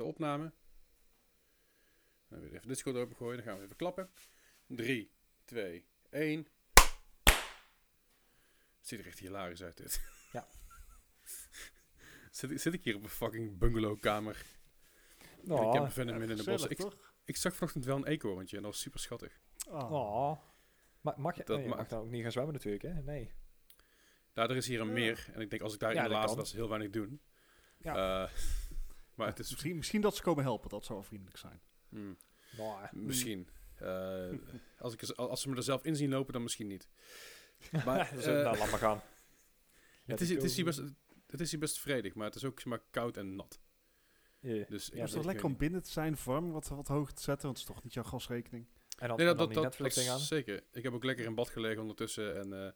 de opname. Dan weer even Discord opengooien. Dan gaan we even klappen. 3, 2, 1. Het ziet er echt hilarisch uit dit. Ja. zit, ik- zit ik hier op een fucking bungalowkamer. En ik heb een midden in de bos. Ik, ik zag vanochtend wel een eekhoorntje en dat was super schattig. Ah. Oh. Ma mag je, Dat nee, je ma- mag dan ook niet gaan zwemmen natuurlijk, hè? Nee. Daar er is hier een Ja. meer. En ik denk als ik daar Ja, in de dat laatste dat ze heel weinig doen. Ja. Eh, maar het is Misschien, misschien dat ze komen helpen, dat zou wel vriendelijk zijn. hmm, Nou, misschien. Eh, als, ik, als ze me er zelf in zien lopen, dan misschien niet. Maar, dus, nou, laat maar gaan. Het, is, het, is hier best, het is hier best vredig, maar het is ook zeg maar koud en nat. Ja. Dus Ja, het is toch lekker om binnen te zijn, warm wat, wat hoog te zetten, want het is toch niet jouw gasrekening. En dan, Nee, en dat, dan aan. zeker. Ik heb ook lekker in bad gelegen ondertussen. En eh,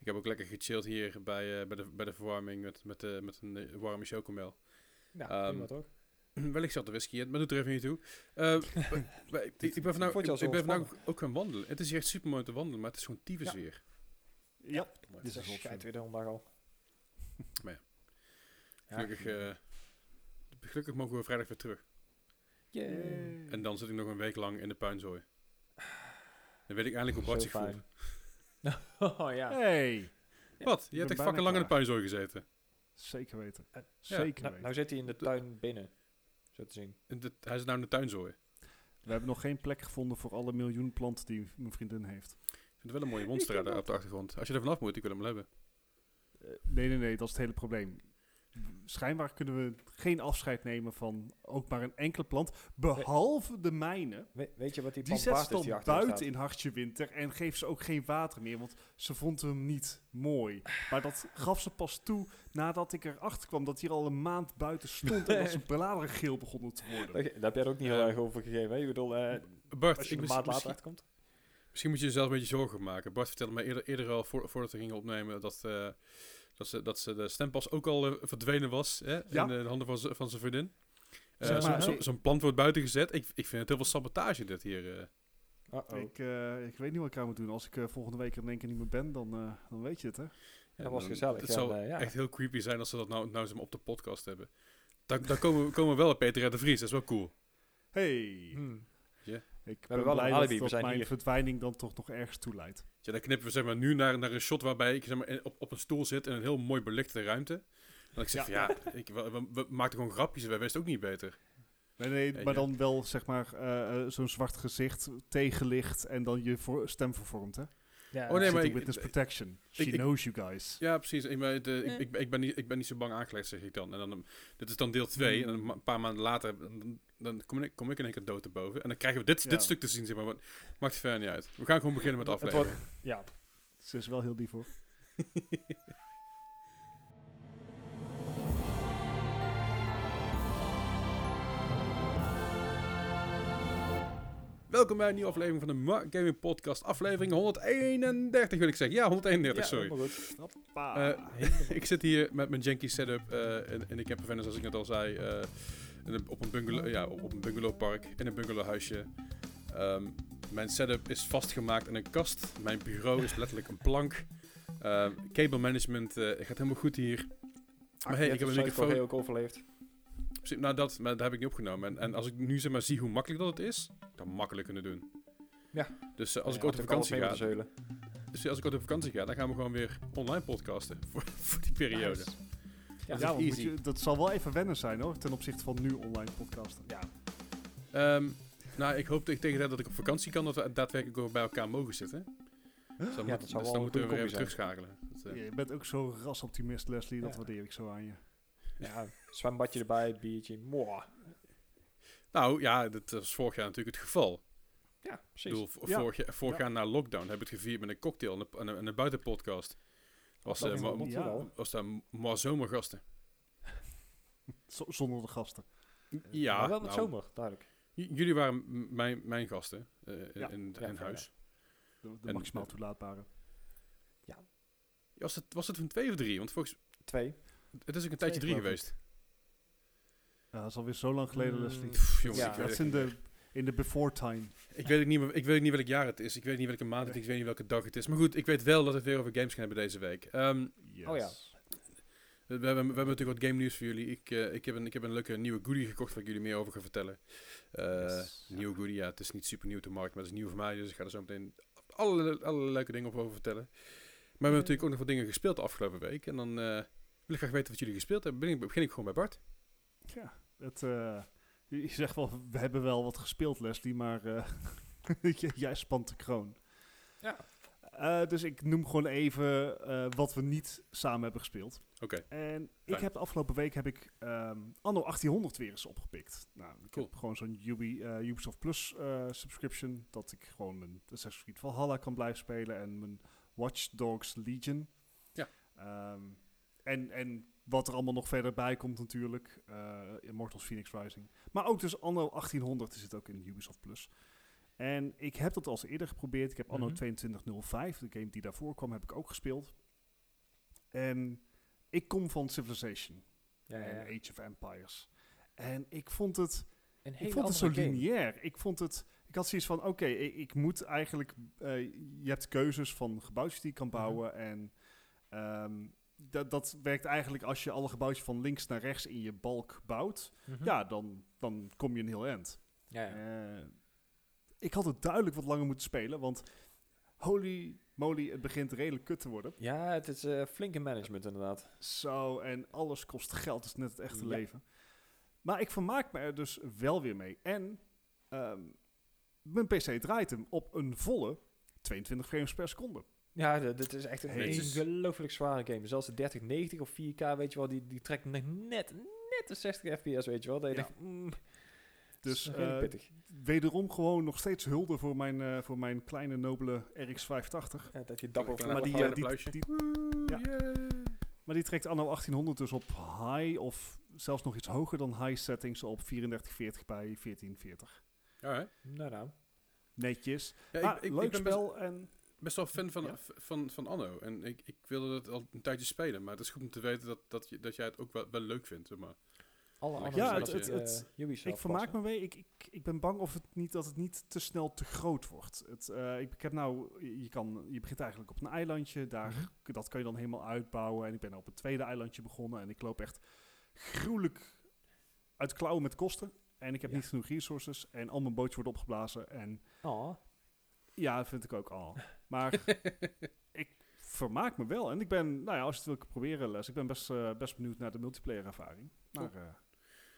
ik heb ook lekker gechilled hier bij, eh, bij, de, bij de verwarming met, met, eh, met een warme chocomel. Ja, Ehm, prima toch? Wellicht zat de whisky in, maar doet er even niet toe. Eh, ik, ik ben vandaag, ik, ben vandaag ook gaan wandelen. Het is hier echt super mooi te wandelen, maar het is gewoon tyfus Ja. weer. Ja, Dit dit is fijn. weer de hondag al. Maar ja. Ja. Gelukkig, eh, gelukkig mogen we vrijdag weer terug. Yay. En dan zit ik nog een week lang in de puinzooi. Dan weet ik eindelijk hoe Bart zich voelt. oh ja. Hey, Wat? Je hebt echt fucking lang in de puinzooi gezeten. Zeker weten. Zeker Nou, weten. nou zit hij in de tuin binnen. Zo te zien. Hij zit nou in de tuinzooi. We hebben nog geen plek gevonden voor alle miljoen planten die mijn vriendin heeft. Ik vind het wel een mooie monster op de achtergrond. Als je er vanaf moet, ik wil hem wel hebben. Eh, nee, nee, nee, dat is het hele probleem. Schijnbaar kunnen we geen afscheid nemen van ook maar een enkele plant, behalve de mijne. We- weet je wat die Die plant zet ze die dan buiten staat? in hartje winter en geeft ze ook geen water meer, want ze vond hem niet mooi. Maar dat gaf ze pas toe nadat ik erachter kwam dat hij al een maand buiten stond en dat zijn bladeren geel begonnen te worden. Daar, daar heb jij er ook niet heel erg over gegeven, hè? Ik bedoel, eh, Bart, als je ik een maand later misschien, uitkomt. misschien moet je jezelf een beetje zorgen maken. Bart vertelde mij eerder, eerder al, voor, voordat we gingen opnemen, dat, eh, dat, ze, dat ze de stempas ook al eh, verdwenen was hè, Ja. in de handen van, z- van zijn vriendin. Eh, Zeg zo- maar, zo- hey. Zo'n plant wordt buiten gezet. Ik, ik vind het heel veel sabotage dit hier. eh. Ik, eh, ik weet niet wat ik aan moet doen. Als ik volgende week er in één keer niet meer ben, dan, eh, dan weet je het, hè? Ja, Dat was gezellig, Het ja, zou ja. echt heel creepy zijn als ze dat nou, nou eens op de podcast hebben. Dan, dan komen, we- komen we wel op Peter R. de Vries. Dat is wel cool. Hey, Hmm. Ik ben hebben wel een alibi, dat, we dat zijn mijn hier. verdwijning dan toch nog ergens toe leidt. Ja, dan knippen we zeg maar, nu naar, naar een shot waarbij ik zeg maar, op, op een stoel zit in een heel mooi belichte ruimte. En ik zeg Ja. van ja, ik, we, we, we maakten gewoon grapjes. Wij wisten ook niet beter. Nee, nee, Ja, maar ja. dan wel zeg maar eh, eh, zo'n zwart gezicht, tegenlicht en dan je voor, stem vervormt, hè? Ja, Oh, nee, maar ik- witness protection. She ik- ik- knows you guys. Ja, precies. Ik ben, de, ik, ik, ik, ben niet, ik ben niet zo bang aangelegd, zeg ik dan. En dan um, dit is dan deel 2. En dan een paar maanden later dan, kom, ik, kom ik in één keer dood erboven. En dan krijgen we dit, Ja. dit stuk te zien. Zeg maar. Wat- Maakt verder niet uit. We gaan gewoon beginnen met aflevering. wordt- ja, Ze is wel heel lief hoor. Welkom bij een nieuwe aflevering van de Mark Gaming Podcast. Aflevering 131 wil ik zeggen. Ja, 131, ja, sorry. Eh, ik zit hier met mijn janky setup eh in, in de campervan, zoals ik net al zei. eh, een- op, een bungalow, ja, op, op een bungalowpark, in een bungalowhuisje. Ehm, mijn setup is vastgemaakt in een kast. Mijn bureau is letterlijk een plank. Ehm, cable management eh, gaat helemaal goed hier. Maar hey, ik heb een microfoon. ook overleefd. Nou, dat, maar dat heb ik niet opgenomen. En, en als ik nu zeg maar zie hoe makkelijk dat het is, dan makkelijk kunnen doen. Ja. Dus eh, als Ja, ik ooit op vakantie ga, dus als ik ooit op vakantie ga, dan gaan we gewoon weer online podcasten voor, voor die periode. Nice. Ja, moet je, dat zal wel even wennen zijn hoor, ten opzichte van nu online podcasten. ja. Ehm, nou, ik hoop tegen tijd dat ik op vakantie kan, dat we daadwerkelijk ook bij elkaar mogen zitten. Dus dan, Ja, moet- dat zou dus wel dan moeten we weer even terugschakelen. Dat, eh, Je bent ook zo rasoptimist Leslie, dat Ja. waardeer ik zo aan je. ja, zwembadje erbij, biertje, mooi. Nou ja, dat was vorig jaar natuurlijk het geval. Ja, Ik precies. bedoel, v- Ja. vorig, jaar, vorig Ja. jaar na lockdown heb ik het gevierd met een cocktail en een, en een, en een buitenpodcast. Was, Dat eh, is ma- ja. was daar maar zomergasten. Zonder de gasten. Ja, maar wel met nou, zomer, duidelijk. jullie waren mijn, mijn gasten eh, Ja. in, Ja, in huis. De, de En- maximaal toelaatbare. Was het, was het een twee of drie? Want volgens Twee. het is ook een tijdje drie geweest. Ja, dat is alweer zo lang geleden, Leslie. Pff, Ja, ik, Dat weet is in de, in de before time. Ik weet, ook niet, meer- ik weet ook niet welk jaar het is. Ik weet niet welke maand het is. Ik weet niet welke dag het is. Maar goed, ik weet wel dat we het weer over games gaan hebben deze week. Ehm, Yes. Oh ja. we, hebben, we hebben natuurlijk wat game nieuws voor jullie. Ik, eh, ik, heb een, ik heb een leuke nieuwe goodie gekocht waar ik jullie meer over ga vertellen. Eh, Yes. Nieuwe goodie, ja, het is niet super nieuw te markt, maar het is nieuw voor mij. Dus ik ga er zo meteen alle, alle leuke dingen op over vertellen. Maar we hebben natuurlijk ook nog wat dingen gespeeld de afgelopen week. En dan eh, wil ik graag weten wat jullie gespeeld hebben. Begin ik, begin ik gewoon bij Bart. Ja, het, eh, je zegt wel, we hebben wel wat gespeeld, Leslie, maar eh, jij spant de kroon. Ja. Eh, dus ik noem gewoon even eh, wat we niet samen hebben gespeeld. Oké. En ik heb de afgelopen week heb ik ehm, anno 1800 weer eens opgepikt. Nou, ik Cool. heb gewoon zo'n Ubi, Ubisoft Plus subscription, dat ik gewoon mijn Assassin's Creed Valhalla kan blijven spelen en mijn Watch Dogs Legion. Ja. Ehm, en, en wat er allemaal nog verder bij komt natuurlijk, eh, Immortals Phoenix Rising. Maar ook dus anno 1800 is het ook in Ubisoft Plus. En ik heb dat al eens eerder geprobeerd. Ik heb anno Mhm. 2205, de game die daarvoor kwam, heb ik ook gespeeld. En ik kom van Civilization Ja, ja, en. Age of Empires. En ik vond het, Een ik vond het zo game. lineair. Ik vond het, ik had zoiets van, oké, ik, ik moet eigenlijk, eh, je hebt keuzes van gebouwtjes die je kan Mhm. bouwen en ehm, dat, dat werkt eigenlijk als je alle gebouwtjes van links naar rechts in je balk bouwt. Mhm. Ja, dan, dan kom je een heel eind. Ja, ja. Eh, ik had het duidelijk wat langer moeten spelen, want holy moly, het begint redelijk kut te worden. ja, het is eh, flinke management inderdaad. Zo, en alles kost geld, is net het echte Ja. leven. Maar ik vermaak me er dus wel weer mee. En ehm, mijn PC draait hem op een volle 22 frames per seconde. Ja, dit is echt een ongelooflijk zware game. Zelfs de 3090 of 4K, weet je wel, die, die trekt nog net, net de 60 fps, weet je wel. Dat je Ja. denkt, mm, Dus eh, wederom gewoon nog steeds hulde voor mijn, eh, voor mijn kleine nobele RX 580. Ja, dat je dapper Maar die, eh, die, applausje. die, ja. maar die trekt anno 1800 dus op high of zelfs nog iets hoger dan high settings op 3440 bij 1440. Alright. Nou, nou. Netjes. Ja, maar ik, ik, leuk ik ben best, spel en best wel fan van, Ja. van, van Anno. En ik, ik wilde het al een tijdje spelen. Maar het is goed om te weten dat, dat, je, dat jij het ook wel, wel leuk vindt. Zeg maar. Alle Ja, andere het- het- eh, het- ik vermaak passen. me mee. Ik, ik, ik ben bang of het niet, dat het niet te snel te groot wordt. Het, eh, ik, ik heb nou, je, kan, je begint eigenlijk op een eilandje. Daar, Mhm. Dat kan je dan helemaal uitbouwen. En ik ben op een tweede eilandje begonnen. En ik loop echt gruwelijk uit klauwen met kosten. En ik heb Ja. niet genoeg resources. En al mijn bootjes worden opgeblazen. En Oh, ja, dat vind ik ook al. Maar ik vermaak me wel. En ik ben, nou ja, als je het wil proberen, Les. Ik ben best, eh, best benieuwd naar de multiplayer ervaring. Maar eh,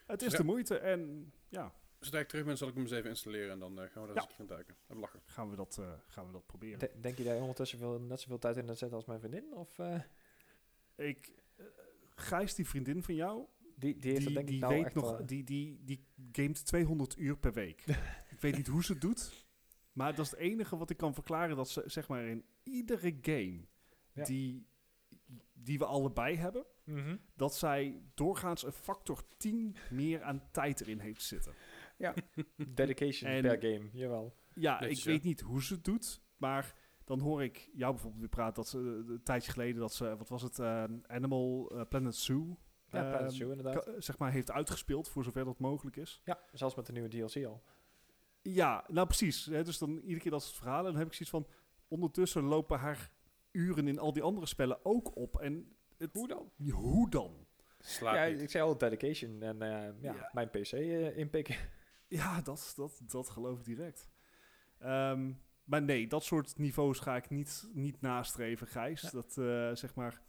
het is Ja. de moeite. En ja, Zodra ik terug ben, zal ik hem eens even installeren. En dan eh, gaan we daar Ja. eens aan duiken. Even lachen. gaan we dat, gaan we dat proberen. de- denk je dat je ondertussen veel, net zoveel tijd in het zetten als mijn vriendin? Of eh, Ik, Gijs, die vriendin van jou, die, die heeft die, dat denk die ik nou weet echt nog, wel- die, die, die gamet 200 uur per week. ik weet niet hoe ze het doet, maar dat is het enige wat ik kan verklaren, dat ze zeg maar in iedere game Ja. die, die we allebei hebben, Mhm. dat zij doorgaans een factor 10 meer aan tijd erin heeft zitten. Dedication En- per game, jawel. Ja, Netjes, ik ja. weet niet hoe ze het doet, maar dan hoor ik jou bijvoorbeeld weer praten dat ze eh, een tijdje geleden dat ze, wat was het, eh, Animal eh, Planet Zoo, Ja, Planet Zoo inderdaad. zeg maar, heeft uitgespeeld voor zover dat mogelijk is. Ja, zelfs met de nieuwe DLC al. Ja, nou precies. Hè, dus dan iedere keer dat ze het verhalen, dan heb ik zoiets van, ondertussen lopen haar uren in al die andere spellen ook op. En het, Hoe dan? Hoe dan? Slaap ja, niet. ik zei al dedication en eh, ja, Ja. mijn PC eh, inpikken. Ja, dat, dat, dat geloof ik direct. Ehm, maar nee, dat soort niveaus ga ik niet, niet nastreven, Gijs. Ja. Dat, eh, zeg maar,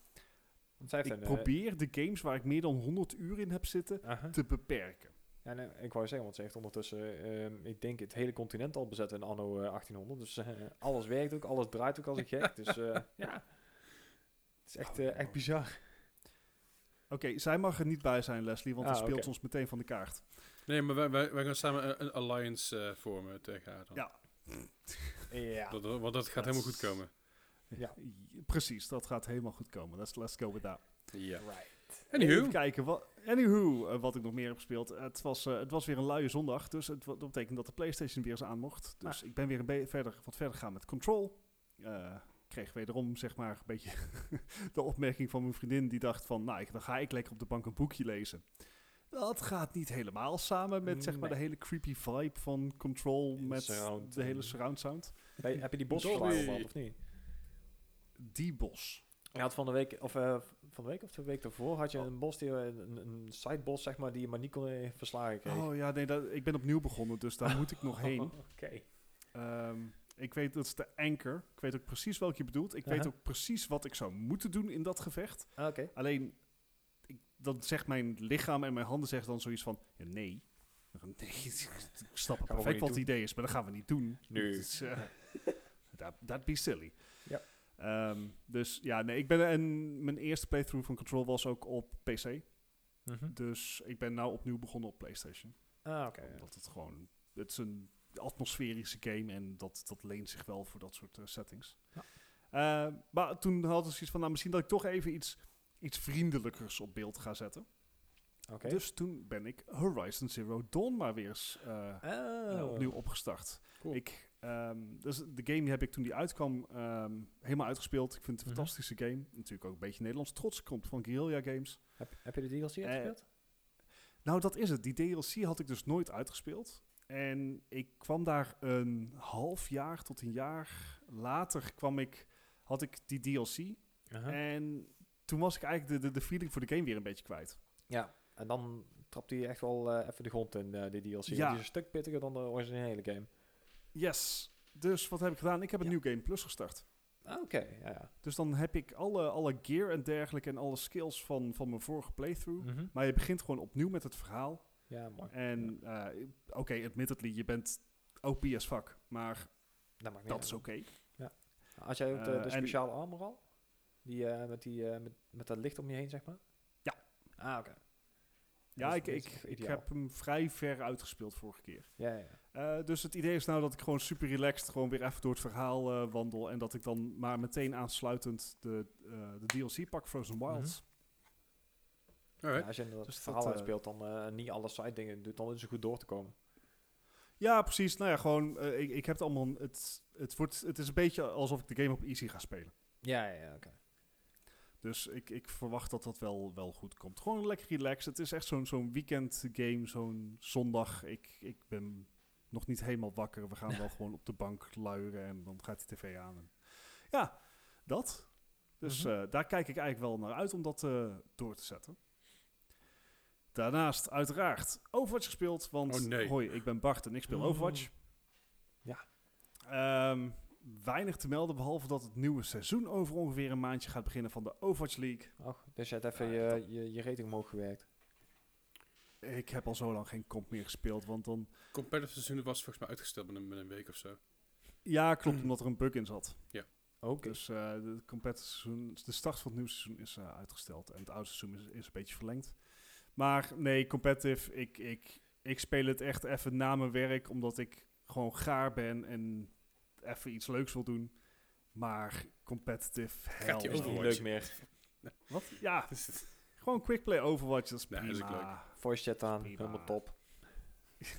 Want zij heeft ik een, probeer de games waar ik meer dan 100 uur in heb zitten te beperken. Ja, nee, ik wou zeggen, want ze heeft ondertussen, ehm, ik denk, het hele continent al bezet in anno eh, 1800. Dus eh, alles werkt ook, alles draait ook als een gek. Dus eh, ja, het is echt, eh, echt bizar. Oké, zij mag er niet bij zijn, Leslie, want Ah, dan speelt ons meteen van de kaart. Nee, maar wij, wij, wij gaan samen een, een alliance eh, vormen tegen haar dan. Ja. Ja. Dat, dat- want dat gaat helemaal goed komen. Ja. Precies, dat gaat helemaal goed komen. Let's, let's go with that. Ja. Right. Even Anywho. kijken, wat, anywho, eh, wat ik nog meer heb gespeeld. Het was, eh, het was weer een luie zondag, dus het, dat betekent dat de PlayStation weer eens aan mocht. Dus ik ben weer een beetje verder, wat verder gaan met Control. Eh, ik kreeg wederom zeg maar een beetje de opmerking van mijn vriendin die dacht van, nou, ik, dan ga ik lekker op de bank een boekje lezen. Dat gaat niet helemaal samen met zeg maar de hele creepy vibe van Control met Surround, de hele eh. surround sound. Je- heb je die bos gehad, of niet? Die bos. Hij had van de week, of eh, van de week of twee weken daarvoor had je Oh. een bos, die, een, een- een sideboss zeg maar, die je maar niet kon eh, verslagen kreeg. Oh ja, nee, dat, ik ben opnieuw begonnen, dus daar moet ik nog heen. Oké. Ehm, ik weet, dat is de anchor. Ik weet ook precies welke je bedoelt. Ik weet Aha. ook precies wat ik zou moeten doen in dat gevecht. Ah, Oké. Alleen, ik, dan zegt mijn lichaam en mijn handen zeggen dan zoiets van, ja, nee. Nee, ik snap perfect wat het idee is, maar dat gaan we niet doen. Nee. Dus, eh, that, that'd be silly. Ehm, dus ja, nee, ik ben, en mijn eerste playthrough van Control was ook op PC. Mhm. Dus ik ben nou opnieuw begonnen op PlayStation. Ah, oké. Omdat het gewoon, het is een atmosferische game en dat, dat leent zich wel voor dat soort eh, settings. Ja. Eh, maar toen hadden ze zoiets van, nou misschien dat ik toch even iets, iets vriendelijkers op beeld ga zetten. Dus toen ben ik Horizon Zero Dawn maar weer eens eh, Oh. eh, opnieuw opgestart. Cool. Ik, ehm, dus de game heb ik toen die uitkwam ehm, helemaal uitgespeeld. Ik vind het een Mhm. fantastische game. Natuurlijk ook een beetje Nederlands trots. Komt van Guerrilla Games. Heb, heb je de DLC Eh, uitgespeeld? Nou, dat is het. Die DLC had ik dus nooit uitgespeeld. En ik kwam daar een half jaar tot een jaar later kwam ik, had ik die DLC. En toen was ik eigenlijk de, de, de feeling voor de game weer een beetje kwijt. Ja, en dan trapt hij echt wel eh, even de grond in, eh die DLC. Ja. Die is een stuk pittiger dan de originele game. Yes. Dus wat heb ik gedaan? Ik heb een Ja. New Game Plus gestart. Ah, Oké, ja, ja. Dus dan heb ik alle, alle gear en dergelijke en alle skills van, van mijn vorige playthrough. Mhm. Maar je begint gewoon opnieuw met het verhaal. Ja, mooi. En eh, oké, admittedly, je bent OP as fuck. Maar Dat dat uit. is oké. Had jij ook de, Eh, de speciale armor al? Die eh, met, die, met, met dat licht om je heen, zeg maar? Ja. Ah, oké. Ja, ik, ik, ik heb hem vrij ver uitgespeeld vorige keer. Ja, ja, ja. Eh, dus het idee is nou dat ik gewoon super relaxed gewoon weer even door het verhaal eh, wandel. En dat ik dan maar meteen aansluitend de, eh, de DLC pak, Frozen Wilds. Alright. Ja, als je inderdaad Dus het verhaal dat, eh, uitspeelt, dan eh, niet alle side dingen doet, dan is het goed door te komen. Ja, precies. Nou ja, gewoon, eh, ik, ik heb het allemaal, het, het, wordt, het is een beetje alsof ik de game op easy ga spelen. Ja, ja, ja oké. Dus ik, ik verwacht dat dat wel, wel goed komt. Gewoon lekker relaxed. Het is echt zo'n zo'n weekend game, zo'n zondag. Ik, ik ben nog niet helemaal wakker. We gaan wel gewoon op de bank luieren en dan gaat de tv aan. En ja, dat. Dus Mhm. eh, daar kijk ik eigenlijk wel naar uit om dat eh, door te zetten. Daarnaast uiteraard Overwatch gespeeld, want Oh, nee. hoi, ik ben Bart en ik speel Mm. Overwatch. Ja. Ehm, weinig te melden, behalve dat het nieuwe seizoen over ongeveer een maandje gaat beginnen van de Overwatch League. Oh, dus je hebt even Ja, je, je, je rating omhoog gewerkt. Ik heb al zo lang geen comp meer gespeeld, want dan... Competitive seizoen was volgens mij uitgesteld met een, met een week of zo. Ja, klopt, omdat er een bug in zat. Oké. Dus eh de competitive seizoen, de start van het nieuwe seizoen is eh, uitgesteld. En het oude seizoen is, is een beetje verlengd. Maar nee, competitive, ik, ik, ik speel het echt even na mijn werk, omdat ik gewoon gaar ben en even iets leuks wil doen. Maar competitive, hell je is niet leuk meer. Wat? Ja, Dus- gewoon quick play Overwatch, dat is Nee, prima. dat is leuk. Voice chat aan, Prima. helemaal top.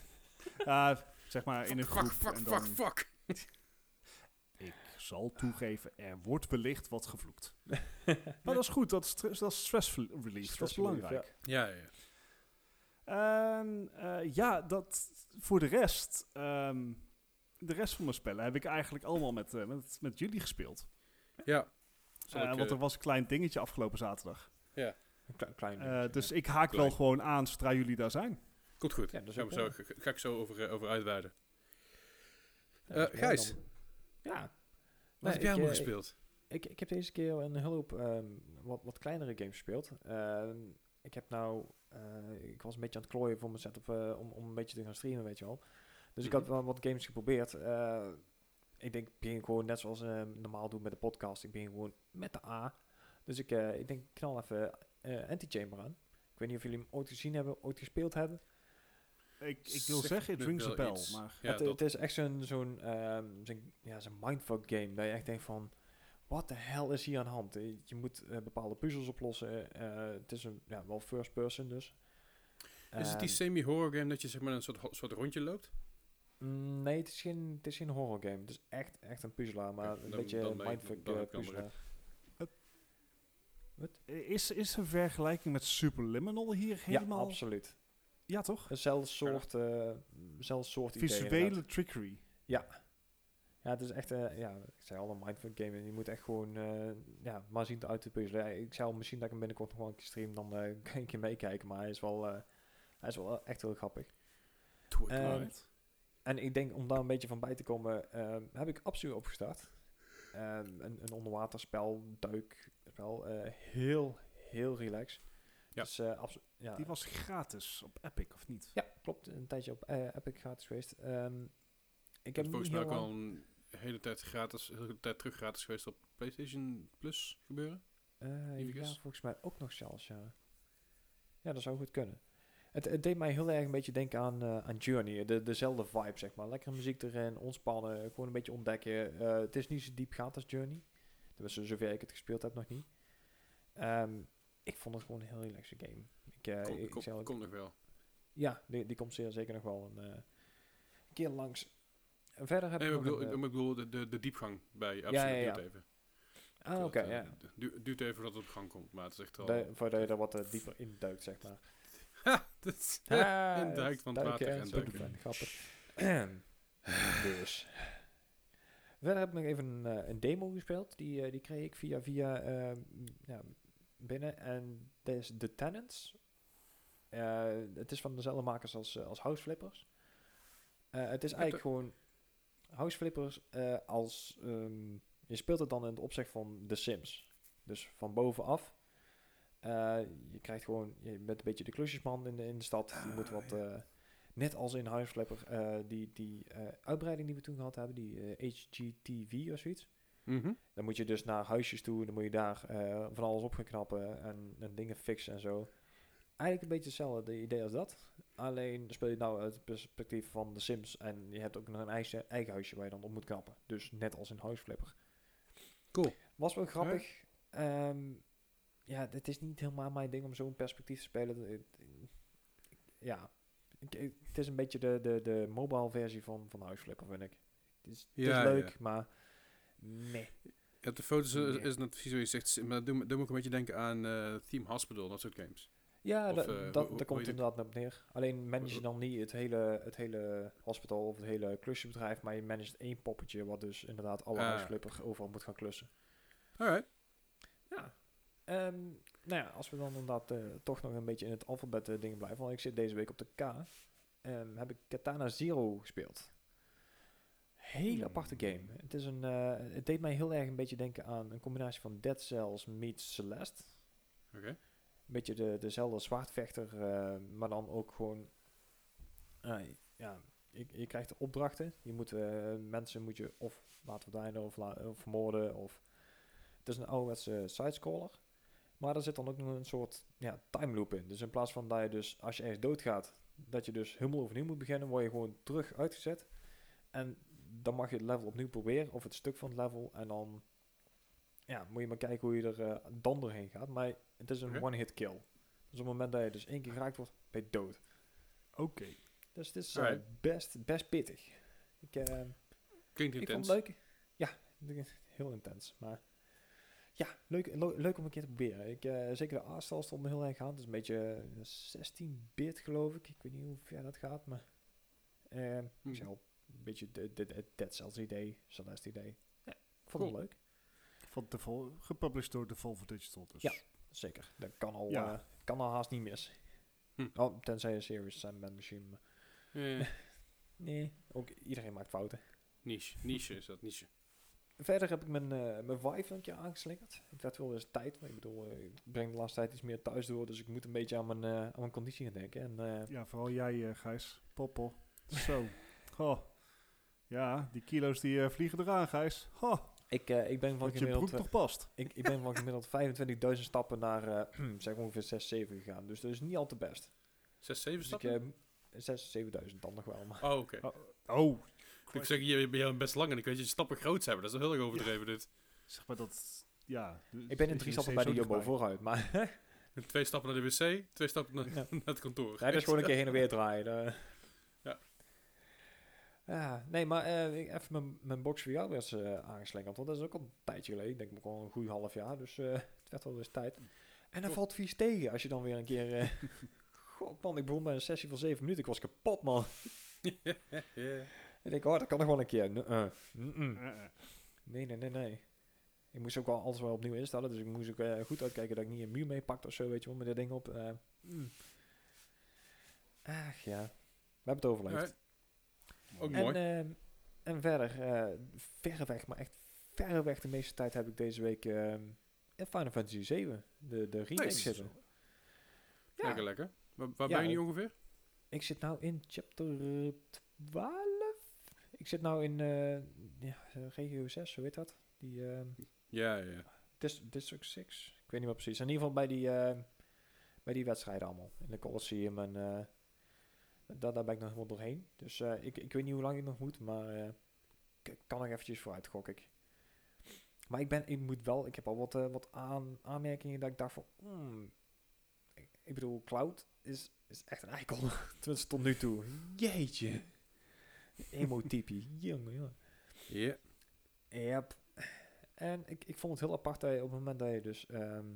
Ja, zeg maar in een fuck, groep. fuck, en fuck, dan, fuck. Ik zal toegeven, er wordt wellicht wat gevloekt. maar dat is goed, dat is, dat is stress relief, dat is Stress relief, belangrijk. Ja, ja, ja. En eh, ja, dat voor de rest, ehm, de rest van mijn spellen heb ik eigenlijk allemaal met, eh, met, met jullie gespeeld. Ja. Ik, want er was een klein dingetje afgelopen zaterdag. Een klein, Eh, dus ja. ik haak Klein. wel gewoon aan zodra jullie daar zijn. Komt goed. Ja, dat is ook zo, ga, ga ik zo over, eh, over uitweiden. Eh, mooi Gijs. Ja. wat Nee, heb jij allemaal gespeeld? Ik, ik heb deze keer een hoop ehm, wat, wat kleinere games gespeeld. Ehm, ik heb nou, eh, ik was een beetje aan het klooien voor mijn setup eh, om, om een beetje te gaan streamen, weet je wel. Dus ik had Mhm. wel wat games geprobeerd. Eh, ik denk, ik begin gewoon net zoals eh, normaal doen met de podcast. Ik begin gewoon met de A. Dus ik, eh, ik denk, ik knal even eh Antichamber aan. Ik weet niet of jullie hem ooit gezien hebben, ooit gespeeld hebben. Ik, ik wil Zeg zeggen, het rings a bell, maar... Ja, het, dat, het is echt zo'n zo'n ehm, zo'n- ja, zo'n mindfuck game. Dat je echt denkt van, wat de hel is hier aan de hand? Eh, Je moet eh, bepaalde puzzels oplossen. eh, het is een, ja, wel first person dus. is het die Ehm, semi-horror game dat je zeg maar een soort, soort rondje loopt? mm, nee, het is geen, het is geen horror game. Het is echt, echt een puzzelaar, maar een dan- beetje mindfuck een puzzelaar. Is, is een vergelijking met Superliminal hier helemaal... Ja, absoluut. Ja, toch? Hetzelfde soort, hetzelfde soort Visuele trickery. Ja. Ja, het is echt, eh, ja, ik zei al een mindfuck game. En je moet echt gewoon, eh, ja, maar zien uit te puzzelen. Ik zou misschien dat ik hem binnenkort nog wel een keer stream, dan kan ik een keer meekijken. Maar hij is wel, hij is wel echt heel grappig. Doe het. Ehm, Right. En ik denk, om daar een beetje van bij te komen, ehm, heb ik Absu opgestart. Ehm, een, een onderwaterspel, duikspel. eh heel, heel relaxed. Ja. Dus, eh, ja. Die was gratis op Epic, of niet? ja, klopt. Een tijdje op eh, Epic gratis geweest. Ehm, ik heb volgens niet mij ook al een hele tijd gratis, hele tijd terug gratis geweest op PlayStation Plus gebeuren. Eh, Even ja, volgens mij ook nog zelfs, ja. Ja, dat zou goed kunnen. Het, het deed mij heel erg een beetje denken aan, eh, aan Journey. De, dezelfde vibe, zeg maar. Lekkere muziek erin, ontspannen, gewoon een beetje ontdekken. Eh, het is niet zo diep gaat als Journey. Tenminste, zover ik het gespeeld heb, nog niet. Ehm, ik vond het gewoon een heel relaxe game. Ik, eh, Kom, ik al- nog wel. ja, die, die komt zeer zeker nog wel een, een keer langs. En verder heb Nee, ik ik bedoel, een, ik, bedoel de, de, de diepgang bij Absolute ja, ja. duurt even. ah, oké, Dat, ja. du- duurt even voordat het op gang komt, maar het is echt. De, voordat je er wat dieper in duikt, zeg maar. Dat is- Ah, en duikt van het water en zo duiken. fijn, Grappig. dus. Verder heb ik nog even een, eh, een demo gespeeld. Die, eh, die kreeg ik via, via eh, m, ja, binnen. En dat is The Tenants. Eh, het is van dezelfde makers als, als House Flippers. Het is eigenlijk gewoon House Flippers als... ehm, je speelt het dan in het opzicht van The Sims. Dus van bovenaf. Eh, je krijgt gewoon... Je bent een beetje de klusjesman in de, in de stad. je moet Ah, wat... ja. eh, net als in House Flipper, eh, die, die uitbreiding die we toen gehad hebben, die HGTV of zoiets. Mhm. Dan moet je dus naar huisjes toe, dan moet je daar van alles op gaan knappen en, en dingen fixen en zo. Eigenlijk een beetje hetzelfde idee als dat. Alleen speel je het nou uit het perspectief van de Sims en je hebt ook nog een eigen, eigen huisje waar je dan op moet knappen. Dus net als in House Flipper. Cool. Was wel grappig. Ehm, ja, het is niet helemaal mijn ding om zo'n perspectief te spelen. Ja, ik- ik- het is een beetje de, de, de mobile versie van, van House Flipper, vind ik. Het is, het Ja, is leuk, ja. maar nee. Ja, de foto's eh, Nee. is net precies wat je zegt, maar doe, doe me ook een beetje denken aan eh Theme Hospital, dat soort games. Ja, Of, eh, dat, hoe- daar komt inderdaad op neer. Alleen manage je dan niet het hele, het hele hospital of het hele klusjesbedrijf, maar je managt één poppetje wat dus inderdaad alle Ah. House Flipper overal moet gaan klussen. Alright. Ja. Ehm, nou ja, als we dan inderdaad eh, toch nog een beetje in het alfabet eh, dingen blijven, want ik zit deze week op de K, ehm, heb ik Katana Zero gespeeld. Hele Hmm. aparte game. Het, is een, eh, het deed mij heel erg een beetje denken aan een combinatie van Dead Cells meets Celeste. Oké. Een beetje de, dezelfde zwaardvechter, maar dan ook gewoon... ja, je, je krijgt opdrachten. Je moet mensen moet je of laten verdwijnen of, la- of vermoorden. Of, het is een ouderwetse sidescroller. Maar er zit dan ook nog een soort ja, time loop in. Dus in plaats van dat je dus, als je ergens doodgaat, dat je dus helemaal overnieuw moet beginnen, word je gewoon terug uitgezet. En dan mag je het level opnieuw proberen, of het stuk van het level. En dan ja, moet je maar kijken hoe je er eh, dan doorheen gaat. Maar het is een one-hit kill. Dus op het moment dat je dus één keer geraakt wordt, ben je dood. Oké. Dus het is eh, best, best pittig. Ik, eh, Klinkt ik vond intens. het leuk. Ja, heel intens. Maar ja, leuk, leuk om een keer te proberen. Ik, eh, zeker de A-stal stond me heel erg aan. Het is een beetje eh, 16-bit geloof ik. Ik weet niet hoe ver dat gaat, maar Hmm. ik zei al, een beetje de, de, de Dead Cells idee, Celeste idee. Ja, ik vond het leuk. Van de vol gepublished door Devolver Digital. Dus. Ja. Zeker. Dat kan al, Ja. eh, kan al haast niet mis. Hm. Oh, tenzij je Serious maar Eh, Nee, ook iedereen maakt fouten. niche. Niche is dat, niche. Verder heb ik mijn, eh mijn Vive een keer aangeslingerd. Het werd wel eens tijd. Maar ik bedoel, eh, ik breng de laatste tijd iets meer thuis door. Dus ik moet een beetje aan mijn, eh, aan mijn conditie gaan denken. En eh, Ja, vooral jij, Gijs. Poppel. Zo. Goh. Ja, die kilo's die eh, vliegen eraan, Gijs. Goh, ik, eh, ik ben van wat je gemiddeld, broek toch past. ik, ik ben van gemiddeld 25.000 stappen naar eh, zeg ongeveer 6, 7 gegaan. Dus dat is niet al te best. 6, 7 Dus ik, stappen? eh 6, 7000 dan nog wel. Maar oh, oké. Oh. Ik zeg, je ben je best lang en ik weet je stappen groot hebben. Dat is wel heel erg overdreven dit. Zeg maar dat... Ja. dus ik ben in drie je stappen bij de Jumbo vooruit. Maar twee stappen naar de wc, twee stappen naar, Ja. naar het kantoor. Dat is gewoon een keer heen en weer draaien. Ja. Ja, nee, maar eh, ik even mijn, mijn box voor jou was eh aangeslingerd. Want dat is ook al een tijdje geleden. Ik denk ook al een goed half jaar. Dus eh, het werd wel eens tijd. En dan valt vies tegen als je dan weer een keer... eh God man, ik begon bij een sessie van zeven minuten. Ik was kapot man. Ja. En Ik denk, oh, dat kan nog wel een keer. Nee, eh, mm-mm. Eh, eh. nee, nee, nee, nee. Ik moest ook wel alles wel opnieuw instellen, dus ik moest ook goed uitkijken dat ik niet een muur meepakte of zo, weet je wel, met dat ding op. Mm. ach ja, we hebben het overleefd. Ook En, mooi. ehm, en verder, verreweg, maar echt verreweg de meeste tijd heb ik deze week in Final Fantasy 7, de, de remake Nice. zitten. Ja, Lekker, lekker. Waar, waar Ja, ben je nu ongeveer? ik zit nou in chapter 12. Ik zit nou in eh, ja, regio 6, hoe heet dat? Die ehm, Ja, ja, dis- District 6? Ik weet niet meer precies. In ieder geval bij die, eh, bij die wedstrijden allemaal. In de Colosseum en eh, daar, daar ben ik nog helemaal doorheen. Dus ik, ik weet niet hoe lang ik nog moet, maar ik kan nog eventjes vooruit, gok ik. Maar ik, ben, ik moet wel, ik heb al wat, wat aan, aanmerkingen dat ik dacht van, hmm, ik, ik bedoel, Cloud is, is echt een eikel. Tenminste tot nu toe. Jeetje. Emotypie, jongen, jongen. Ja. Yep. En ik, ik vond het heel apart dat je op het moment dat je dus ehm,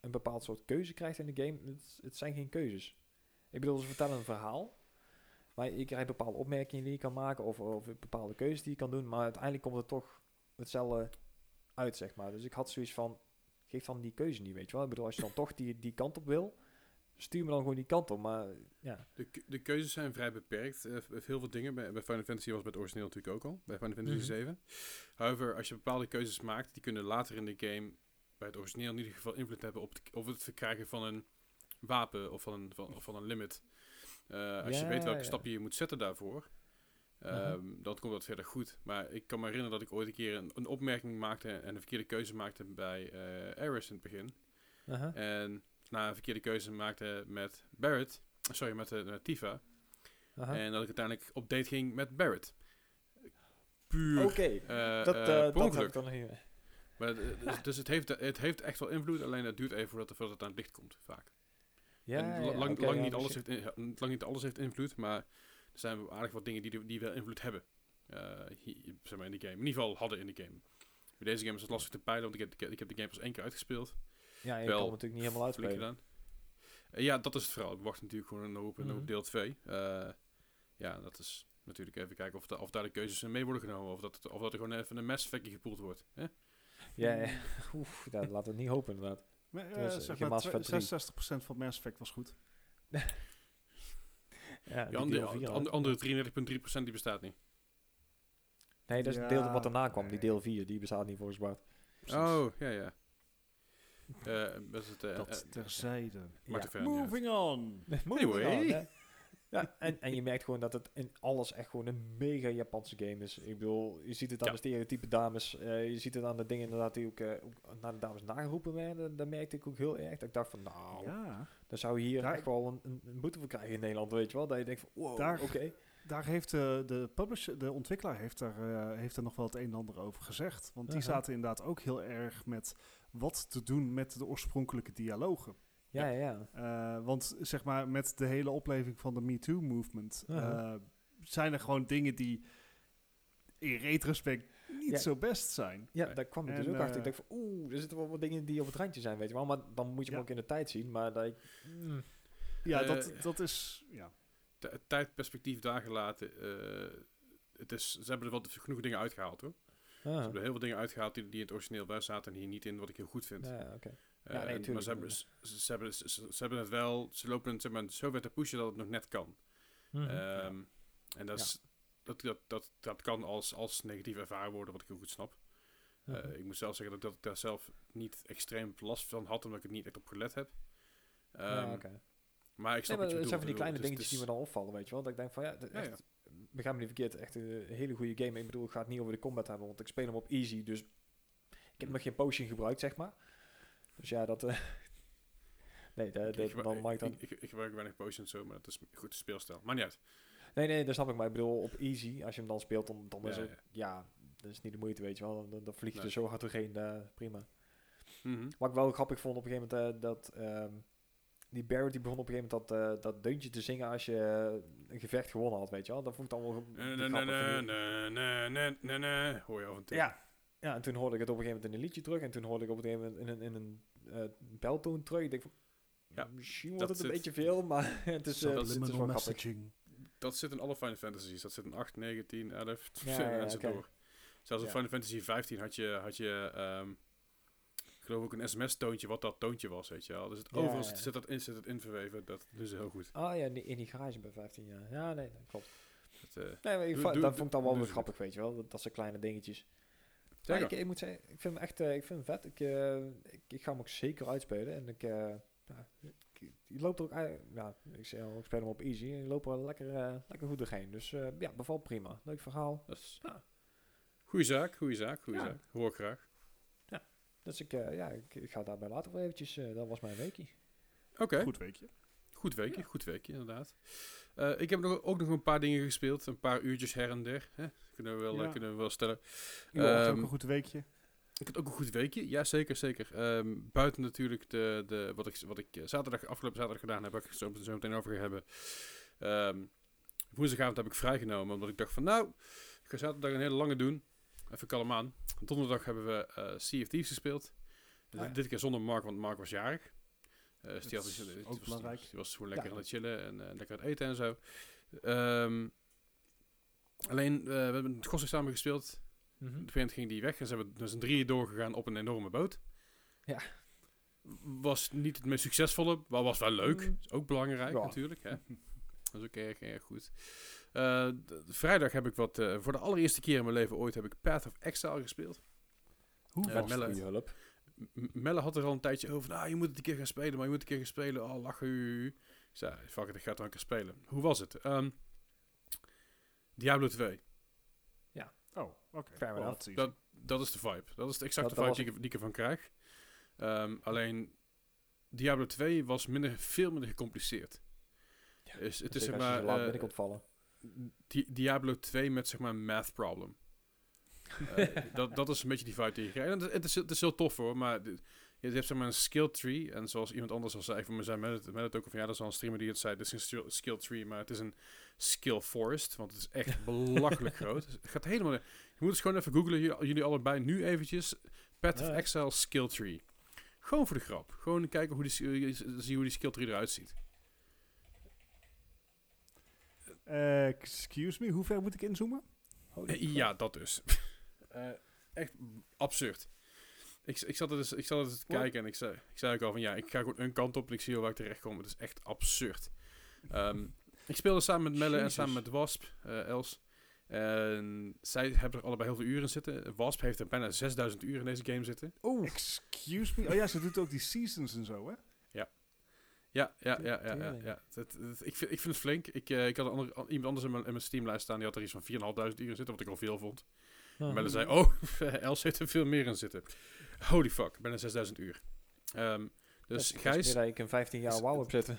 een bepaald soort keuze krijgt in de game, het, het zijn geen keuzes. Ik bedoel, ze vertellen een verhaal, maar je krijgt bepaalde opmerkingen die je kan maken of, of bepaalde keuzes die je kan doen, maar uiteindelijk komt het toch hetzelfde uit, zeg maar. Dus ik had zoiets van, geef dan die keuze niet, weet je wel. Ik bedoel, als je dan toch die, die kant op wil, stuur me dan gewoon die kant op, maar ja. De, de keuzes zijn vrij beperkt. V- heel veel dingen. Bij, bij Final Fantasy was bij het origineel natuurlijk ook al. Bij Final Fantasy Mhm. 7. However, als je bepaalde keuzes maakt, die kunnen later in de game bij het origineel in ieder geval invloed hebben op het, op het verkrijgen van een wapen of van een, van, of van een limit. Eh, als je weet welke ja. stappen je moet zetten daarvoor, ehm, Aha. dan komt dat verder goed. Maar ik kan me herinneren dat ik ooit een keer een, een opmerking maakte en een verkeerde keuze maakte bij eh Aris in het begin. Aha. En na een verkeerde keuze maakte met Barrett, sorry, met, eh, met Tifa. En dat ik uiteindelijk op date ging met Barrett. Puur Oké, eh, dat, eh, eh, dat heb ongeluk. ik dan meer. Maar, eh, dus dus het, heeft, het heeft echt wel invloed, alleen het duurt even voordat, het- voordat het aan het licht komt, vaak. Ja, en ja, la- lang, lang, ja, niet dus alles heeft, in- lang niet alles heeft invloed, maar er zijn aardig wat dingen die, die wel invloed hebben. eh, hier, zeg maar in de game. In ieder geval hadden in de game. Bij deze game is het lastig te peilen, want ik heb- ik heb de game pas één keer uitgespeeld. Ja, je wel kan natuurlijk niet helemaal uitspelen. Eh, ja, dat is het verhaal. Ik wacht natuurlijk gewoon op, op deel 2. Eh, ja, dat is natuurlijk even kijken of, da- of daar de keuzes in mee worden genomen. Of dat, het- of dat er gewoon even een mesvekje gepoeld wordt. Hè? Ja, ja. Oef, dat laten we het niet hopen inderdaad. Maar, eh, Dus, zeg geen maar, Mass Effect 3. 66% van Mass Effect was goed. Ja, Die die andere, deel vier de al. andere, andere 33,3% die bestaat niet. Nee, dat is Ja, het deel wat daarna kwam, die deel 4, die bestaat niet volgens Bart. Precies. Oh, ja, ja. Eh, dat is het, eh, Dat eh, terzijde. Ja. er. Moving on. Moving Anyway. on. Ja, en, en je merkt gewoon dat het in alles echt gewoon een mega Japanse game is. Ik bedoel, je ziet het aan Ja. de stereotype dames. eh, je ziet het aan de dingen inderdaad die ook, eh, ook naar de dames nageroepen werden. Dat merkte ik ook heel erg. Dat ik dacht van, nou, Ja, dan zou je hier Daar- echt wel een, een, een boete voor krijgen in Nederland, weet je wel. Dat je denkt van, wow, Daar- oké. Daar heeft de, de publisher, de ontwikkelaar heeft er, eh, heeft er nog wel het een en ander over gezegd. Want die zaten inderdaad ook heel erg met wat te doen met de oorspronkelijke dialogen. Ja, ja, ja. Eh, want zeg maar, met de hele opleving van de MeToo-movement Aha. eh, zijn er gewoon dingen die in retrospect niet Ja. zo best zijn. Ja, daar kwam ik En, dus ook achter. Ik eh, dacht van, oeh, er zitten wel wat dingen die op het randje zijn, weet je wel. Maar dan moet je hem Ja. ook in de tijd zien. Maar dat ik, mm, Ja, Eh, dat, dat is... Ja. Het tijdperspectief daar gelaten. eh, het is, ze hebben er wel genoeg dingen uitgehaald hoor. Ze ah, hebben er heel veel dingen uitgehaald die, die in het origineel wel zaten en hier niet in, wat ik heel goed vind. ja, oké. Ja, nee, en- maar ze hebben, ze, ze hebben, ze, ze- ze hebben het wel, ze lopen het zeg maar, zo ver te pushen dat het nog net kan. Mhm. Ehm, en dat, is, dat, dat, dat, dat kan als, als negatief ervaren worden, wat ik heel goed snap. Eh, ik moet zelf zeggen dat, dat ik daar zelf niet extreem last van had, omdat ik er niet echt op gelet heb. ja, Ehm. Maar ik Nee, snap maar wat je het zijn van die kleine is- dingetjes die me dan opvallen, weet je wel. Dat ik denk van, ja, Ja, echt, begrijp me niet verkeerd, echt een hele goede game. Ik bedoel, ik ga het niet over de combat hebben, want ik speel hem op easy, dus ik heb nog geen potion gebruikt, zeg maar. Dus ja, dat... eh, nee, dat, Ik, dat, dan ik dan... ik, ik, ik gebruik weinig potions zo, maar dat is een goed speelstijl. Maar niet uit. Nee, nee, dat snap ik, maar ik bedoel, op easy, als je hem dan speelt, dan, dan is Ja, het... ja. Ja, dat is niet de moeite, weet je wel. Dan, dan vlieg je Nee. er zo hard doorheen, eh, prima. Mhm. Wat ik wel grappig vond op een gegeven moment, eh, dat ehm, die Barrett die begon op een gegeven moment dat, eh, dat deuntje te zingen als je eh, een gevecht gewonnen had, weet je wel. Dat vond ik dan wel Nee. Hoor je af en toe. Ja. ja, en toen hoorde ik het op een gegeven moment in een liedje terug en toen hoorde ik op een gegeven moment in een, in een eh, beltoon terug. Ik denk van, Ja, misschien dat wordt het een zit- beetje veel, maar het is, eh, dat het is wel grappig. dat zit in alle Final Fantasies. Dat zit in 8, 9, 10, 11, Ja, en ja, zo door. Zelfs in. Final Fantasy 15 had je, had je ehm, geloof ook een sms-toontje wat dat toontje was, weet je wel. Dus het Ja, overal ja, zit, dat in, zit het in verweven. Dat ze heel goed. Ah ja, in die, in die garage bij 15 jaar. Ja, nee, dat klopt. Dat, eh, Nee, ik Doe- dat doe- vond ik dan wel weer grappig, weet je wel. Dat, dat zijn kleine dingetjes. Maar ik, ik moet zeggen, ik vind hem echt eh, ik vind hem vet. Ik, eh, ik, ik ga hem ook zeker uitspelen. En ik, je loopt er ook, ja, ik, zeg ik speel hem op easy. En je loopt er lekker, lekker goed doorheen. Dus ja, bevalt prima. Leuk verhaal. Is Ja. goeie zaak, goeie zaak, goeie Ja. zaak. Hoor graag. Dus ik, eh, ja, ik, ik ga daarbij later wel eventjes, eh, dat was mijn weekie. Oké, Goed weekje. goed weekje, goed weekje inderdaad. Eh, ik heb nog, ook nog een paar dingen gespeeld. Een paar uurtjes her en der. Hè? Kunnen, we wel, Ja. kunnen we wel stellen. U had ook Ehm, een goed weekje. Ik had ook een goed weekje. Ja, zeker, zeker. Ehm, buiten natuurlijk de, de, wat ik, wat ik zaterdag, afgelopen zaterdag gedaan heb, waar ik het zo, zo meteen over ga hebben. Ehm, woensdagavond heb ik vrijgenomen, omdat ik dacht van nou, ik ga zaterdag een hele lange doen. Even kalm aan. Donderdag hebben we eh Sea of Thieves gespeeld. Ah, ja. Dit keer zonder Mark, want Mark was jarig. Eh, dus die, had, is ook was, belangrijk. Die was gewoon lekker Ja. aan het chillen en eh, lekker aan het eten en zo. Ehm, alleen, eh, we hebben het godsdienst samen gespeeld. Mhm. Op een gegeven moment ging die weg en ze hebben dus een drieën doorgegaan op een enorme boot. Ja. Was niet het meest succesvolle, maar was wel leuk. Mm. Is ook belangrijk Ja. natuurlijk. Hè? Dat is ook erg, erg goed. Eh, vrijdag heb ik wat, eh, voor de allereerste keer in mijn leven ooit, heb ik Path of Exile gespeeld. Hoe Ja, was Melle- hulp. Melle had er al een tijdje over, nou je moet het een keer gaan spelen, maar je moet een keer gaan spelen. Oh, lachen. hu. Ik zei, fuck it, ik ga het wel een keer spelen. Hoe was het? Ehm, Diablo 2. Oh, oké. Well, easy. Dat, dat is de vibe. Dat is de exacte Dat- dat vibe die ik, die ik ervan krijg. Ehm, alleen Diablo 2 was minder, veel minder gecompliceerd. Ja, Dus het is zeg als je maar zo laat eh, binnenkomt vallen. Di- Diablo 2 met zeg maar een math problem. Eh, dat, dat is een beetje die vibe die je krijgt. En het, het is, het is heel tof hoor, maar je hebt zeg maar een skill tree. En zoals iemand anders al zei, van me zijn met het, met het ook, of ja, dat is al een streamer die het zei, dit is een skill- tree, maar het is een skill forest, want het is echt belachelijk groot. Het gaat helemaal, je moet het gewoon even googlen, jullie, allebei nu eventjes, Path of. Exile skill tree. Gewoon voor de grap. Gewoon kijken hoe die, zie hoe die skill tree eruit ziet. Eh, excuse me, hoe ver moet ik inzoomen? Holy Eh. Ja, dat dus. Eh, echt absurd. Ik, ik zat er dus, ik zat er dus te kijken en ik zei, ik zei ook al van ja, ik ga gewoon een kant op en ik zie wel waar ik terecht kom. Het is echt absurd. Ehm, ik speelde samen met Melle en samen met Wasp, Els. En zij hebben er allebei heel veel uren zitten. Wasp heeft er bijna 6000 uur in deze game zitten. Oeh. Excuse me? Oh ja, ze doet ook die seasons en zo, hè? Ja, ja, ja, ja. ja, Tering. ja. Het, het- ik, vind, ik vind het flink. Ik, eh, ik had een ander, an- iemand anders in mijn, in mijn Steamlijst staan, die had er iets van 4.500 uur in zitten, wat ik al veel vond. Ah. Melle zei, oh, Els heeft er veel meer in zitten. Holy fuck, bijna 6000 uur. Ehm, dus Dat is Gijs, meer dat ik een 15 jaar WoW heb zitten.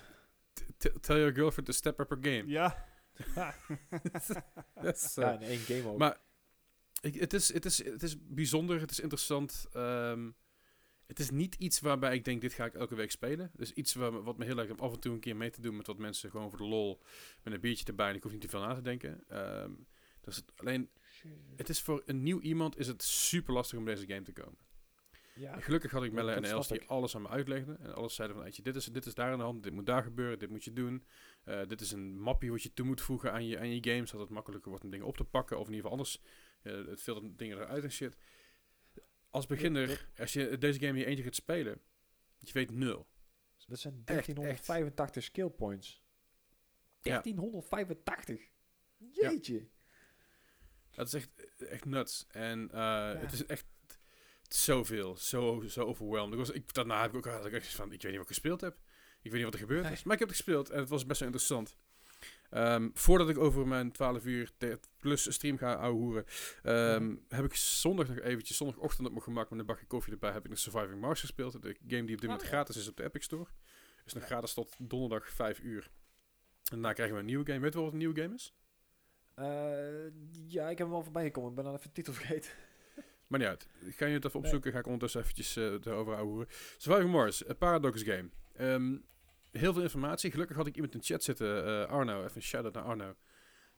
tell your girlfriend to step up her game. Ja. That's, Ja, uh, in één game ook. maar ik, het, is, het, is, het is bijzonder, het is interessant. ehm, het is niet iets waarbij ik denk, dit ga ik elke week spelen. Dus iets waar, wat me heel erg om af en toe een keer mee te doen met wat mensen gewoon voor de lol met een biertje erbij. En ik hoef niet te veel na te denken. Ehm, dus het, alleen, het is voor een nieuw iemand is het super lastig om deze game te komen. ja. Gelukkig had ik Melle en Els die alles aan me uitlegden. En alles zeiden van, "Eitje, dit is, dit is daar aan de hand, dit moet daar gebeuren, dit moet je doen. Eh, dit is een mappie wat je toe moet voegen aan je, aan je game, zodat het makkelijker wordt om dingen op te pakken. Of in ieder geval anders, eh, het filtert dingen eruit en shit. Als beginner, als je deze game in je eentje gaat spelen, je weet nul. Dat zijn echt. 1385 skill points. Ja. 1385. Jeetje. Dat is echt, echt nuts. En eh, het is echt zoveel, zo, zo overwhelmed. Ik was, ik, daarna heb ik ook had ik echt van, ik weet niet wat ik gespeeld heb. Ik weet niet wat er gebeurd Nee. is. Maar ik heb het gespeeld en het was best wel interessant. Ehm, voordat ik over mijn 12 uur plus stream ga ouwehoeren, Mhm. heb ik zondag nog eventjes, zondagochtend op mijn gemak met een bakje koffie erbij, heb ik nog Surviving Mars gespeeld. De game die op dit moment Oh, gratis is op de Epic Store. Is nog gratis tot donderdag 5 uur. En daarna krijgen we een nieuwe game. Weet je wel wat een nieuwe game is? Eh, ja, ik heb hem al voorbij gekomen. Ik ben dan even de titel vergeten. Maar niet uit. Ga je het even opzoeken, ga ik ondertussen eventjes eh erover houden. Surviving Mars, een Paradox game. Ehm, heel veel informatie. Gelukkig had ik iemand in de chat zitten, eh, Arno, even een shout-out naar Arno.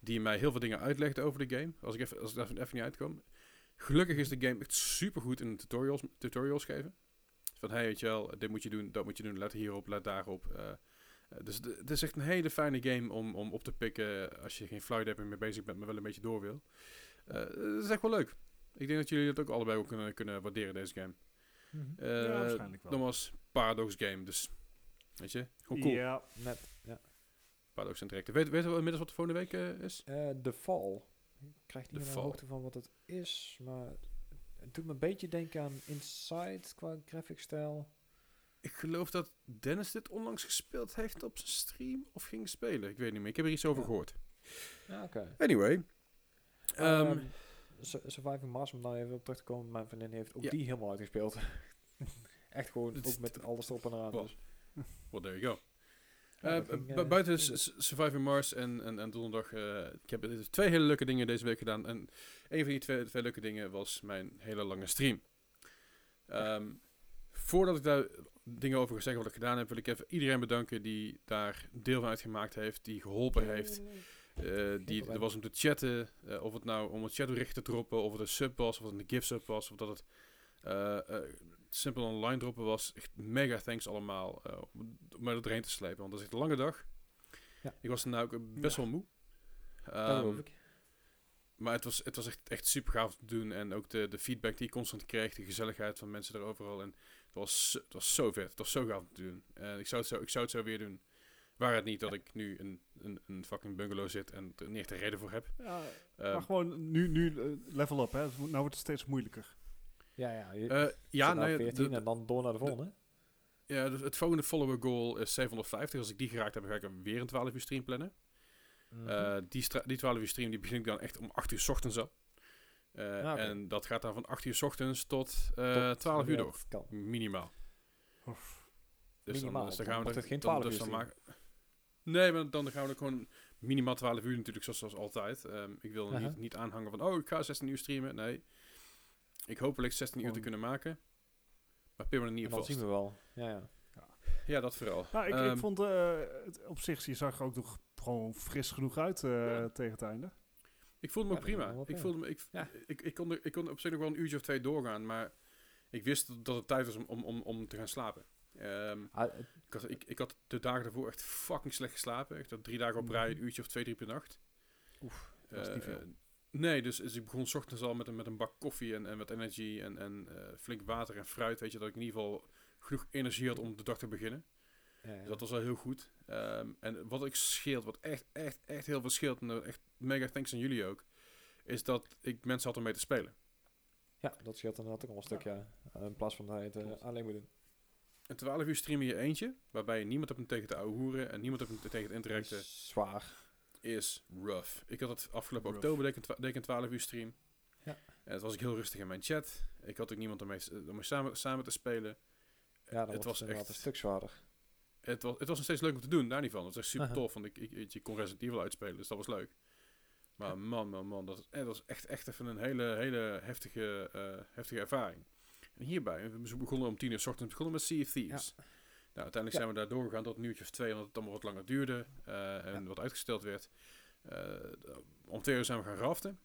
Die mij heel veel dingen uitlegde over de game. Als ik, even, als ik daar even niet uitkom. Gelukkig is de game echt super goed in tutorials, tutorials geven. Van, hey, weet je wel, dit moet je doen, dat moet je doen, let hierop, let daarop. Eh, dus het is echt een hele fijne game om, om op te pikken als je geen flight hebt en mee bezig bent, maar wel een beetje door wil. Het is echt wel leuk. Ik denk dat jullie het ook allebei wel kunnen, kunnen waarderen, deze game. Mhm. Eh ja, waarschijnlijk wel. nogmaals, Paradox game, dus weet je, gewoon cool. Ja, Net, ja. Paradox Interactive. Weet, weten we inmiddels wat de volgende week eh, is? Eh, The Fall. Ik krijg niet meer de hoogte van wat het is, maar het doet me een beetje denken aan Inside qua graphic stijl. Ik geloof dat Dennis dit onlangs gespeeld heeft op zijn stream of ging spelen. Ik weet niet meer. Ik heb er iets over Ja. gehoord. Ja, oké. Anyway. Su- Surviving Mars, om daar even op terug te komen, mijn vriendin heeft ook Ja. die helemaal uitgespeeld. Echt gewoon, ook met alles erop en eraan. Wow. Dus. Well, there you go. Eh, bu- eh, buiten Surviving Mars en, en, en donderdag. eh, ik heb twee hele leuke dingen deze week gedaan. En een van die twee, twee leuke dingen was mijn hele lange stream. Ehm, voordat ik daar dingen over ga zeggen wat ik gedaan heb, wil ik even iedereen bedanken die daar deel van uitgemaakt heeft, die geholpen heeft. die er was om te chatten, of het nou om het chatbericht te droppen, of het een sub was, of het een gift sub was, of dat het simpel online droppen was. Echt mega thanks allemaal eh, om me erheen te slepen, want dat is echt een lange dag. Ja. Ik was daarna ook best Ja. wel moe. Ehm, ik. maar het was, het was echt, echt super gaaf te doen. En ook de, de feedback die ik constant kreeg, de gezelligheid van mensen er overal. En het was, het was zo vet. Het was zo gaaf om te doen. En ik zou het zo, ik zou het zo weer doen. Waar het niet dat ik nu in een, een fucking bungalow zit en er niet echt een reden voor heb. ja, Ehm, maar gewoon nu, nu eh, level up. Hè. Nou wordt het steeds moeilijker. Ja, ja. Je, eh, ja, nou, ja, 14 de- en dan door naar de volgende. ja, dus het volgende follower goal is 750. Als ik die geraakt heb, ga ik er weer een 12 uur stream plannen. Mhm. Eh, die, die 12 uur stream die begin ik dan echt om 8 uur 's ochtends al. Eh, Ah. En dat gaat dan van 8 uur 's ochtends tot, eh Tot 12 uur door. het Kan. Minimaal. Oef. Dus Minimaal, dan, dus dan dan gaan we er- het geen dan- 12 dus uur dan maken- Nee, maar dan gaan we er gewoon minimaal 12 uur natuurlijk, zoals, zoals altijd. Ehm, ik wil niet, niet aanhangen van, oh, ik ga 16 uur streamen. Nee. Ik hopelijk 16 uur te kunnen maken. Maar pin me er niet dan zien we wel. Ja, ja. Ja, dat vooral. Nou, ik, Ehm, ik vond eh, het op zich, je zag er ook nog gewoon fris genoeg uit eh, Ja. tegen het einde. Ik voelde me Ja, dat prima. Ik, voelde me, ik, Ja. ik, ik, kon er, ik kon op zich nog wel een uurtje of twee doorgaan, maar ik wist dat- dat het tijd was om, om, om, om te gaan slapen. Ehm, Ah, het- ik, had, ik, ik had de dagen daarvoor echt fucking slecht geslapen. Ik had drie dagen op rij, een uurtje of twee, drie per nacht. Oef, dat is niet Eh, veel. Nee, dus, dus ik begon 's ochtends al met een, met een bak koffie en, en wat energy en, en eh, flink water en fruit. Weet je, dat ik in ieder geval genoeg energie had om de dag te beginnen. ja, ja. Dus dat was wel heel goed. Ehm, en wat ik scheelt, wat echt, echt, echt heel veel scheelt, en eh, echt mega thanks aan jullie ook, is dat ik mensen had om mee te spelen. ja, dat scheelt inderdaad ook al een stuk, ja. Eh, in plaats van dat je het alleen moet doen. En 12 uur stream je eentje, waarbij je niemand hebt om tegen te ouwehoeren en niemand hebt om tegen het interacten, zwaar. Is rough. Ik had het afgelopen Rough. oktober, deed ik, een twa- deed ik een 12 uur stream. Ja. En het was ik heel rustig in mijn chat. Ik had ook niemand om mee, om mee samen, samen te spelen. Ja, wordt was het echt een stuk zwaarder. Het was, het was nog steeds leuk om te doen, daar niet van. Het was echt super tof, want ik, ik, je, ik kon Resident Evil uitspelen, dus dat was leuk. Maar man, man, man, dat, eh, dat was echt, echt even een hele, hele heftige, eh, heftige ervaring. En hierbij, we begonnen om tien uur s ochtends, begonnen met Sea of Thieves. Nou, uiteindelijk Ja. zijn we daar doorgegaan tot een uurtje of twee, omdat het allemaal wat langer duurde eh, en Ja. wat uitgesteld werd. Eh, om twee uur zijn we gaan raften.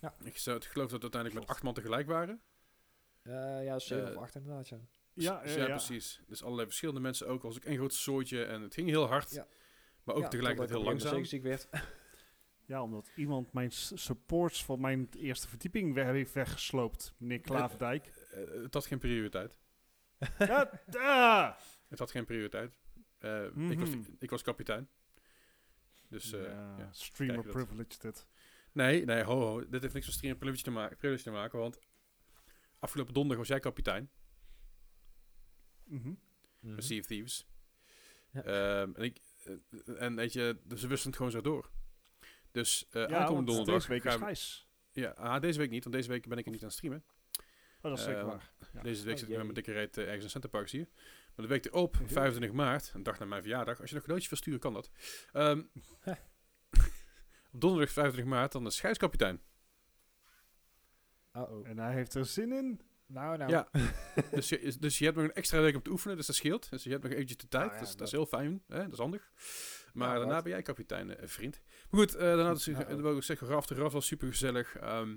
Ja. Ik, zou, ik geloof dat we uiteindelijk met acht man tegelijk waren. Eh, ja, 7 Eh, of 8 inderdaad, ja. Ja, Dus ja, ja. precies. Dus allerlei verschillende mensen ook. als ik één groot soortje en het ging heel hard, Ja. maar ook Ja, tegelijkertijd heel een langzaam. ziek werd. Ja, omdat iemand mijn supports van mijn eerste verdieping weg heeft weggesloopt. Meneer Klaverdijk. Eh, het had geen prioriteit. ja, ah! Het had geen prioriteit. Eh, ik, was, Mhm. ik was kapitein. Dus eh, ja, ja. streamer je privilege dit. Nee, nee, ho, ho. Dit heeft niks met stream privilege te, maken, privilege te maken, want afgelopen donderdag was jij kapitein Mhm. met Sea of Thieves. Ja. Ehm, en, ik, eh, en weet je, dus we wisten het gewoon zo door. Dus eh Ja, aankomende donderdag deze week is. Ja, ah, deze week niet, want deze week ben ik er niet aan het streamen. Oh, dat is zeker Eh, waar. Ja. Deze week Oh, zit ik met mijn dikke reet ergens in Centerparks hier. Maar de week erop, Heel. 25 maart, een dag na mijn verjaardag. Als je nog cadeautjes wil sturen, kan dat. Ehm, op donderdag 25 maart, dan is Gijs kapitein. Uh-oh. En hij heeft er zin in. Nou, nou. Ja. dus, je, dus je hebt nog een extra week om te oefenen, dus dat scheelt. Dus je hebt nog eventjes de tijd, Nou ja, dus dat, dat- is heel fijn. Hè? Dat is handig. Maar Ja, daarna wat? ben jij kapitein, eh, vriend. Maar goed, eh, daarna dus, uh, oh. ik zeggen, Raf de Raf was super gezellig. Ehm,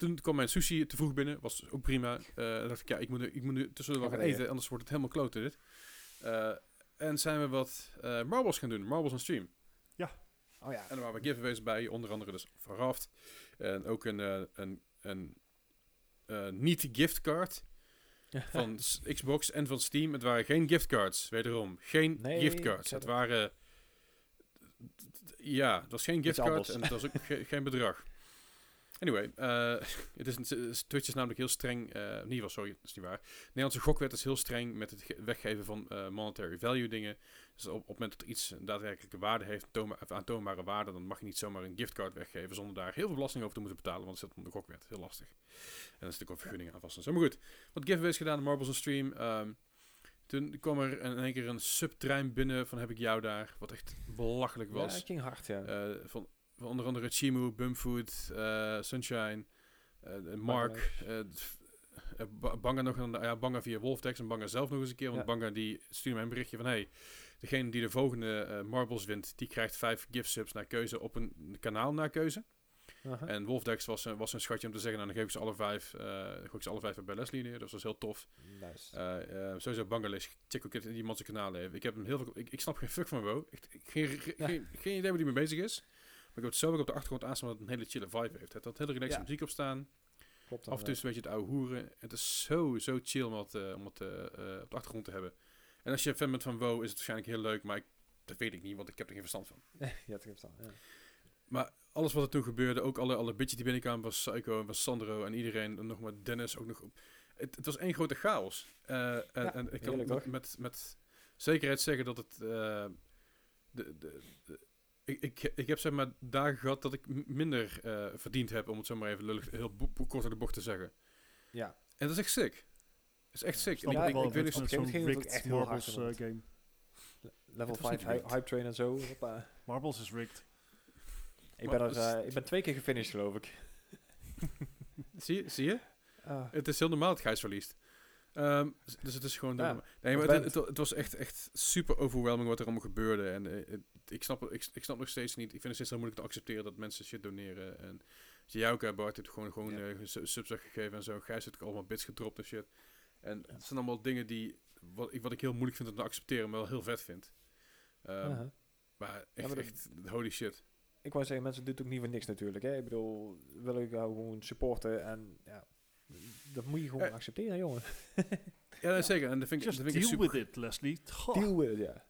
toen kwam mijn sushi te vroeg binnen, was ook prima. Eh, dan dacht ik, ja, ik moet, nu- ik moet nu tussendoor Ja, wel gaan eten, anders wordt het helemaal kloten dit. Eh, En zijn we wat eh, marbles gaan doen. Marbles on stream. Oh ja. En er waren giveaways bij. Onder andere dus van Raft. En ook een, eh, een, een eh, niet giftcard van Xbox en van Steam. Het waren geen giftcards, wederom. Geen Nee, giftcards. Het waren... Ja, het was geen giftcard en het was ook ge- geen bedrag. Anyway, eh, het is, Twitch is namelijk heel streng... eh in ieder geval, sorry, dat is niet waar. Nederlandse gokwet is heel streng met het ge- weggeven van eh, monetary value dingen. Dus op, op het moment dat iets een daadwerkelijke waarde heeft, aantoonbare waarde, dan mag je niet zomaar een giftcard weggeven zonder daar heel veel belasting over te moeten betalen, want het zit onder de gokwet. Heel lastig. En dan is natuurlijk ook vergunningen aan vast en zo. Maar goed, wat giveaways gedaan, de Marbles on Stream. Ehm, toen kwam er in één keer een subtrein binnen van heb ik jou daar, wat echt belachelijk Ja, was. het ging hard, ja. Van onder andere Chimu, Bumfood, eh, Sunshine, eh, Mark, eh, Banga nog een, ja, Banga via Wolfdex en Banga zelf nog eens een keer. Want Ja. Banga die stuurde mij een berichtje van hey, degene die de volgende Marbles wint, die krijgt vijf gift subs naar keuze op een kanaal naar keuze. En Wolfdex was, een- was een schatje om te zeggen, nou dan geef ik ze alle vijf, gooi ik ze alle vijf bij Leslie neer. Dus dat was heel tof. Nice. Sowieso Bangladesh. Check ook even iemand zijn kanaal even. Ik heb hem heel veel. Ik, ik snap geen fuck van. Ik, ik- geen, Ja. geen, geen idee waar hij mee bezig is. Ik heb het zo ook op de achtergrond aanstaan dat het een hele chille vibe heeft. Het had hele relaxed Ja. muziek op staan. Klopt Af en toe is een beetje het oude hoeren. Het is zo, zo chill om het, eh, om het eh, eh, op de achtergrond te hebben. En als je fan bent van WoW is het waarschijnlijk heel leuk. Maar ik, dat weet ik niet, want ik heb er geen verstand van. ja, staan. Ja. Maar alles wat er toen gebeurde, ook alle, alle bitches die binnenkwamen, was Psycho, was Sandro en iedereen. En nog maar Dennis ook nog. op- Het, het was één grote chaos. En, Ja, en ik kan met, met, met zekerheid zeggen dat het. de, de, de- ik, ik, ik heb zeg maar dagen gehad dat ik minder eh, verdiend heb, om het zo maar even lullig, heel kort door de bocht te zeggen. ja. En dat is echt sick. Dat is echt sick. En Snap ik, Ja, ik ik, wel, ik weet zo'n rigged echt heel hard Marbles eh, game. Level Het was niet 5 hy- rigged. hype train en zo. Hoppa. Marbles is rigged. Ik ben, er, eh, ik ben twee keer gefinished, geloof ik. zie, je- zie je? Ah, Het is heel normaal dat Gijs verliest. Ehm, dus het is gewoon... Ja, nee, maar het, het, het was echt, echt super overwhelming wat er allemaal gebeurde. En het- ik, snap, ik, ik snap nog steeds niet... Ik vind het steeds heel moeilijk te accepteren dat mensen shit doneren. En Jouka, Bart heeft gewoon, gewoon Ja. eh, su- subs weggegeven en zo. Gijs heeft ook allemaal bits gedropt en shit. En het zijn allemaal dingen die... Wat ik, wat ik heel moeilijk vind om te accepteren, maar wel heel vet vind. Ehm. Maar echt, maar dat- echt holy shit. Ik wou zeggen, mensen doen het ook niet voor niks natuurlijk. Hè? Ik bedoel, wil ik jou gewoon supporten en ja, dat moet je gewoon Eh. accepteren, jongen. Ja, nee, zeker. En dat vind ik, Just dat vind ik super with it, Leslie. Goh. Deal with it, ja.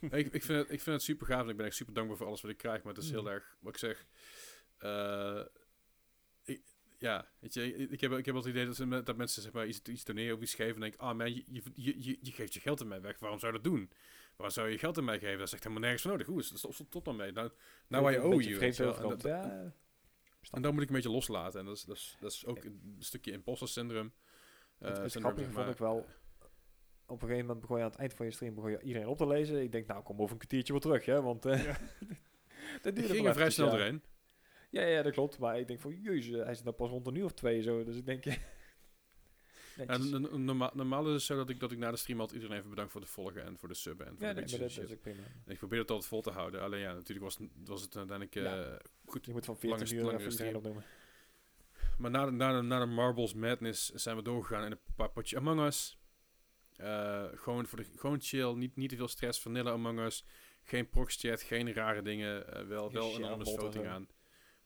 ik, ik, vind het, ik vind het super gaaf en ik ben echt super dankbaar voor alles wat ik krijg. Maar het is heel Mhm. erg, wat ik zeg. eh, ik, ja, weet je, ik heb, ik heb wel het idee dat, dat mensen zeg maar, iets, iets doneren of iets geven. En denk ik, ah man, je, je, je, je, geeft je geld aan mij weg. Waarom zou je dat doen? Waarom zou je geld aan mij geven? Dat is echt helemaal nergens voor nodig. Hoe is het? Stop, stop dan mee. Nou, nou waar je Een owe wel. En, dat- Ja, en dan moet ik een beetje loslaten. En dat is, dat is, dat is ook een stukje imposter syndroom. het, eh, het grappige zeg vond ik wel, op een gegeven moment begon je aan het eind van je stream begon je iedereen op te lezen. Ik denk, nou kom over een kwartiertje weer terug, hè, want eh Ja. dat duurde ging wel er vrij snel doorheen. Ja, ja, dat klopt. Maar ik denk van, jezus, hij zit nou pas rond een uur of twee zo. Dus ik denk, Ja, netjes. n- n- normaal, normaal is het zo dat ik, dat ik na de stream altijd iedereen even bedankt voor het volgen en voor de subben en voor ja, de nee, dat en is ook prima. En ik probeer het altijd vol te houden. Alleen ja, natuurlijk was, het- was het uiteindelijk eh, Ja. goed. Je moet van Lange 14 st- uur even iedereen stream. opnoemen. Maar na de, na, de, na de Marbles Madness zijn we doorgegaan in een paar potjes Among Us. Eh, gewoon, voor de, gewoon chill, niet, niet te veel stress, vanilla Among Us. Geen proxchat, geen rare dingen. eh, wel, wel een voting zo. aan.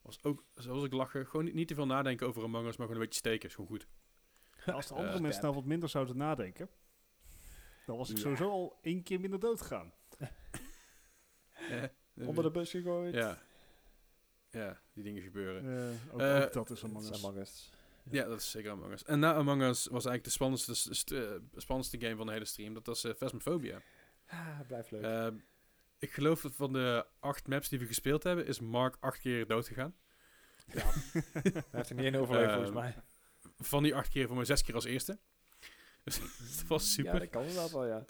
Was ook, zoals ik lachen, gewoon niet, niet te veel nadenken over Among Us, maar gewoon een beetje steken. Is gewoon goed. Als de andere Eh, mensen nou wat minder zouden nadenken, dan was ik Ja. sowieso al één keer minder dood gegaan. Onder de bus gegooid. Ja. Ja, die dingen gebeuren. Ook, ook dat is Among Us. Among Us. Ja, dat is zeker Among Us. En na Among Us was eigenlijk de spannendste, st- st- eh, spannendste game van de hele stream. Dat was eh Phasmophobia. Ah, blijft leuk. Eh, ik geloof dat van de acht maps die we gespeeld hebben, is Mark acht keer dood gegaan. ja. Hij heeft er niet één overleefd eh, volgens mij. Van die acht keer voor mij zes keer als eerste. Dus dat was Ja, super. dat kan inderdaad wel, ja.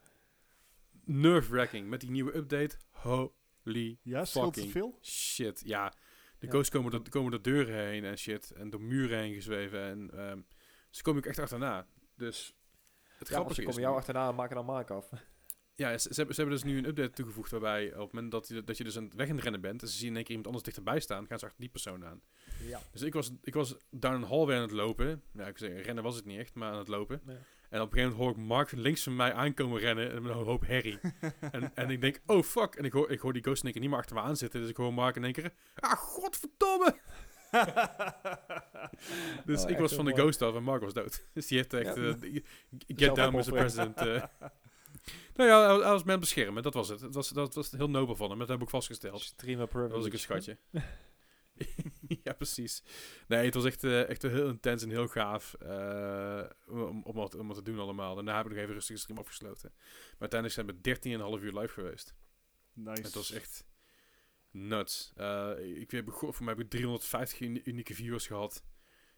Nerve-wracking. Met die nieuwe update. Holy Ja, Fucking veel? shit. Ja, de ghosts komen, door- komen door deuren heen en shit. En door muren heen gezweven. En ehm, ze komen ook echt achterna. Dus het Ja, grappige ze is... komen jou achterna en maken dan Mark af. Ja, ze, ze hebben, ze hebben dus nu een update toegevoegd waarbij op het moment dat je, dat je dus aan het weg aan het rennen bent en ze zien in één keer iemand anders dichterbij staan, gaan ze achter die persoon aan. Ja. Dus ik was, ik was down een hallway aan het lopen. Ja, ik zeg, rennen was het niet echt, maar aan het lopen. Ja. En op een gegeven moment hoor ik Mark links van mij aankomen rennen en met een hoop herrie. en, en ik denk, oh fuck. En ik hoor, ik hoor die Ghost niet meer achter me aan zitten. Dus ik hoor Mark in één keer, ah godverdomme. Dus Oh, ik was van de ghost af en Mark was dood. Dus die heeft echt, Ja. eh, get down Mr. President. eh. nou ja, hij, was me aan het beschermen, dat was het. Het was, dat was heel nobel van hem, dat heb ik vastgesteld. Streamer Dat was ook een schatje. ja, precies. Nee, het was echt, eh, echt heel intens en heel gaaf eh, om, om, wat, om wat te doen allemaal. Daarna heb ik nog even rustig de stream afgesloten. Maar uiteindelijk zijn we 13,5 uur live geweest. Nice. Het was echt nuts. Eh, ik weet, voor mij heb ik 350 uni- unieke viewers gehad.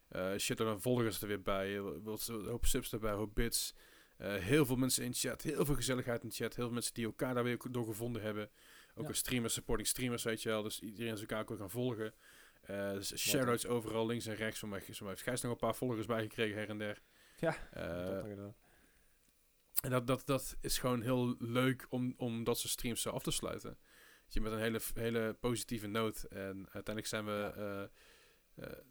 Eh shit, aan volgers er weer bij. Een hoop subs erbij, een hoop bits. Heel veel mensen in chat, heel veel gezelligheid in chat. Heel veel mensen die elkaar daar weer door gevonden hebben. Ook Ja. een streamers, supporting streamers, weet je wel. Dus iedereen is elkaar ook gaan volgen. Eh dus shoutouts overal, links en rechts. Voor mij, voor mij heeft Gijs nog een paar volgers bijgekregen her en der. Ja, Eh, Dat gedaan. en dat, dat, dat is gewoon heel leuk om, om dat soort streams zo af te sluiten. Je met een hele, hele positieve noot. En uiteindelijk zijn we. eh,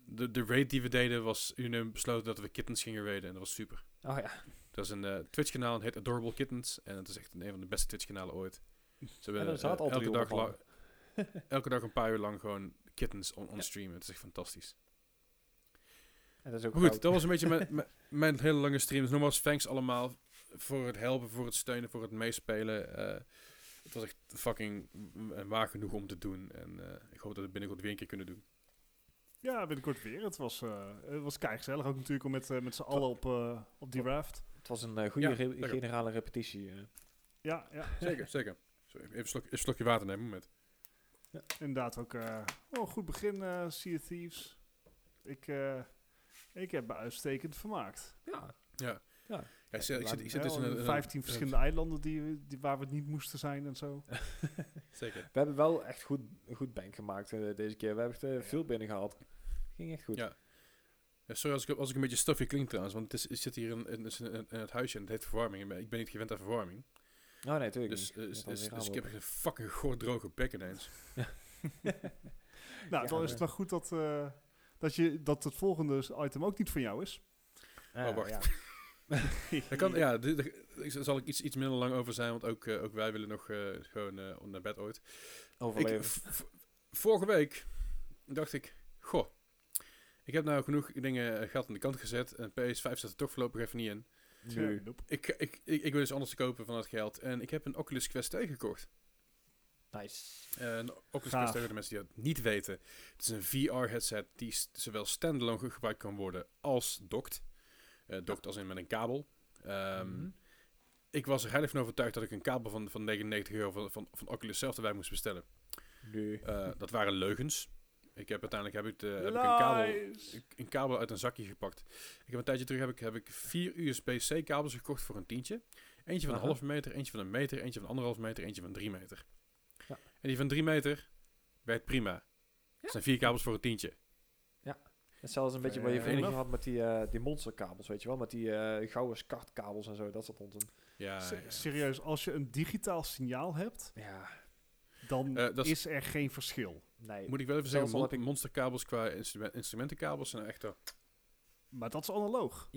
de, de raid die we deden was unaniem besloten dat we kittens gingen raiden. En dat was super. Oh ja. Dat is een Twitch-kanaal, het heet Adorable Kittens. En het is echt een van de beste Twitch-kanalen ooit. Ze hebben eh, elke, dag elke dag een paar uur lang gewoon kittens on, on. Het is echt fantastisch. En dat is ook goed, goud. dat was een beetje mijn, mijn, hele lange stream. Dus nogmaals, thanks allemaal voor het helpen, voor het steunen, voor het meespelen. Eh, het was echt fucking waar genoeg om te doen. En eh, ik hoop dat we het binnenkort weer een keer kunnen doen. Ja, binnenkort weer. Het was, eh het was gezellig ook natuurlijk om met, met z'n allen op, op die raft. Het was een goede Ja, re- lekker. generale repetitie. Ja, ja. Zeker, zeker. Even een, slok, even een slokje water nemen, moment. Inderdaad ook eh oh, een goed begin, eh Sea of Thieves. Ik, eh, ik heb me uitstekend vermaakt. Ja. Ja. Ja. Ja, ik zit, ik zit, ik zit dus in een... in een- 15 verschillende eilanden die, we- die, waar we het niet moesten zijn en zo. Zeker. We hebben wel echt goed, goed bank gemaakt deze keer. We hebben echt eh, veel binnen gehad. Ging echt goed. Ja. Ja, sorry als ik, als ik een beetje stuffy klink trouwens, want het is, ik zit hier in, in, in, in het huisje en het heet verwarming. Ik ben- Ik ben niet gewend aan verwarming. Oh nee, tuurlijk Dus, dus, dus, dus ik heb een fucking goor droge bek ineens. Nou, Ja, dan is het wel goed dat, eh, dat, je, dat het volgende item ook niet van jou is. Ah, Oh, wacht. ja. Kan, ja, daar zal ik iets, iets minder lang over zijn, want ook, eh, ook wij willen nog eh, gewoon eh, naar bed ooit. Overleven. vorige week dacht ik, goh, ik heb nou genoeg dingen geld aan de kant gezet en PS5 staat er toch voorlopig even niet in. Nu. Nope. Ik, ik, ik, ik wil iets anders kopen van dat geld en ik heb een Oculus Quest 2 gekocht. Nice. Eh, Een Oculus Gaaf. Quest 2, voor de mensen die dat niet weten. Het is een VR-headset die zowel standalone ge- gebruikt kan worden als docked. Docked als in met een kabel. Ehm, Mhm. Ik was er heilig van overtuigd dat ik een kabel van, van 99 euro van, van, van Oculus zelf erbij moest bestellen. Nu. Eh, dat waren leugens. Ik heb uiteindelijk heb ik, de, heb ik een, kabel, een kabel uit een zakje gepakt. Ik heb een tijdje terug heb ik, heb ik vier USB-C kabels gekocht voor een tientje. Eentje van een halve meter, eentje van een meter, eentje van anderhalve meter, eentje van drie meter. Ja. En die van drie meter werkt prima. Dat zijn vier kabels voor een tientje. Het is zelfs een beetje wat je Fair vroeger had met die, eh, die monsterkabels, weet je wel? Met die eh gouden skartkabels en zo, dat soort onzin. Ja, Se- ja. Serieus, als je een digitaal signaal hebt, Ja, dan Eh, dat is- is er geen verschil. nee. Moet ik wel even Zelfs zeggen, mon- ik- monsterkabels qua instrument, instrumentenkabels zijn echt... eh, Maar dat is analoog.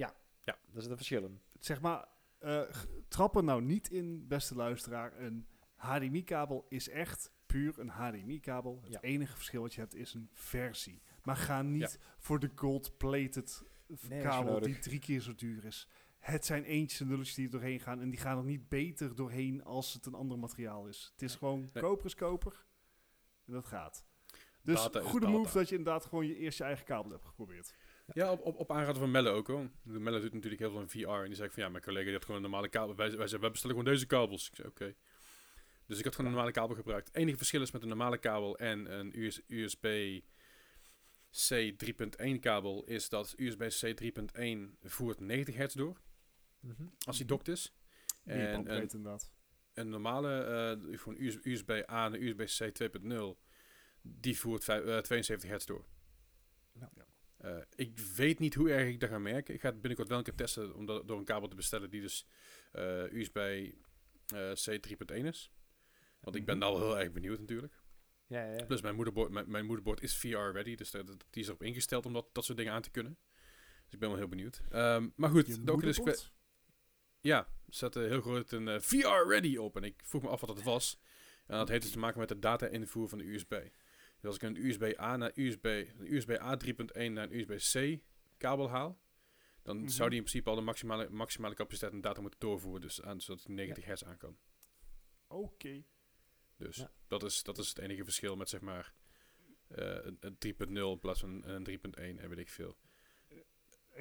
Daar zit een verschil in. Zeg maar, eh, g- trap er nou niet in, beste luisteraar. Een HDMI-kabel is echt puur een HDMI-kabel. Het Ja. enige verschil wat je hebt is een versie. Maar ga niet voor de gold-plated Nee, is kabel die drie keer zo duur is. Het zijn eentjes en nulletjes die er doorheen gaan. En die gaan er niet beter doorheen als het een ander materiaal is. Het is gewoon Nee. koper is koper. En dat gaat. Dus Data goede data. move dat je inderdaad gewoon je eerst je eigen kabel hebt geprobeerd. Ja, op, op, op aanraden van Melle ook hoor. Melle doet natuurlijk heel veel in VR. En die zei van ja, mijn collega die had gewoon een normale kabel. Wij, wij wij bestellen gewoon deze kabels. Ik zei oké. Dus ik had gewoon een normale kabel gebruikt. Het enige verschil is met een normale kabel en een US, USB C 3.1 kabel is dat USB C 3.1 voert 90 hertz door Mhm. als die dokt is. En een, inderdaad. een normale eh, gewoon US, USB A en USB C 2.0 die voert vijf- eh, 72 hertz door. Ja. Ja. Eh, ik weet niet hoe erg ik dat ga merken. Ik ga het binnenkort wel een keer testen om dat, door een kabel te bestellen die dus eh, USB eh, C 3.1 is. Want ik ben Mhm. al heel erg benieuwd natuurlijk. Ja, ja, ja. Plus mijn moederbord, mijn, mijn moederbord is VR ready, dus dat, dat- die is erop ingesteld om dat, dat soort dingen aan te kunnen. Dus ik ben wel heel benieuwd. Ehm, maar goed? Quest... ja, zette heel groot een eh, VR ready op. En ik vroeg me af wat dat was. En dat heeft dus te maken met de data-invoer van de USB. Dus als ik een USB-A naar USB, een USB-A 3.1 naar een USB-C kabel haal, dan Mhm. zou die in principe al de maximale, maximale capaciteit en data moeten doorvoeren. Dus aan, zodat hij 90 hertz aan kan. Oké. Dus Ja. dat, is, dat is het enige verschil met zeg maar eh, een, een 3.0 in plaats van een 3.1 en weet ik veel.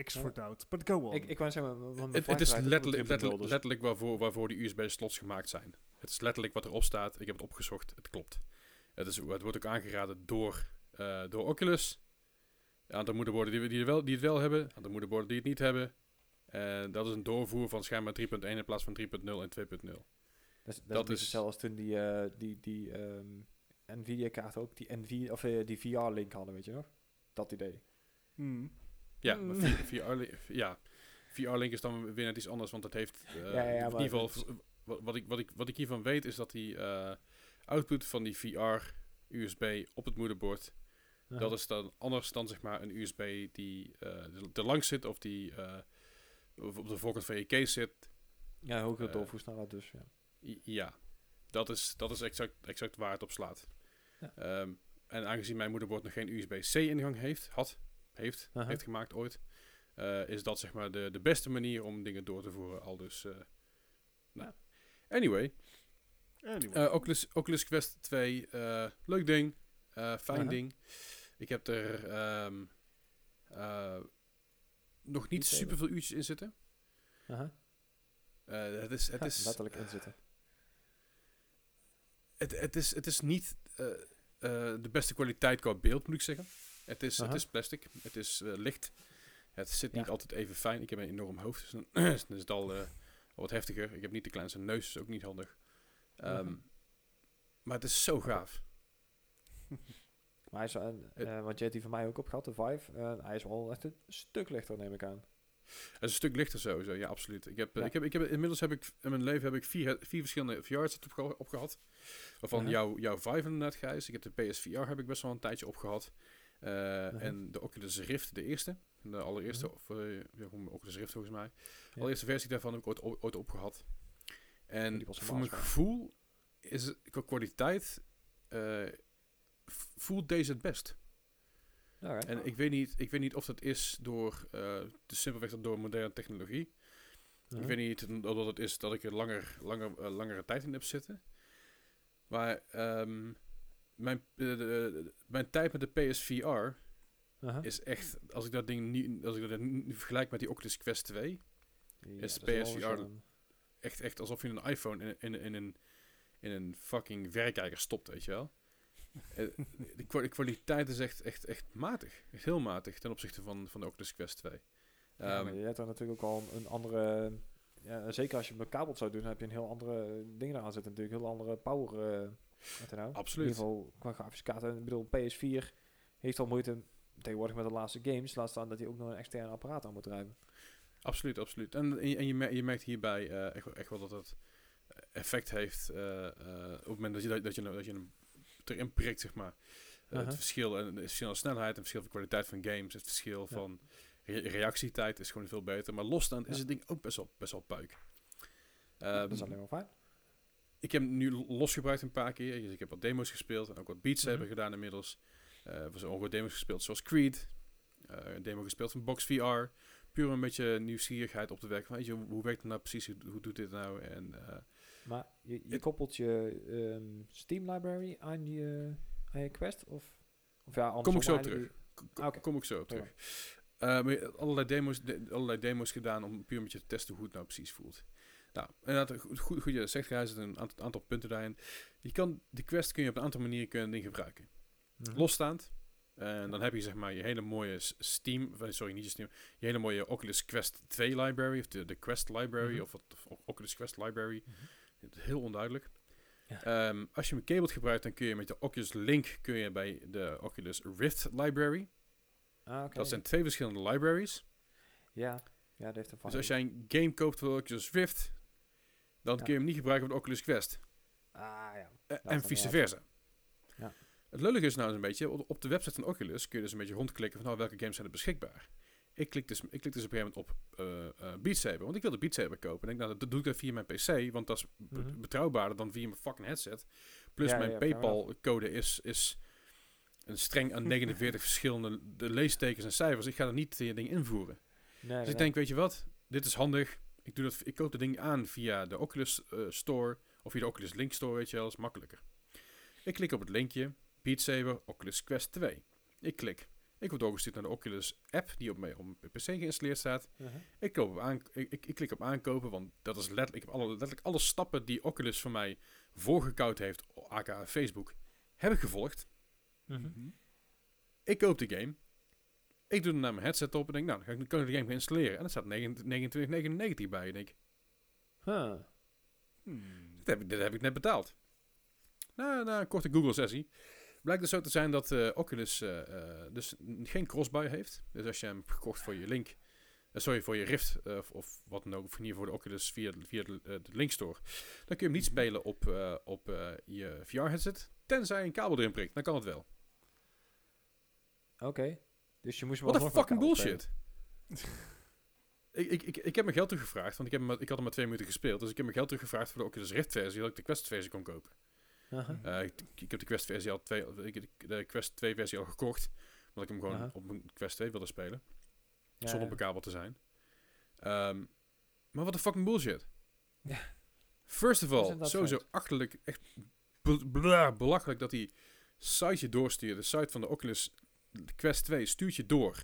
X Ja. for doubt. But go on. Ik, ik wou zeggen, Het, is letterlijk, 3.0, letterlijk, dus- letterlijk waarvoor, waarvoor die USB-slots gemaakt zijn. Het is letterlijk wat erop staat. Ik heb het opgezocht. Het klopt. Het, is, het wordt ook aangeraden door, eh, door Oculus. Een aantal moederborden die, we- die, wel, die het wel hebben. Een aantal moederborden die het niet hebben. En dat is een doorvoer van schijnbaar 3.1 in plaats van 3.0 en 2.0. Dat is, dat is hetzelfde als toen die, eh, die, die ehm, Nvidia-kaart ook, die, NV, of, eh, die VR-link hadden, weet je nog? Dat idee. Hmm. Ja, Mm. maar VR, ja, VR-Link is dan weer net iets anders, want het heeft... eh, Ja, ja, in ieder geval, wat, wat, ik, wat, ik, wat ik hiervan weet, is dat die eh, output van die VR-USB op het moederbord... Dat is dan anders dan zeg maar een USB die eh er- er langs zit of die eh, op de voorkant van je case zit. Ja, hogere eh, doorvoersnelheid dus, ja. Ja, dat is, dat is exact, exact waar het op slaat. Ja. Ehm, en aangezien mijn moederbord nog geen USB-C-ingang heeft, had, heeft, heeft gemaakt ooit, eh, is dat zeg maar de, de beste manier om dingen door te voeren. Al dus, eh, nou. Anyway, Anyway. eh, Oculus, Oculus Quest 2, eh, leuk ding, fijn ding. Ik heb er ehm, eh, nog niet super veel uurtjes in zitten. Het is, het is, letterlijk inzitten. het, het, is, het is niet de beste kwaliteit qua beeld, moet ik zeggen. Het is, het is plastic, het is eh, licht. Het zit niet Ja. altijd even fijn. Ik heb een enorm hoofd, dus dan, is het al eh, al wat heftiger. Ik heb niet de kleinste neus, is ook niet handig. Ehm. Maar het is zo gaaf. Maar hij is, eh, want je hebt die van mij ook op gehad, de Vive. hij is wel echt een stuk lichter, neem ik aan. Het is een stuk lichter sowieso, ja, absoluut. Ik heb, Ja. ik heb, ik heb, inmiddels heb ik in mijn leven heb ik vier, vier verschillende opgeha- opgehad. Waarvan Aha. jouw, jouw Vive inderdaad, Gijs. Ik heb de PSVR heb ik best wel een tijdje opgehad. Eh, En de Oculus Rift, de eerste. De allereerste, Mhm. of uh, ja, Oculus Rift volgens mij. De allereerste versie daarvan heb ik ooit, ooit opgehad. En voor mijn gevoel is het qua kwaliteit eh, voelt deze het best. Alright. En ik weet niet, ik weet niet of dat is door, eh de simpelweg door moderne technologie. Mhm. Ik weet niet of dat het is dat ik er langer, langer, eh, langere tijd in heb zitten. Maar ehm, mijn, eh, mijn tijd met de PSVR is echt, als ik dat ding nu, als ik dat nu vergelijk met die Oculus Quest 2, Ja, is wel PSVR echt, echt alsof je een iPhone in, in, in, een, in een fucking verrekijker stopt, weet je wel. Eh, de, kwa- de kwaliteit is echt, echt, echt matig. Echt heel matig ten opzichte van, van de Oculus Quest 2. ja, Ehm, maar je hebt dan natuurlijk ook al een, een andere... Ja, zeker als je het met kabels zou doen, dan heb je een heel andere dingen eraan zitten. Natuurlijk heel andere power. Wat nou? Absoluut. In ieder geval qua grafische kaarten. Ik bedoel, PS4 heeft al moeite tegenwoordig met de laatste games. Laat staan dat hij ook nog een extern apparaat aan moet drijven. Absoluut, absoluut. En, en, je- en je, mer- je merkt hierbij eh, echt, wel- echt wel dat het effect heeft eh, eh, op het moment dat je, dat, dat je, dat je hem erin prikt, zeg maar. Aha. Het verschil, en het verschil aan snelheid, het verschil van kwaliteit van games, het verschil Ja. van re- reactietijd is gewoon veel beter. Maar losstaand is het ding ook best wel, best wel puik. Dat is Ehm, alleen maar fijn. Ik heb hem nu losgebruikt een paar keer. Dus ik heb wat demo's gespeeld en ook wat Beat Saber Mhm. gedaan inmiddels. Eh er zijn ook wat demo's gespeeld zoals Creed. Eh, een demo gespeeld van Box VR. Puur een beetje nieuwsgierigheid op te wekken. Weet je, hoe, werkt het nou precies? Hoe, hoe doet dit nou? En eh, Maar je, koppelt je ehm, Steam library aan je, aan je Quest? Of, of ja, kom ik zo andersom terug. K- k- Ah. Kom ik zo op terug. Maar je- allerlei, demo's, de- allerlei demo's gedaan om puur een beetje te testen hoe het nou precies voelt. Nou, inderdaad, goed, goed, goed je dat zegt, er zitten een aantal, aantal punten daarin. Je kan, de Quest kun je op een aantal manieren kun je ding gebruiken. Mhm. losstaand. En dan heb je zeg maar je hele mooie Steam, of, sorry niet je Steam, je hele mooie Oculus Quest 2 library, of de, de Quest library, Mhm. of, of Oculus Quest library. Het is Heel onduidelijk. Ja. Ehm, als je een cable gebruikt, dan kun je met de Oculus Link kun je bij de Oculus Rift library. Ah. Dat zijn twee verschillende libraries. Ja, ja, dat heeft een Dus als jij een game koopt voor Oculus Rift, dan kun je hem niet gebruiken voor de Oculus Quest. Ah, ja. Eh, dat en vice versa. Ja. Het lullige is nou eens een beetje, op op de website van Oculus kun je dus een beetje rondklikken van nou, welke games zijn er beschikbaar. Ik klik dus, ik klik dus op een gegeven moment op eh Beat Saber, want ik wilde Beat Saber kopen. Ik denk, nou, dat doe ik dan via mijn PC, want dat is Mhm. betrouwbaarder dan via mijn fucking headset. Plus Ja, mijn ja, PayPal-code is, is een streng aan 49 verschillende de leestekens en cijfers. Ik ga er niet die ding invoeren. Nee, Dus nee, ik denk, weet je wat, dit is handig. Ik, doe dat, ik koop het ding aan via de Oculus eh, Store of via de Oculus Link Store, weet je wel, is makkelijker. Ik klik op het linkje, Beat Saber, Oculus Quest 2. Ik klik. Ik word doorgestuurd naar de Oculus app die op mijn, op mijn PC geïnstalleerd staat. Uh-huh. Ik, koop op aan, ik, ik, ik klik op aankopen, want dat is letterlijk, ik heb alle, letterlijk alle stappen die Oculus voor mij voorgekoud heeft, aka Facebook, heb ik gevolgd. Mhm. Mhm. Ik koop de game. Ik doe hem naar mijn headset op en denk, nou, dan kan ik de game gaan installeren. En er staat 29,99 bij. En ik, Huh. Hmm. dit heb, ik- dit heb ik net betaald. Na, na een korte Google-sessie blijkt dus zo te zijn dat eh, Oculus eh, eh, dus geen crossbuy heeft. Dus als je hem gekocht voor je Link, sorry, voor je Rift of, of wat dan ook, of in ieder geval voor de Oculus via, de- via de, de Link Store, dan kun je hem niet spelen op, op je VR-headset. Tenzij je een kabel erin prikt, dan kan het wel. Oké. Dus je moest Wat een fucking bullshit. ik, ik, ik, ik heb mijn geld teruggevraagd, want ik, heb ik had hem maar twee minuten gespeeld. Dus ik heb mijn geld teruggevraagd voor de Oculus Rift versie, dat ik de Quest versie kon kopen. Eh, ik, ik heb de Quest versie al twee, ik de- de Quest 2 versie al gekocht, omdat ik hem gewoon op mijn Quest 2 wilde spelen, Ja, zonder ja. bekabeld te zijn. Ehm, maar wat een fucking bullshit. First of all, sowieso achterlijk, echt belachelijk dat die site je doorstuurt. De site van de Oculus Quest 2 stuurt je door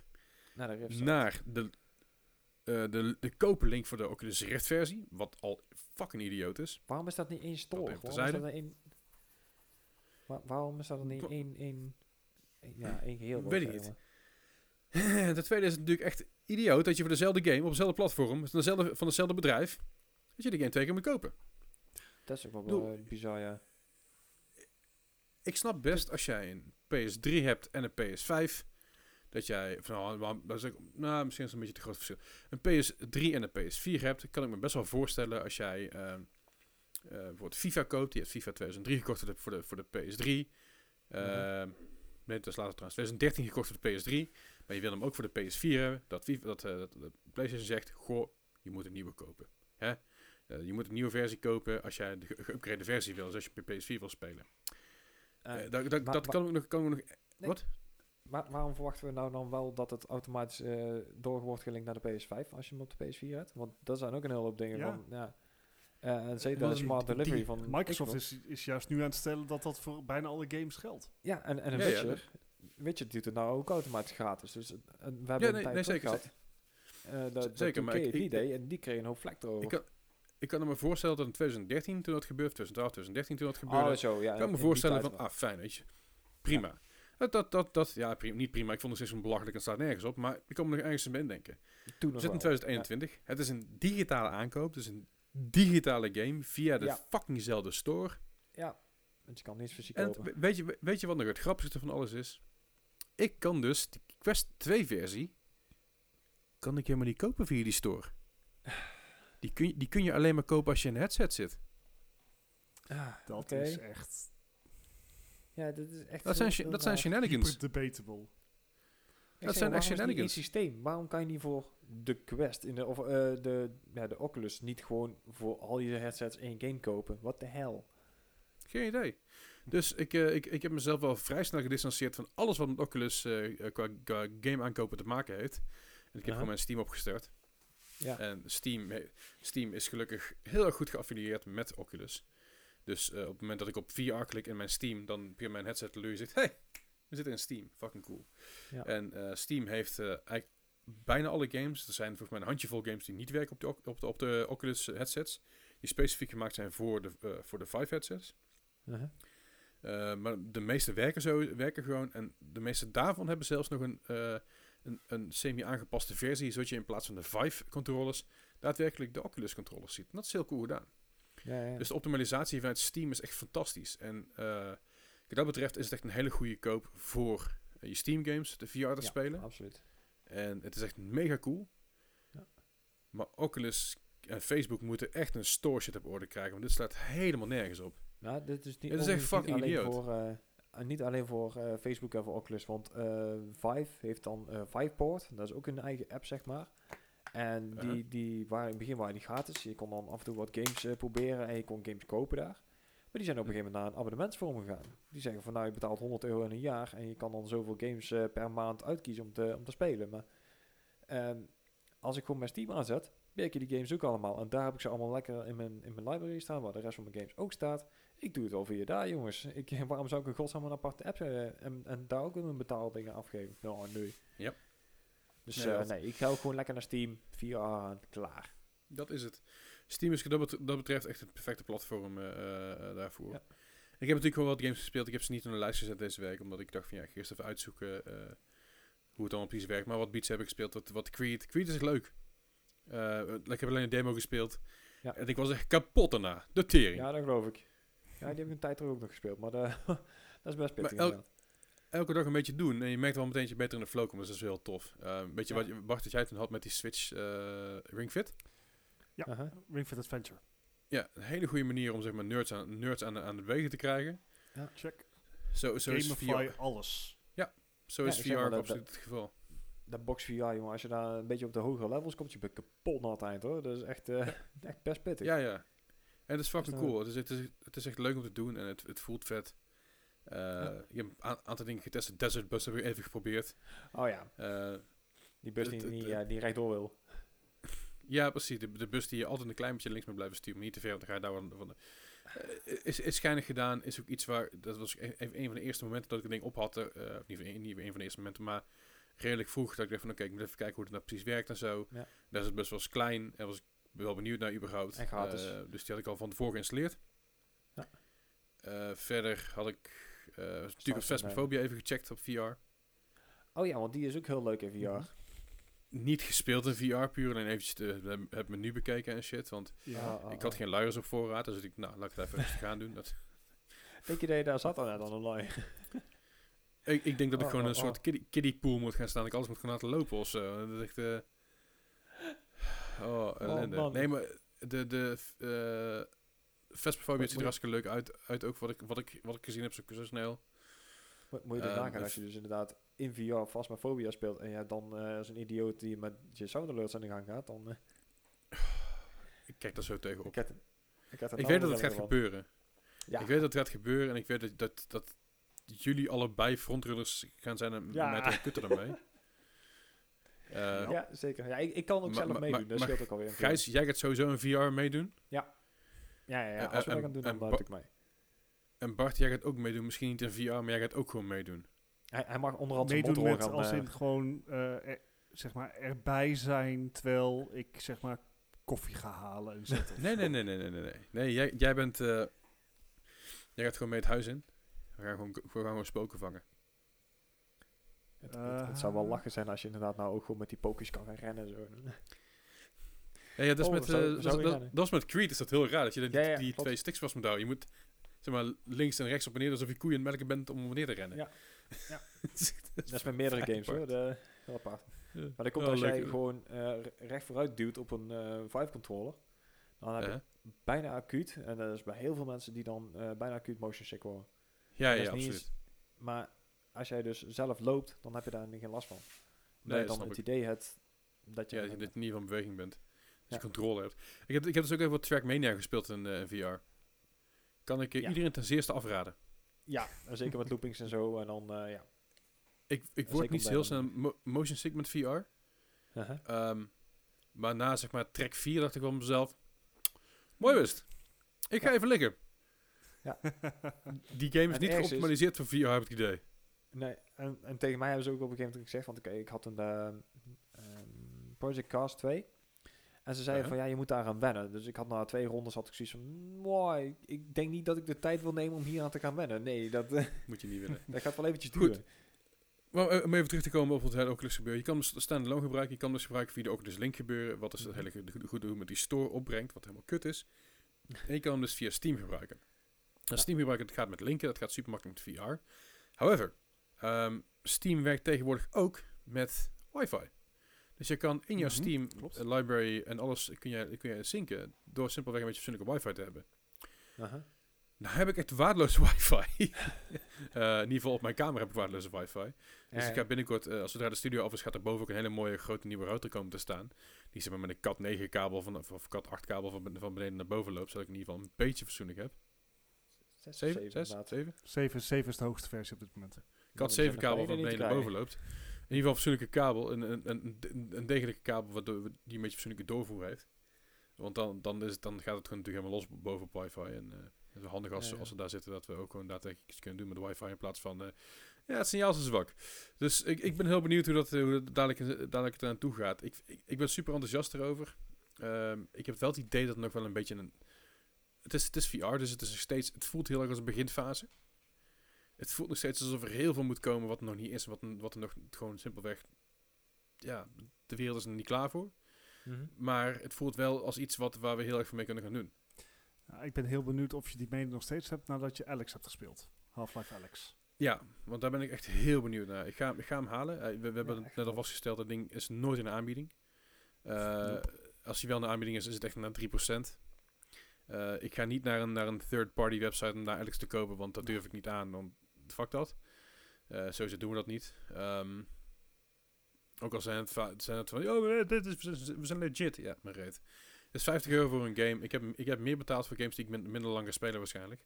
Naar de Rift. naar de, eh de, de kopenlink voor de Oculus Rift versie, wat al fucking idioot is. Waarom is dat niet één store? Waarom is dat één... Wa- waarom is dat dan niet Wa- één... één... één- Ja, één geheel? Weet ik niet. De tweede is natuurlijk echt idioot dat je voor dezelfde game, op dezelfde platform, van dezelfde, van hetzelfde bedrijf, dat je die game twee keer moet kopen. Dat is ook wel Doe- eh, bizar, ja. Ik snap best als jij een PS3 hebt en een PS5, dat jij, van, nou, dat is nou, misschien is het een beetje te groot verschil. Een PS3 en een PS4 hebt, kan ik me best wel voorstellen als jij ehm eh, bijvoorbeeld FIFA koopt. Die heeft FIFA 2003 gekocht voor de, voor de, voor de PS3. Ehm Nee, dat is later trouwens 2013 gekocht voor de PS3. Maar je wil hem ook voor de PS4 hebben. Dat, FIFA, dat, eh, dat, dat PlayStation zegt, goh, je moet een nieuwe kopen. Hè? Eh, je moet een nieuwe versie kopen als jij de ge- geüpgrade versie wil. Dus als je op je PS4 wil spelen. Eh, Eh, dat dat, dat kan ook nog... Kan ook nog Nee. Wat? wa- waarom verwachten we nou dan wel dat het automatisch eh door wordt gelinkt naar de PS5 als je hem op de PS4 hebt? Want dat zijn ook een hele hoop dingen Ja. van, ja. Eh, en zeker Dat de smart Die- delivery van Microsoft is, is juist nu aan het stellen dat dat voor bijna alle games geldt. Ja, en, en een Ja, ja, Witcher. Witcher doet het nou ook automatisch gratis. Dus en we hebben nee, een tijd nee, zeker, gehad. eh, dat, dat zeker, maar 2K ik- en die kreeg een hoop vlek erover. Ik kan, ik kan me voorstellen dat in 2013 toen dat gebeurde, 2012, 2013 toen dat gebeurde, oh, zo, ja. ik kan in me voorstellen van, ah, fijn, weet je. Prima. Dat, dat, dat, dat, ja, prima, niet prima. Ik vond het steeds zo belachelijk en staat nergens op. Maar ik kan me nog ergens in denken. Toen We zitten in wel. 2021. Het is een digitale aankoop. Dus een digitale game via de Ja. fuckingzelfde store. Ja, ja, want je kan niets fysiek En kopen. weet je, weet je wat nog het grappigste van alles is? Ik kan dus de Quest 2 versie... kan ik helemaal niet kopen via die store. Die kun, je, die kun je alleen maar kopen als je in een headset zit. Ah, Dat is echt Ja, dit is echt Dat zijn, dat zijn shenanigans. hyper debatable. Ik dat zijn echt het shenanigans. één systeem. Waarom kan je niet voor de Quest in de, of eh, de, ja, de Oculus niet gewoon voor al je headsets één game kopen? What the hell? Geen idee. Dus ik, eh, ik, ik heb mezelf wel vrij snel gedistanceerd van alles wat met Oculus eh, qua, qua game aankopen te maken heeft. En ik heb gewoon mijn Steam opgestart. Ja. En Steam, Steam is gelukkig heel erg goed geaffilieerd met Oculus. Dus eh, op het moment dat ik op VR klik in mijn Steam, dan via mijn headset lui zegt, hey, we zitten in Steam. Fucking cool. Ja. En eh, Steam heeft eh, eigenlijk bijna alle games, er zijn volgens mij een handjevol games die niet werken op de, op de, op de Oculus headsets, die specifiek gemaakt zijn voor de, voor de Vive headsets. Uh-huh. Uh, maar de meeste werken, zo, werken gewoon. En de meeste daarvan hebben zelfs nog een, een, een semi-aangepaste versie. Zodat je in plaats van de Vive controllers daadwerkelijk de Oculus controllers ziet. En dat is heel cool gedaan. Ja, ja. Dus de optimalisatie vanuit Steam is echt fantastisch. En eh, wat dat betreft is het echt een hele goede koop voor eh, je Steam games, de VR te Ja, spelen. absoluut. En het is echt mega cool. Ja. Maar Oculus en Facebook moeten echt een store shit op orde krijgen. Want dit slaat helemaal nergens op. Nou, dit is niet, Het is echt fucking idioot. voor, eh, niet alleen voor eh, Facebook en voor Oculus, want eh, Vive heeft dan eh Viveport. Dat is ook een eigen app, zeg maar. En die, die waren in het begin waren die gratis. Je kon dan af en toe wat games eh, proberen en je kon games kopen daar. Maar die zijn op een gegeven moment naar een abonnementsvorm gegaan. Die zeggen van nou, je betaalt 100 euro in een jaar en je kan dan zoveel games eh, per maand uitkiezen om te, om te spelen. Maar ehm, als ik gewoon mijn Steam aanzet, werk je die games ook allemaal. En daar heb ik ze allemaal lekker in mijn, in mijn library staan, waar de rest van mijn games ook staat. Ik doe het al via daar, jongens. Ik, waarom zou ik een godsnaam een aparte app hebben en, en daar ook een betaaldingen afgeven? Nou, nee. Ja. Dus Nee, eh, nee, ik ga ook gewoon lekker naar Steam, VR aan, klaar. Dat is het. Steam is dat, bet- dat betreft echt het perfecte platform eh, eh, daarvoor. Ja. Ik heb natuurlijk wel wat games gespeeld. Ik heb ze niet op de lijst gezet deze week, omdat ik dacht van ja, ik ga eerst even uitzoeken eh, hoe het allemaal precies werkt. Maar wat beats heb ik gespeeld, wat, wat Creed. Creed is echt leuk. Eh, ik heb alleen een demo gespeeld. Ja. En ik was echt kapot daarna. De tering. Ja, dat geloof ik. Ja, die heb ik een tijd terug ook nog gespeeld, maar de, dat is best pittig. Elke dag een beetje doen. En je merkt wel meteen dat je beter in de flow komt. Dus dat is heel tof. Eh weet je Ja. wat, je- Bart, dat jij toen had met die Switch eh, Ring Fit? Ja. Aha. Ring Fit Adventure. Ja, een hele goede manier om zeg maar nerds aan, nerds aan, aan de wegen te krijgen. Check. Zo, zo is Gamify VR, alles. zo Ja, is ik VR zeg maar, dat- absoluut het geval. Dat box VR, jongen, als je daar een beetje op de hogere levels komt, je bent kapot na het eind, hoor. Dat is echt, eh, echt best pittig. Ja, ja. En het is fucking cool. Het is, het, is, het is echt leuk om te doen en het, het voelt vet. Eh Je hebt een aantal dingen getest. Desert Bus heb ik even geprobeerd. Oh ja, Eh, die bus die, Het- het- niet, ja, die rechtdoor wil. ja, precies. De, de bus die je altijd een klein beetje links moet blijven sturen. Maar niet te ver, want dan ga je daar van... de- Eh, is, is schijnig gedaan. Is ook iets waar... Dat was e- even een van de eerste momenten dat ik een ding op had. of niet, van- niet een van de eerste momenten, maar redelijk vroeg. Dat ik dacht van, oké, ik moet even kijken hoe het nou precies werkt en zo. Ja. Desert Bus was klein en was ik wel benieuwd naar überhaupt. En gratis. Eh, dus die had ik al van tevoren geïnstalleerd. Ja. Eh, verder had ik eh natuurlijk Phasmophobia even gecheckt op VR. Oh ja, want die is ook heel leuk in VR. Mhm. Niet gespeeld in VR, puur alleen eventjes de, de- het menu bekeken en shit. Want Ja. Ah, ah, ik had ah. geen luiers op voorraad, dus ik, nou, laat ik het even gaan doen. Dat, Denk je dat je daar zat dan, dan online? ik, ik denk dat ik Oh, gewoon oh, een soort oh. kiddie, kiddie pool moet gaan staan. Dat ik alles moet gaan laten lopen of zo. Dat is echt... oh, ellende. man. nee, maar de... de Phasmophobia Moet- ziet er hartstikke leuk uit, uit ook wat ik, wat, ik, wat ik gezien heb, zo, zo snel. Moet, je Ehm, nagaan als je dus inderdaad in VR Phasmophobia speelt en je hebt dan eh, als een idioot die met je sound alerts aan de gang gaat, dan... eh, Ik kijk daar zo tegenop. ik, ik, Ik weet dat het gaat gebeuren. Ja, Ik weet dat het gaat gebeuren en ik weet dat, dat, dat jullie allebei frontrunners gaan zijn en Ja. mij te kutten daarmee. Eh ja, zeker. Ja, ik, ik kan ook Maar- zelf maar- meedoen, maar- dat scheelt ook alweer. een Gijs, jij gaat sowieso in VR meedoen. Ja, ja, ja. Eh, Als we eh, dat gaan doen, dan Ba- ik mee. En Bart, jij gaat ook meedoen. Misschien niet in VR, maar jij gaat ook gewoon meedoen. Hij, hij mag onderhand zijn Meedoen met als gaan, in eh, gewoon eh, er- zeg maar erbij zijn terwijl ik zeg maar koffie ga halen en zetten. Nee, nee, nee, nee, nee, nee. Nee, nee jij, jij bent... eh, jij gaat gewoon mee het huis in. We gaan gewoon, we gaan gewoon spoken vangen. Het, het, het zou wel lachen zijn als je inderdaad nou ook gewoon met die pokers kan gaan rennen. Zo. Ja, ja dat, is Oh, met, zou- eh, zou dat, is met Creed is dat heel raar. Dat je die, Ja, ja, die klopt. twee sticks vast moet houden. Je moet zeg maar, links en rechts op en neer alsof je koeien aan het melken bent om wanneer te rennen. Ja. Ja. dat Dat is met meerdere games hoor. apart. De, heel apart. Ja. Maar dat komt Wel als jij leuk. gewoon eh, re- recht vooruit duwt op een eh Vive controller. Dan heb je bijna acuut. En dat is bij heel veel mensen die dan eh, bijna acuut motion sick worden. Ja, ja, absoluut. eens- Maar als jij dus zelf loopt, dan heb je daar niet geen last van. Nee, je dan het ik. idee hebt dat je... Ja, dat je niet van beweging bent. Dat Ja. je controle hebt. Ik heb, ik heb dus ook even wat Trackmania gespeeld in, eh, in VR. Kan ik eh, Ja. iedereen ten zeerste afraden. Ja, en zeker met loopings en zo. En dan, eh, ja. Ik, ik word niet heel snel mo- motion sick met VR. Uh-huh. Ehm, maar na zeg maar track 4 dacht ik wel mezelf... Mooi wist. Ik ga Ja. even liggen. Ja. Die game is Het niet is- geoptimaliseerd voor VR, heb ik het idee. Nee, en, en tegen mij hebben ze ook op een gegeven moment gezegd, want oké, ik had een ehm, ehm, Project Cast 2. En ze zeiden van ja, je moet daar aan wennen. Dus ik had na twee rondes had ik zoiets van, mooi, ik, ik denk niet dat ik de tijd wil nemen om hier aan te gaan wennen. Nee, dat, eh, Moet je niet willen. dat gaat wel eventjes Goed. duren. Maar eh, om even terug te komen op het hele Oculus gebeuren. Je kan dus standalone gebruiken. Je kan dus gebruiken via de Oculus Link gebeuren. Wat dus het hele goede goed doen met die store opbrengt. Wat helemaal kut is. En je kan hem dus via Steam gebruiken. Nou. Steam gebruiken, dat gaat met linken. Dat gaat super makkelijk met VR. However, ehm, Steam werkt tegenwoordig ook met wifi. Dus je kan in jouw Mhm, Steam klopt. eh, library en alles kun je, kun je synken door simpelweg een beetje fatsoenlijke wifi te hebben. Uh-huh. Nou heb ik echt waardeloze wifi. Eh, in ieder geval op mijn kamer heb ik waardeloze wifi. Dus Ja, ik ga binnenkort, eh, als zodra de studio af is, gaat er boven ook een hele mooie grote nieuwe router komen te staan. Die zeg maar met een cat 9 kabel van, of, of cat 8 kabel van, van beneden naar boven loopt. Zodat ik in ieder geval een beetje fatsoenlijk heb. Zes of 7? 6? inderdaad. 7? 7, 7 is de hoogste versie op dit moment. Cat 7 we zijn kabel beneden te naar boven loopt. In ieder geval een fatsoenlijke kabel. Een, een, een, een, degelijke kabel waardoor die een beetje fatsoenlijke doorvoer heeft. Want dan, dan, is het, dan gaat het gewoon natuurlijk helemaal los boven op wifi. En eh, het is handig als, Ja, ja. als we daar zitten dat we ook gewoon daadwerkelijk iets kunnen doen met de wifi in plaats van... eh, ja, het signaal is zwak. Dus ik, ik ben heel benieuwd hoe dat, hoe dat dadelijk, dadelijk eraan toe gaat. Ik, ik, ik ben super enthousiast erover. Ehm, ik heb wel het idee dat het nog wel een beetje een... Het is, het is VR, dus het, is nog steeds, het voelt heel erg als een beginfase. Het voelt nog steeds alsof er heel veel moet komen wat er nog niet is. Wat, wat er nog gewoon simpelweg... Ja, de wereld is er niet klaar voor. Mhm. Maar het voelt wel als iets wat, waar we heel erg veel mee kunnen gaan doen. Nou, ik ben heel benieuwd of je die mening nog steeds hebt nadat je Alex hebt gespeeld. Half-Life Alex. Ja, want daar ben ik echt heel benieuwd naar. Ik ga, ik ga hem halen. Eh, we we hebben net al vastgesteld, dat ding is nooit in de aanbieding. Eh, Nope. Als hij wel in de aanbieding is, is het echt naar 3%. Eh, ik ga niet naar een, naar een third-party website om daar Alex te kopen, want dat durf ik niet aan. Want fuck dat. Eh sowieso doen we dat niet. Ehm, ook al zijn het, zijn het van, oh, eh, dit is, we zijn legit. Ja, maar reet. Het is 50 euro voor een game. Ik heb, ik heb meer betaald voor games die ik min- minder lang ga spelen waarschijnlijk.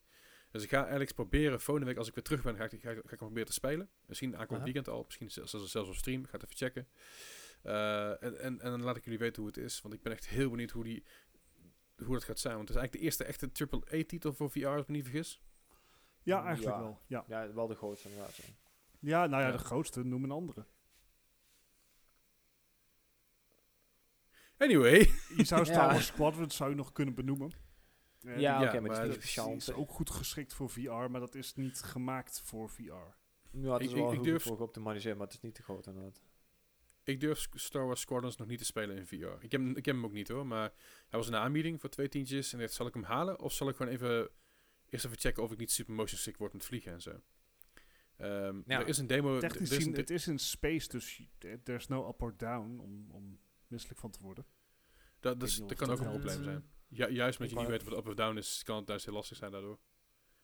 Dus ik ga Alex proberen, volgende week als ik weer terug ben, ga ik, ga, ik- ga ik hem proberen te spelen. Misschien aankomend weekend al, misschien zelfs, zelfs op stream. Ik ga het even checken. Eh, en, en, en dan laat ik jullie weten hoe het is, want ik ben echt heel benieuwd hoe, die, hoe dat gaat zijn. Want het is eigenlijk de eerste echte AAA-titel voor VR, als ik me niet vergis. Ja, eigenlijk Ja. wel. Ja. Ja, wel de grootste inderdaad. ja. ja, nou ja, Ja. de grootste, noem een andere. Anyway, Je zou Star Ja. Wars Squadron zou je nog kunnen benoemen. Eh, Ja, ja, oké, maar maar het is speciaal. Ook goed geschikt voor VR, maar dat is niet gemaakt voor VR. Ja, het is Ik- wel ik durf- voor geoptimaliseerd, maar het is niet te groot inderdaad. ik durf Star Wars Squadrons nog niet te spelen in VR. Ik heb, hem- ik heb hem ook niet hoor, maar hij was in de aanbieding voor twee tientjes. En ik dacht, zal ik hem halen of zal ik gewoon even eerst even checken of ik niet super motion sick word met vliegen en zo. Ehm, Ja, er is een demo. Technisch gezien, het is in space, dus there's no up or down om, om misselijk van te worden. dat, niet dat kan ook een probleem zijn. Ja, juist met je niet weet wat up of down is, kan het juist heel lastig zijn daardoor.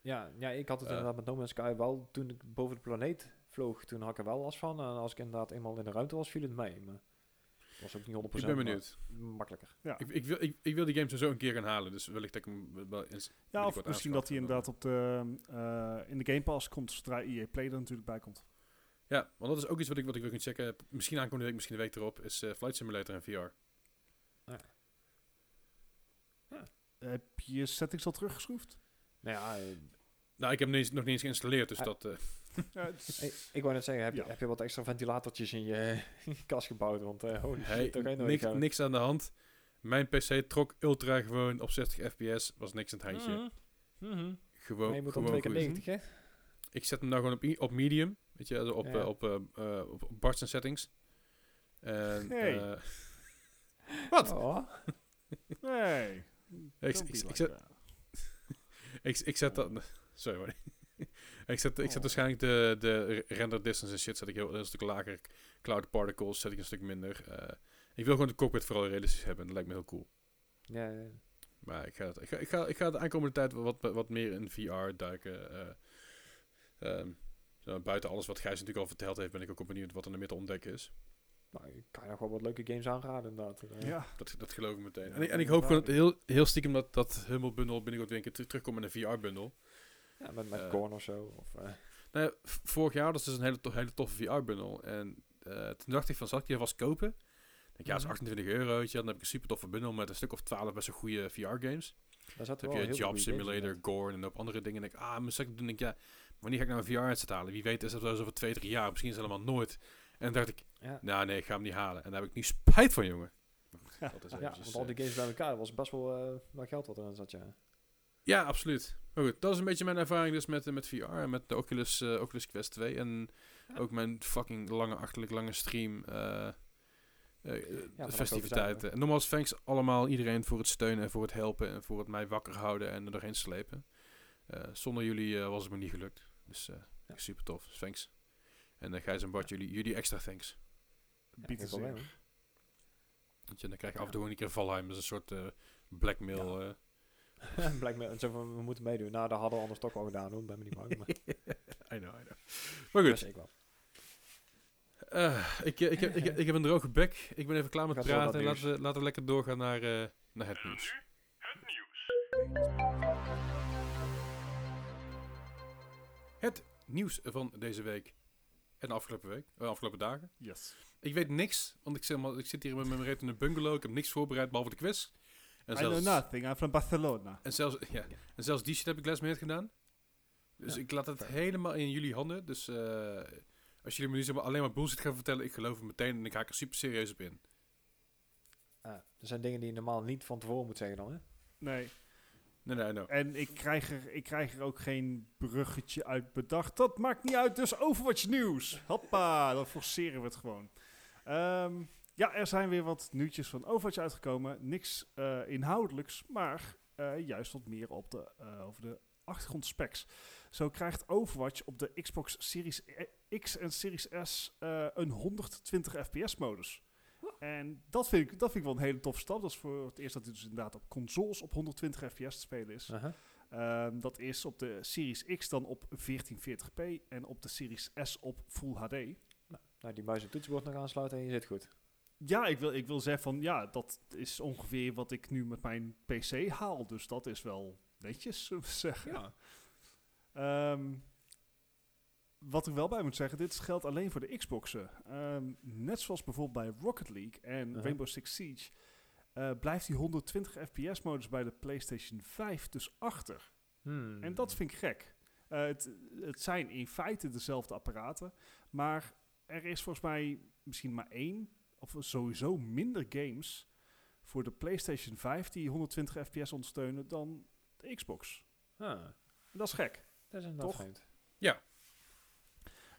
Ja, ja, ik had het Eh. inderdaad met No Man's Sky wel toen ik boven de planeet vloog. Toen had ik er wel last van. En als ik inderdaad eenmaal in de ruimte was, viel het mee. Maar was ook niet 100%. Ik ben benieuwd. maar Makkelijker. Ja, Ik, ik, wil, ik, ik wil die game sowieso een keer gaan halen, dus wellicht dat ik hem wel eens... ja of misschien dat hij inderdaad op de, eh, in de Game Pass komt zodra EA Play er natuurlijk bij komt. Ja, want dat is ook iets wat ik, wat ik wil gaan checken. Misschien aankomende week, misschien de week erop, is eh, Flight Simulator en VR. Heb je je settings al teruggeschroefd? Nou ja, eh, Nou, ik heb nog niet eens geïnstalleerd, dus dat... Ja, het is- ik, ik wou net zeggen, heb, je- heb je wat extra ventilatortjes in je, in je kast gebouwd? Want eh holy hey, shit, nooit niks, gaan. niks aan de hand. Mijn PC trok ultra gewoon op 60 fps, was niks aan het handje. Mhm. Mhm. Gewoon, Maar je moet gewoon twee keer goed. 90, hè? Ik zet hem nou gewoon op, op medium, weet je, op, Ja. eh, op, eh, eh, op, op Bart's en settings. En, Hey. eh, wat? Oh. nee. Ik, ik, zet, ik, ik zet dat... Sorry, hoor. Ik zet, ik zet Oh. waarschijnlijk de, de render distance en shit zet ik heel, een stuk lager. Cloud particles zet ik een stuk minder. Eh, ik wil gewoon de cockpit vooral realistisch hebben. en Dat lijkt me heel cool. Ja, ja. Maar ik ga, het, ik, ga, ik, ga, ik ga de aankomende tijd wat, wat meer in VR duiken. eh, ehm, buiten alles wat Gijs natuurlijk al verteld heeft, ben ik ook benieuwd wat er in de midden ontdekken is. Nou, ik kan je nog wel wat leuke games aanraden, inderdaad. Eh, Ja, Dat, dat geloof ik meteen. Ja, en, ik, en ik hoop gewoon heel, heel stiekem dat, dat Humble Bundle binnenkort weer een keer terugkomt met een VR-bundle. Ja, met, met Eh. Korn of zo. Of, eh, Nou vorig jaar was dus een hele, hele toffe VR-bundle. En eh, toen dacht ik van, zal ik die alvast kopen? Ik denk, ja, dat is Mhm. 28 euro. weet je, Dan heb ik een super toffe bundle met een stuk of 12 best wel goede VR-games. daar wel heb je Job Simulator, in, Gore en op andere dingen. En ik, ah, maar zal ik doen? Denk ik, ja, wanneer ga ik nou een VR-headset halen? Wie weet is dat over twee, drie jaar. Misschien is het helemaal nooit. En dacht ik, Ja. nou nee, ik ga hem niet halen. En daar heb ik nu spijt van, jongen. Maar dat is Ja, eventjes, want al die games bij elkaar, was best wel eh wat geld wat erin zat, ja. Ja, absoluut. Maar goed, dat is een beetje mijn ervaring dus met, met VR en met de Oculus, eh, Oculus Quest 2. En Ja. ook mijn fucking lange, achterlijk lange stream. over festiviteiten. En nogmaals, thanks allemaal iedereen voor het steunen en voor het helpen en voor het mij wakker houden en er doorheen slepen. Zonder jullie was het me niet gelukt. Dus Ja. super tof. Dus thanks. En dan Gijs en Bart, jullie, jullie extra thanks. zeer. Want je, dan krijg je af en toe een keer Valheim. Dat is een soort blackmail. Eh. Blijkt me, zo van, we moeten meedoen. Nou, dat hadden we anders toch wel gedaan hoor. Ben me niet bang. Maar I know, I know. Maar goed, dat ik wel. eh, ik, ik, heb, ik, ik heb een droge bek. Ik ben even klaar met praten. nieuws. Laten we, laten we lekker doorgaan naar, eh, naar het nieuws. Het nieuws van deze week. En de afgelopen week. eh, afgelopen dagen. Yes. Ik weet niks, want ik, zeg maar, ik zit hier met mijn reet in een bungalow. Ik heb niks voorbereid, behalve de quiz. En I know nothing. I'm from Barcelona. En zelfs, ja, en zelfs die shit heb ik les mee gedaan. Dus Ja, ik laat het helemaal in jullie handen. Dus eh, als jullie me nu zeg maar, alleen maar bullshit gaan vertellen, ik geloof het meteen en ik haak er super serieus op in. Ah, er zijn dingen die je normaal niet van tevoren moet zeggen dan, hè? Nee. Nee, nee, no. En ik krijg, er, ik krijg er ook geen bruggetje uit bedacht. Dat maakt niet uit, dus Overwatch nieuws. Hoppa, dan forceren we het gewoon. Ehm, ja, er zijn weer wat nieuwtjes van Overwatch uitgekomen. Niks eh, inhoudelijks, maar eh, juist wat meer op de, eh, over de achtergrondspecs. Zo krijgt Overwatch op de Xbox Series X en Series S een 120 fps modus. En dat vind, ik, dat vind ik wel een hele toffe stap. Dat is voor het eerst dat hij dus inderdaad op consoles op 120 fps te spelen is. Ehm, dat is op de Series X dan op 1440p en op de Series S op Full HD. Nou, die muis en toetsenbord nog aansluiten en je zit goed. Ja, ik wil, ik wil zeggen van ja, dat is ongeveer wat ik nu met mijn PC haal. Dus dat is wel netjes, zullen we zeggen. Ja. Ehm, wat ik wel bij moet zeggen, dit geldt alleen voor de Xboxen. Ehm, net zoals bijvoorbeeld bij Rocket League en Uh-huh. Rainbow Six Siege, eh, blijft die 120 fps modus bij de PlayStation 5 dus achter. Hmm. En dat vind ik gek. Eh, het, het zijn in feite dezelfde apparaten, maar er is volgens mij misschien maar één, of sowieso minder games voor de PlayStation 5 die 120 fps ondersteunen dan de Xbox. Ah, dat is gek. dat is inderdaad Toch? vreemd.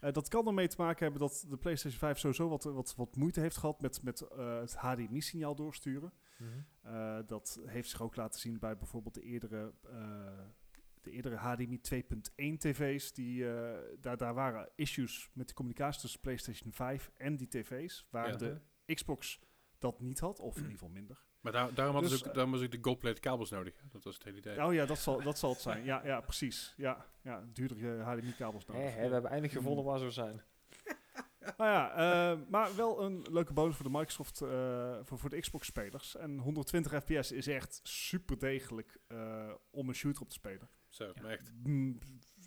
Eh, dat kan ermee te maken hebben dat de PlayStation 5 sowieso wat, wat, wat moeite heeft gehad met, met eh, het HDMI-signaal doorsturen. Mhm. Eh, dat heeft zich ook laten zien bij bijvoorbeeld de eerdere, eh, de eerdere HDMI 2.1 tv's. Die, eh, daar, daar waren issues met de communicatie tussen PlayStation 5 en die tv's. Waar Ja. de Xbox dat niet had, of in ieder geval minder. Maar daar, daarom hadden Dus, ze ook, daarom was ook de gold-plated kabels nodig. hè. Dat was het hele idee. Oh ja, dat zal, dat zal het zijn. Ja, ja precies. Ja, ja duurdere HDMI-kabels nodig. hè, we hebben eindelijk gevonden waar ze zijn. Nou ja, eh, maar wel een leuke bonus voor de Microsoft, eh, voor, voor de Xbox-spelers. En 120 fps is echt super degelijk eh, om een shooter op te spelen. Zo, Ja. echt. Mm,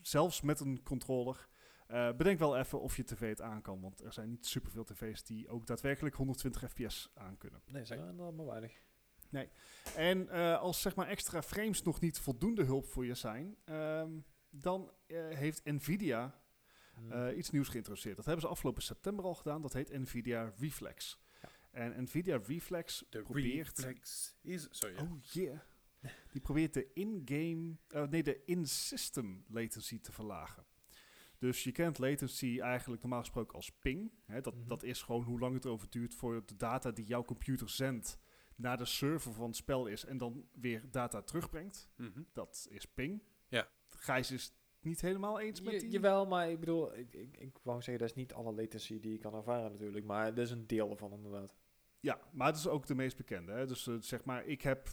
zelfs met een controller. Eh, bedenk wel even of je tv het aan kan, want er zijn niet superveel tv's die ook daadwerkelijk 120 fps aan kunnen. Nee, zijn er inderdaad maar weinig. En eh, als zeg maar extra frames nog niet voldoende hulp voor je zijn, ehm, dan eh, heeft Nvidia Hmm. eh, iets nieuws geïntroduceerd. Dat hebben ze afgelopen september al gedaan. Dat heet Nvidia Reflex. Ja. En Nvidia Reflex De probeert... reflex is... Sorry. Oh yeah. Die probeert de in-game, nee, de in-system latency te verlagen. Dus je kent latency eigenlijk normaal gesproken als ping. Hè, dat, Mhm. dat is gewoon hoe lang het erover duurt voor de data die jouw computer zendt naar de server van het spel is en dan weer data terugbrengt. Mhm. Dat is ping. Ja. Gijs is het niet helemaal eens met Je, die... jawel, maar ik bedoel, ik, ik, ik wou zeggen, dat is niet alle latency die je kan ervaren natuurlijk, maar dat is een deel ervan inderdaad. Ja, maar het is ook de meest bekende. Hè? Dus eh, zeg maar, ik heb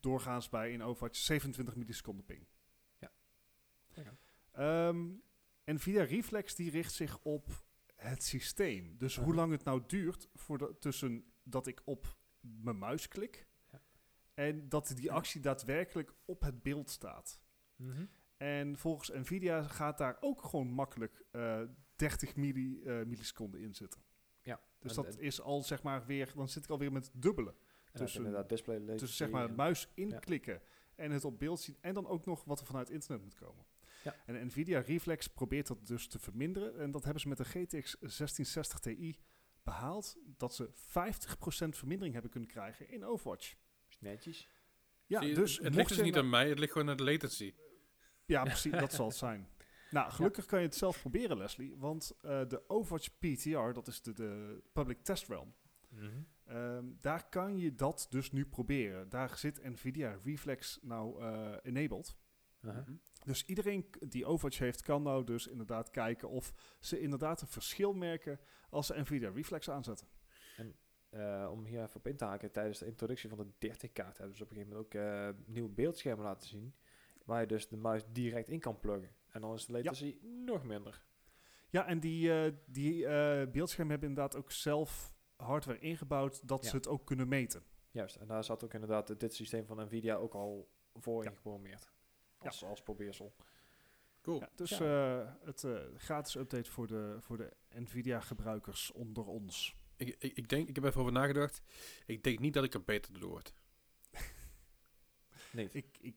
doorgaans bij in Overwatch 27 milliseconden ping. Ja. Oké. Ehm, Nvidia Reflex die richt zich op het systeem. Dus hoe Mhm. lang het nou duurt voor de, tussen dat ik op mijn muis klik Ja. en dat die actie daadwerkelijk op het beeld staat. En volgens Nvidia gaat daar ook gewoon makkelijk eh 30 milli, eh, milliseconden in zitten. Ja. Dus En- dat en- is al zeg maar weer, dan zit ik alweer met het dubbele. En tussen- inderdaad display. Dus zeg maar en- muis inklikken en het op beeld zien. En dan ook nog wat er vanuit internet moet komen. Ja. En Nvidia Reflex probeert dat dus te verminderen. En dat hebben ze met de GTX 1660 Ti behaald. Dat ze 50% vermindering hebben kunnen krijgen in Overwatch. Netjes. Ja, je, dus het ligt dus niet nou- aan mij, het ligt gewoon aan de latency. Ja, precies, dat zal het zijn. Nou, gelukkig kan je het zelf proberen, Leslie. Want eh, de Overwatch PTR, dat is de, de Public Test Realm. Ehm, daar kan je dat dus nu proberen. Daar zit Nvidia Reflex nou eh, enabled. Mhm. Dus iedereen die Overwatch heeft, kan nou dus inderdaad kijken of ze inderdaad een verschil merken als ze Nvidia Reflex aanzetten. eh, om hier even op in te haken, tijdens de introductie van de 30 kaart hebben ze op een gegeven moment ook eh, nieuwe beeldschermen laten zien. Waar je dus de muis direct in kan pluggen. En dan is de latency nog minder. Ja, en die, eh, die beeldschermen hebben inderdaad ook zelf hardware ingebouwd dat Ja. ze het ook kunnen meten. Juist, en daar zat ook inderdaad dit systeem van Nvidia ook al voor Ja. ingeprogrammeerd. Als, als probeersel. Cool. Ja, dus Ja. eh, het eh, gratis update voor de, voor de Nvidia-gebruikers onder ons. Ik, ik, ik denk, ik heb even over nagedacht. Ik denk niet dat ik er beter door word. Nee. Ik, ik,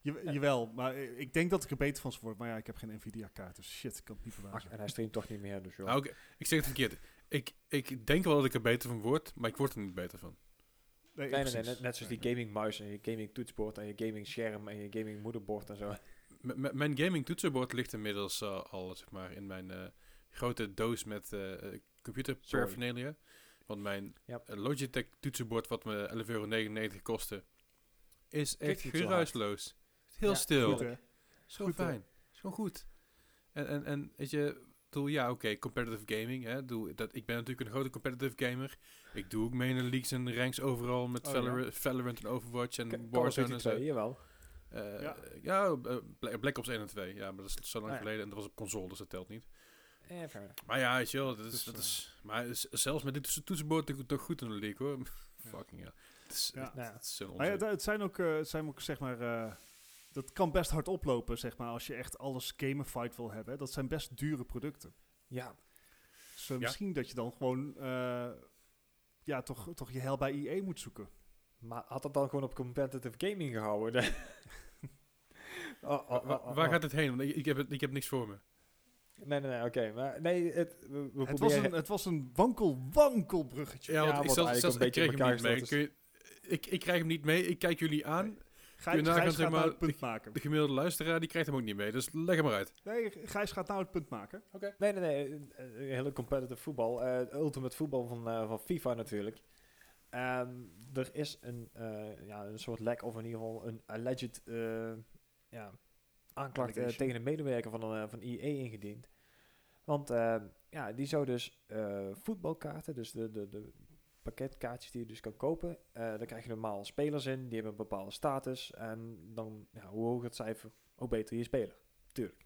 je, Jawel, maar ik denk dat ik er beter van zou worden. Maar ja, ik heb geen Nvidia-kaart, dus shit, ik kan het niet Ach, bewijzen. en hij streamt toch niet meer, dus joh. Nou, oké, ik zeg het verkeerd. Ik, ik denk wel dat ik er beter van word, maar ik word er niet beter van. Nee, nee, nee, net, net zoals die gaming muis en je gaming toetsenbord en je gaming scherm en je gaming moederbord en zo. M- m- mijn gaming toetsenbord ligt inmiddels eh, al zeg maar, in mijn eh, grote doos met eh eh, computer paraphernalia. Want mijn Logitech toetsenbord, wat me 11,99 euro kostte, is echt zo geruisloos. Heel Ja, stil. Goed, hè? Zo Goed, hè? fijn. Is gewoon goed. En, en, en weet je, doe ja, oké, competitive gaming. Hè, doe, dat, ik ben natuurlijk een grote competitive gamer. Ik doe ook mee in de leagues en ranks overal met Oh, ja. Valorant, en Overwatch en of Warzone en zo. 2, jawel. Eh, Ja. ja, eh, Bla- Black Ops 1 en 2. Ja, maar dat is zo lang Ah, ja. geleden en dat was op console, dus dat telt niet. Eh. Maar ja, weet je wel, dat is, Dus, dat eh, is, maar is- zelfs met dit toets- toetsenbord toch, toch goed in de league hoor. Fucking ja. Het is, Ja. het, Nou is ja, zijn ook, eh, het zijn ook zeg maar, eh, dat kan best hard oplopen, zeg maar, als je echt alles gamified wil hebben. Dat zijn best dure producten. Ja, Dus Ja. misschien dat je dan gewoon, eh, ja, toch, toch je hel bij IE moet zoeken. maar had dat dan gewoon op competitive gaming gehouden? oh, oh, oh, wa- oh, waar gaat het heen? Want ik, ik, heb, ik heb niks voor me. Nee, nee, nee, oké. Maar nee, het, we, we Het was, een, het was een wankel, wankel bruggetje. Ja, want Ja, ik, zelfs, eigenlijk zelfs, een ik beetje kreeg hem in niet mee. Kun je- ik, ik krijg hem niet mee. Ik kijk jullie aan. Gijs, zeg gaat maar, nou het punt maken. De gemiddelde luisteraar die krijgt hem ook niet mee. Dus leg hem maar uit. Nee, Gijs gaat nou het punt maken. Nee, nee, nee. een- een hele competitive voetbal. eh ultimate voetbal van, eh, van FIFA natuurlijk. Ehm, er is een, eh, ja, een soort lek, of in ieder geval een alleged eh, ja, aanklacht eh, tegen een medewerker van, eh, van EA ingediend. Want eh, ja, die zou dus eh, voetbalkaarten, dus de, de, de pakketkaartjes die je dus kan kopen, eh daar krijg je normaal spelers in, die hebben een bepaalde status. En dan, ja, hoe hoger het cijfer, hoe beter je speler. Tuurlijk.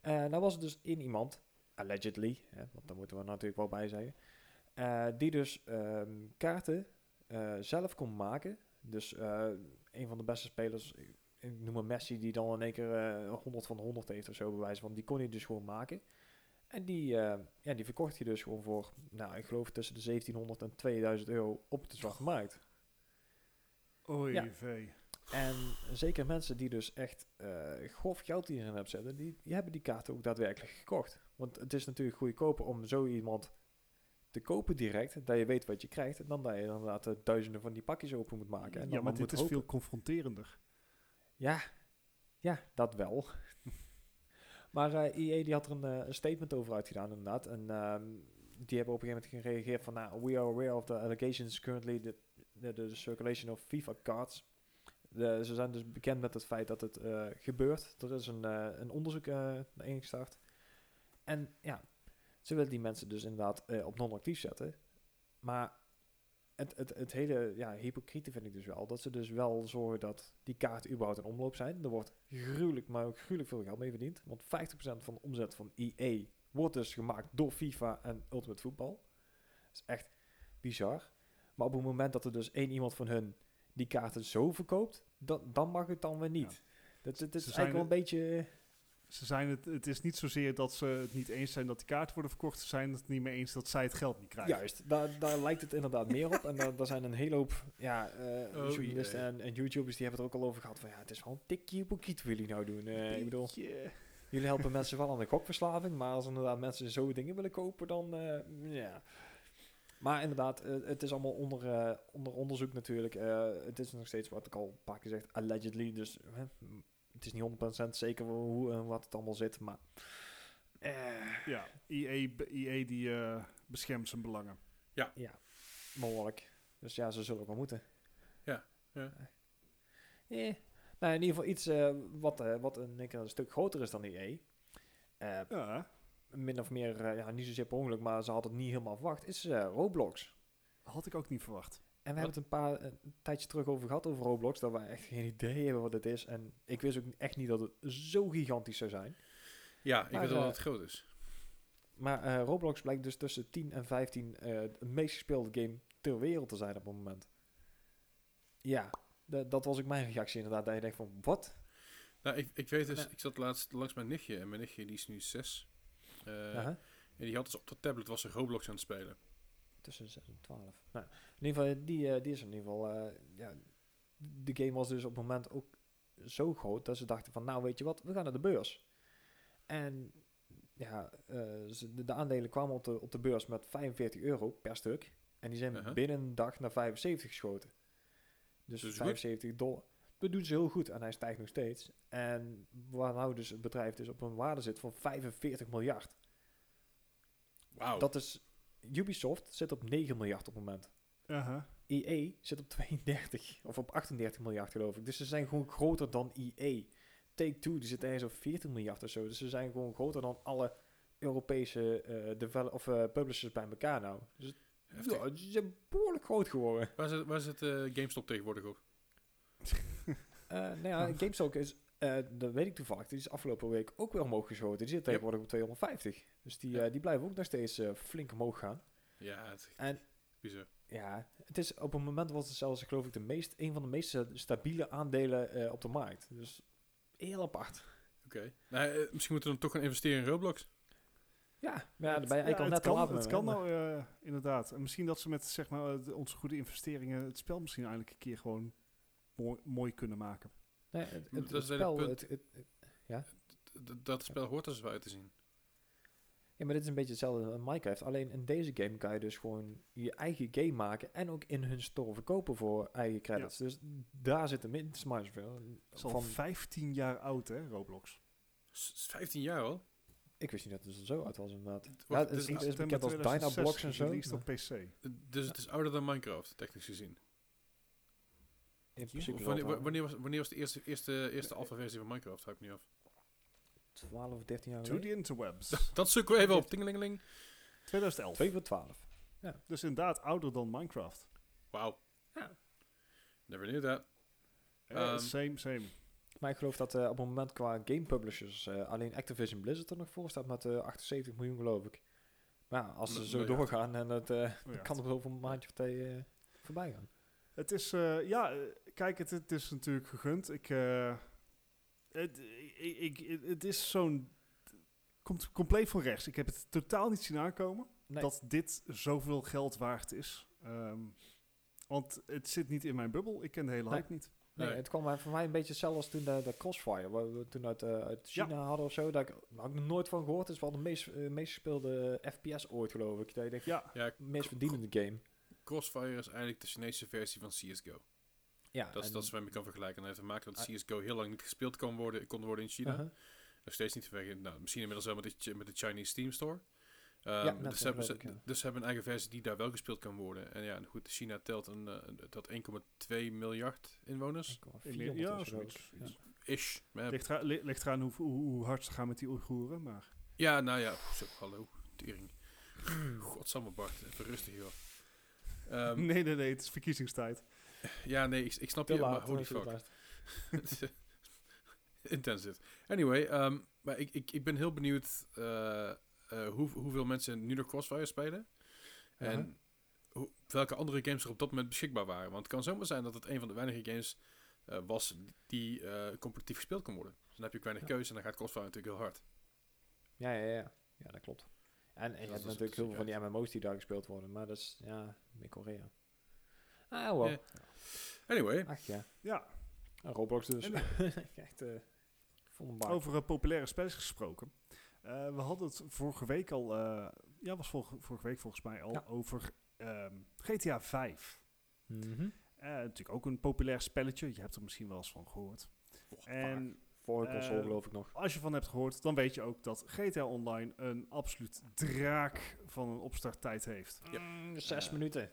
Eh nou was er dus één iemand, allegedly, hè, want daar moeten we natuurlijk wel bij zeggen, eh, die dus ehm, kaarten zelf kon maken. Dus een van de beste spelers, ik- noem maar Messi, die dan in één keer eh 100 van de 100 heeft of zo bewijs van, die kon hij dus gewoon maken. En die, eh, ja, die verkocht hij dus gewoon voor, nou, ik geloof tussen de 1700 en 2000 euro op de zwarte markt. Oei, Ja. vee. En zeker mensen die dus echt eh grof geld hierin hebben zetten, die, die hebben die kaarten ook daadwerkelijk gekocht. Want het is natuurlijk goedkoper om zo iemand te kopen direct, dat je weet wat je krijgt, dan dat je inderdaad eh, duizenden van die pakjes open moet maken. En Ja, maar dit is hopen. veel confronterender. Ja, ja, dat wel. Maar eh EA die had er een, eh, een statement over uitgedaan inderdaad. En ehm, die hebben op een gegeven moment gereageerd van... Nou, we are aware of the allegations currently the, the, circulation of FIFA cards. De, ze zijn dus bekend met het feit dat het eh, gebeurt. Er is een, een onderzoek naar ingestart. En ja, ze willen die mensen dus inderdaad op non-actief zetten. Maar het, het, het hele ja, hypocriete vind ik dus wel. Dat ze dus wel zorgen dat die kaarten überhaupt in omloop zijn. Er wordt gruwelijk, maar ook gruwelijk veel geld mee verdiend. Want 50% van de omzet van EA wordt dus gemaakt door FIFA en Ultimate Football. Dat is echt bizar. Maar op het moment dat er dus één iemand van hun die kaarten zo verkoopt, dan, dan mag het dan weer niet. Dat, dat, is Ze eigenlijk wel een beetje... Ze zijn het, het is niet zozeer dat ze het niet eens zijn dat die kaarten worden verkocht. Ze zijn het niet mee eens dat zij het geld niet krijgen. Juist, daar, daar lijkt het inderdaad meer op. En daar, daar zijn een hele hoop ja, Oh, journalisten en, en YouTubers die hebben het er ook al over gehad. Van ja, het is wel een tikje hypocriet wat jullie nou doen. Eh, ik bedoel, jullie helpen mensen wel aan de gokverslaving. Maar als inderdaad mensen zo dingen willen kopen, dan eh, ja. Maar inderdaad, het is allemaal onder, onder onderzoek natuurlijk. Het is nog steeds wat ik al een paar keer zeg, allegedly. Dus hè, het is niet 100% zeker hoe en wat het allemaal zit. Maar eh, Ja, EA, be- EA die eh, beschermt zijn belangen. Ja, behoorlijk. Dus ja, ze zullen ook wel moeten. Ja, ja. Eh. Eh. Nou, in ieder geval iets eh, wat, eh, wat een, denk ik, een stuk groter is dan. Eh Ja, min of meer, ja, niet zozeer per ongeluk, maar ze hadden het niet helemaal verwacht, is eh, Roblox. Had ik ook niet verwacht. En we hebben het een paar een tijdje terug over gehad over Roblox, dat wij echt geen idee hebben wat het is. En ik wist ook echt niet dat het zo gigantisch zou zijn. Ja, ik weet wel eh, dat het groot is. Maar eh, Roblox blijkt dus tussen 10 en 15 eh het meest gespeelde game ter wereld te zijn op het moment. Ja, da- dat was ook mijn reactie inderdaad. Dat je denkt van, wat? Nou, ik, ik weet dus, ik zat laatst langs mijn nichtje en mijn nichtje die is nu zes. Eh, Aha. En die had dus op de tablet was ze Roblox aan het spelen. Tussen 6 en 12. Nou, in ieder geval, die, eh, die is in ieder geval... eh, ja, de game was dus op het moment ook zo groot dat ze dachten van... Nou, weet je wat, we gaan naar de beurs. En ja, eh, de, de aandelen kwamen op de, op de beurs met 45 euro per stuk. En die zijn Uh-huh. binnen een dag naar 75 geschoten. Dus Dus goed. 75 dollar. Dat doen ze heel goed en hij stijgt nog steeds. En waar nou dus het bedrijf dus op een waarde zit van 45 miljard. Wauw. Dat is... Ubisoft zit op 9 miljard op het moment. Aha. EA zit op 32 of op 38 miljard geloof ik. Dus ze zijn gewoon groter dan EA. Take-Two die zit ergens op 14 miljard of zo. Dus ze zijn gewoon groter dan alle Europese eh develop- of, eh, publishers bij elkaar nou. Dus Heftig. ja, ze zijn behoorlijk groot geworden. Waar zit, waar zit eh, GameStop tegenwoordig op? Eh nou ja, GameStop is, eh dat weet ik toevallig, die is afgelopen week ook weer omhoog geschoten. Die zit tegenwoordig op 250. Dus die, Ja. eh, die blijven ook nog steeds eh, flink omhoog gaan. Ja, het is En bizar. Ja, het is op een moment was het zelfs, geloof ik, de meest, een van de meest stabiele aandelen eh, op de markt. Dus heel apart. Oké. Nou, misschien moeten we dan toch gaan investeren in Roblox. Ja, maar ja, dan ben je Ja, eigenlijk al net te kan, laat Het kan nou, inderdaad. En misschien dat ze met zeg maar, onze goede investeringen het spel misschien eindelijk een keer gewoon mooi, mooi kunnen maken. Maar- Nee, het, het, Dat het is het spel, het, het- het- dat spel hoort er zo uit te zien. ja, maar dit is een beetje hetzelfde als Minecraft. Alleen in deze game kan je dus gewoon je eigen game maken en ook in hun store verkopen voor eigen credits. Dus daar zit de. Het is al Van, 15 jaar oud, hè, Roblox. S- is 15 jaar al. ik wist niet dat het zo uit was inderdaad. Ja, het is, het het is bekend als 2006 Dynablocks en zo. released maar op PC. Dus het is ouder dan Minecraft, technisch gezien. In principe wanneer, wel. wanneer was, wanneer was de eerste, eerste, eerste alpha-versie van Minecraft? Hou ik niet af. 12 of 13 jaar To the interwebs. Dat zoeken we even op. Tingelingeling. 2011. 2 voor 12. Dus inderdaad ouder dan Minecraft. Wauw. Ja. Never knew that. Eh, Ehm, same, same. Maar ik geloof dat eh, op het moment qua game publishers eh, alleen Activision Blizzard er nog voor staat met eh 78 miljoen geloof ik. Maar ja, als ze zo miljard. doorgaan en het eh, kan er over een maandje of twee eh, voorbij gaan. Het is, eh, ja, eh, kijk, het, het is natuurlijk gegund. Ik, eh, het, ik, ik, het is zo'n, komt compleet van rechts. Ik heb het totaal niet zien aankomen Nee. dat dit zoveel geld waard is. Ehm, want het zit niet in mijn bubbel. Ik ken de hele Nee. hype niet. Nee, Nee. het kwam mij voor mij een beetje hetzelfde als toen de, de Crossfire, waar we toen uit, uit China hadden of zo. Daar ik had ik nog nooit van gehoord. Het is wel de meest, meest gespeelde FPS ooit, geloof ik. Dat je denkt, Ja, Ja, de meest verdienende game. Crossfire is eigenlijk de Chinese versie van CSGO. Ja, Dat is, en- dat is waar je mee kan vergelijken. En dat heeft te maken dat Ah. CSGO heel lang niet gespeeld kan worden, kon worden in China. Uh-huh. Nog steeds niet vanwege, nou, misschien inmiddels wel met de, met de Chinese Steam Store. Ehm, Ja, dus, hebben geloof ze, ik, ja. dus ze hebben een eigen versie die daar wel gespeeld kan worden. En ja, goed, China telt een, eh, dat 1,2 miljard inwoners. 400 ja, zoiets. Ja. Ish. Ja, Ligt, eraan- li- ligt eraan hoe, hoe, hoe hard ze gaan met die Oeigoeren, maar... Ja, nou ja, zo, hallo, tering. Godsamme Bart, even rustig joh. Ehm, nee, nee, nee, het is verkiezingstijd. Ja, nee, ik, ik snap Te je, maar holy fuck. Intens dit. Anyway, ehm, maar ik, ik, ik ben heel benieuwd eh, eh, hoe, hoeveel mensen nu nog Crossfire spelen. En hoe, welke andere games er op dat moment beschikbaar waren. Want het kan zomaar zijn dat het een van de weinige games eh, was die competitief gespeeld kon worden. Dus dan heb je ook weinig Ja. keuze en dan gaat Crossfire natuurlijk heel hard. Ja, ja, ja. Ja, dat klopt. En, en je hebt natuurlijk heel veel van die MMO's die daar gespeeld worden. Maar dat is, ja, in Korea. Ah, wel. Anyway, Ach ja. Ja, En Roblox dus. Echt, eh bak. Over eh, populaire spelletjes gesproken. Eh, we hadden het vorige week al, eh, ja, was vorige, vorige week volgens mij al, Ja. over ehm, GTA 5. Mhm. Eh, natuurlijk ook een populair spelletje. Je hebt er misschien wel eens van gehoord. En Voor de console Eh, geloof ik nog. als je van hebt gehoord, dan weet je ook dat GTA Online een absoluut draak van een opstarttijd heeft. Ja. Mm, zes Eh, minuten.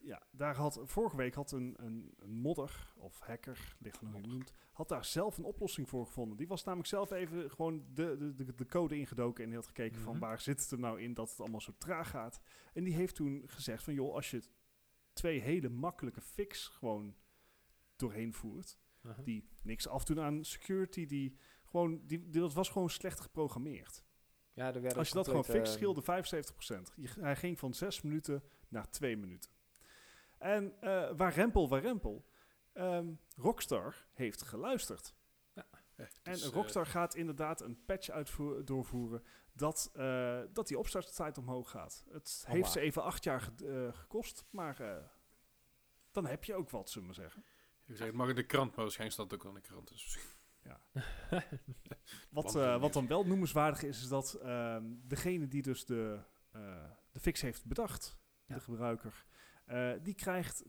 Ja, daar had, vorige week had een, een, een modder of hacker, ligt aan hoe je noemt, had daar zelf een oplossing voor gevonden. Die was namelijk zelf even gewoon de, de, de, de code ingedoken en die had gekeken van Mhm. waar zit het er nou in dat het allemaal zo traag gaat. En die heeft toen gezegd van joh, als je het twee hele makkelijke fix gewoon doorheen voert. Die niks afdoen aan security, die gewoon, die, die- dat was gewoon slecht geprogrammeerd. ja, er werden Als je dat gewoon complete, fix, eh, scheelde 75%. Je, hij ging van 6 minuten naar 2 minuten. En eh, waar rempel, waar rempel. Ehm, Rockstar heeft geluisterd. Eh, En dus, eh, Rockstar gaat inderdaad een patch uitvoer- doorvoeren dat, eh, dat die opstarttijd omhoog gaat. Het Oh, heeft ze even acht jaar ge- gekost, maar eh, dan heb je ook wat, zullen we zeggen. Ik zeg, het mag in de krant, maar waarschijnlijk staat het ook wel in de krant. Dus Wat, Lampen eh, meer. wat dan wel noemenswaardig is, is dat ehm, degene die dus de, eh, de fix heeft bedacht, Ja. de gebruiker, eh, die krijgt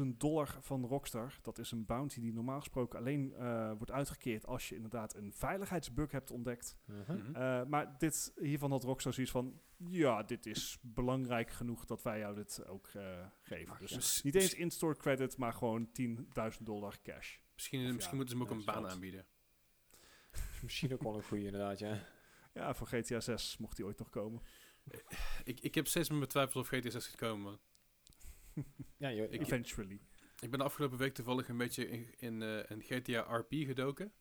10.000 dollar van Rockstar. Dat is een bounty die normaal gesproken alleen eh, wordt uitgekeerd als je inderdaad een veiligheidsbug hebt ontdekt. uh-huh. mhm. Eh, maar dit, hiervan had Rockstar zoiets van, ja, dit is belangrijk genoeg dat wij jou dit ook eh, geven. Ach, dus ja. Niet eens in-store credit, maar gewoon 10.000 dollar cash. Misschien, Of misschien ja, moeten ze hem ook ja, een baan aanbieden. Misschien ook wel een goede inderdaad, ja. Ja, voor GTA 6 mocht die ooit nog komen. Ik, ik heb steeds meer mijn twijfels of GTA 6 gaat komen. Ja, je, Ik- ja. Eventually. Ik ben de afgelopen week toevallig een beetje in, in eh, een GTA RP gedoken.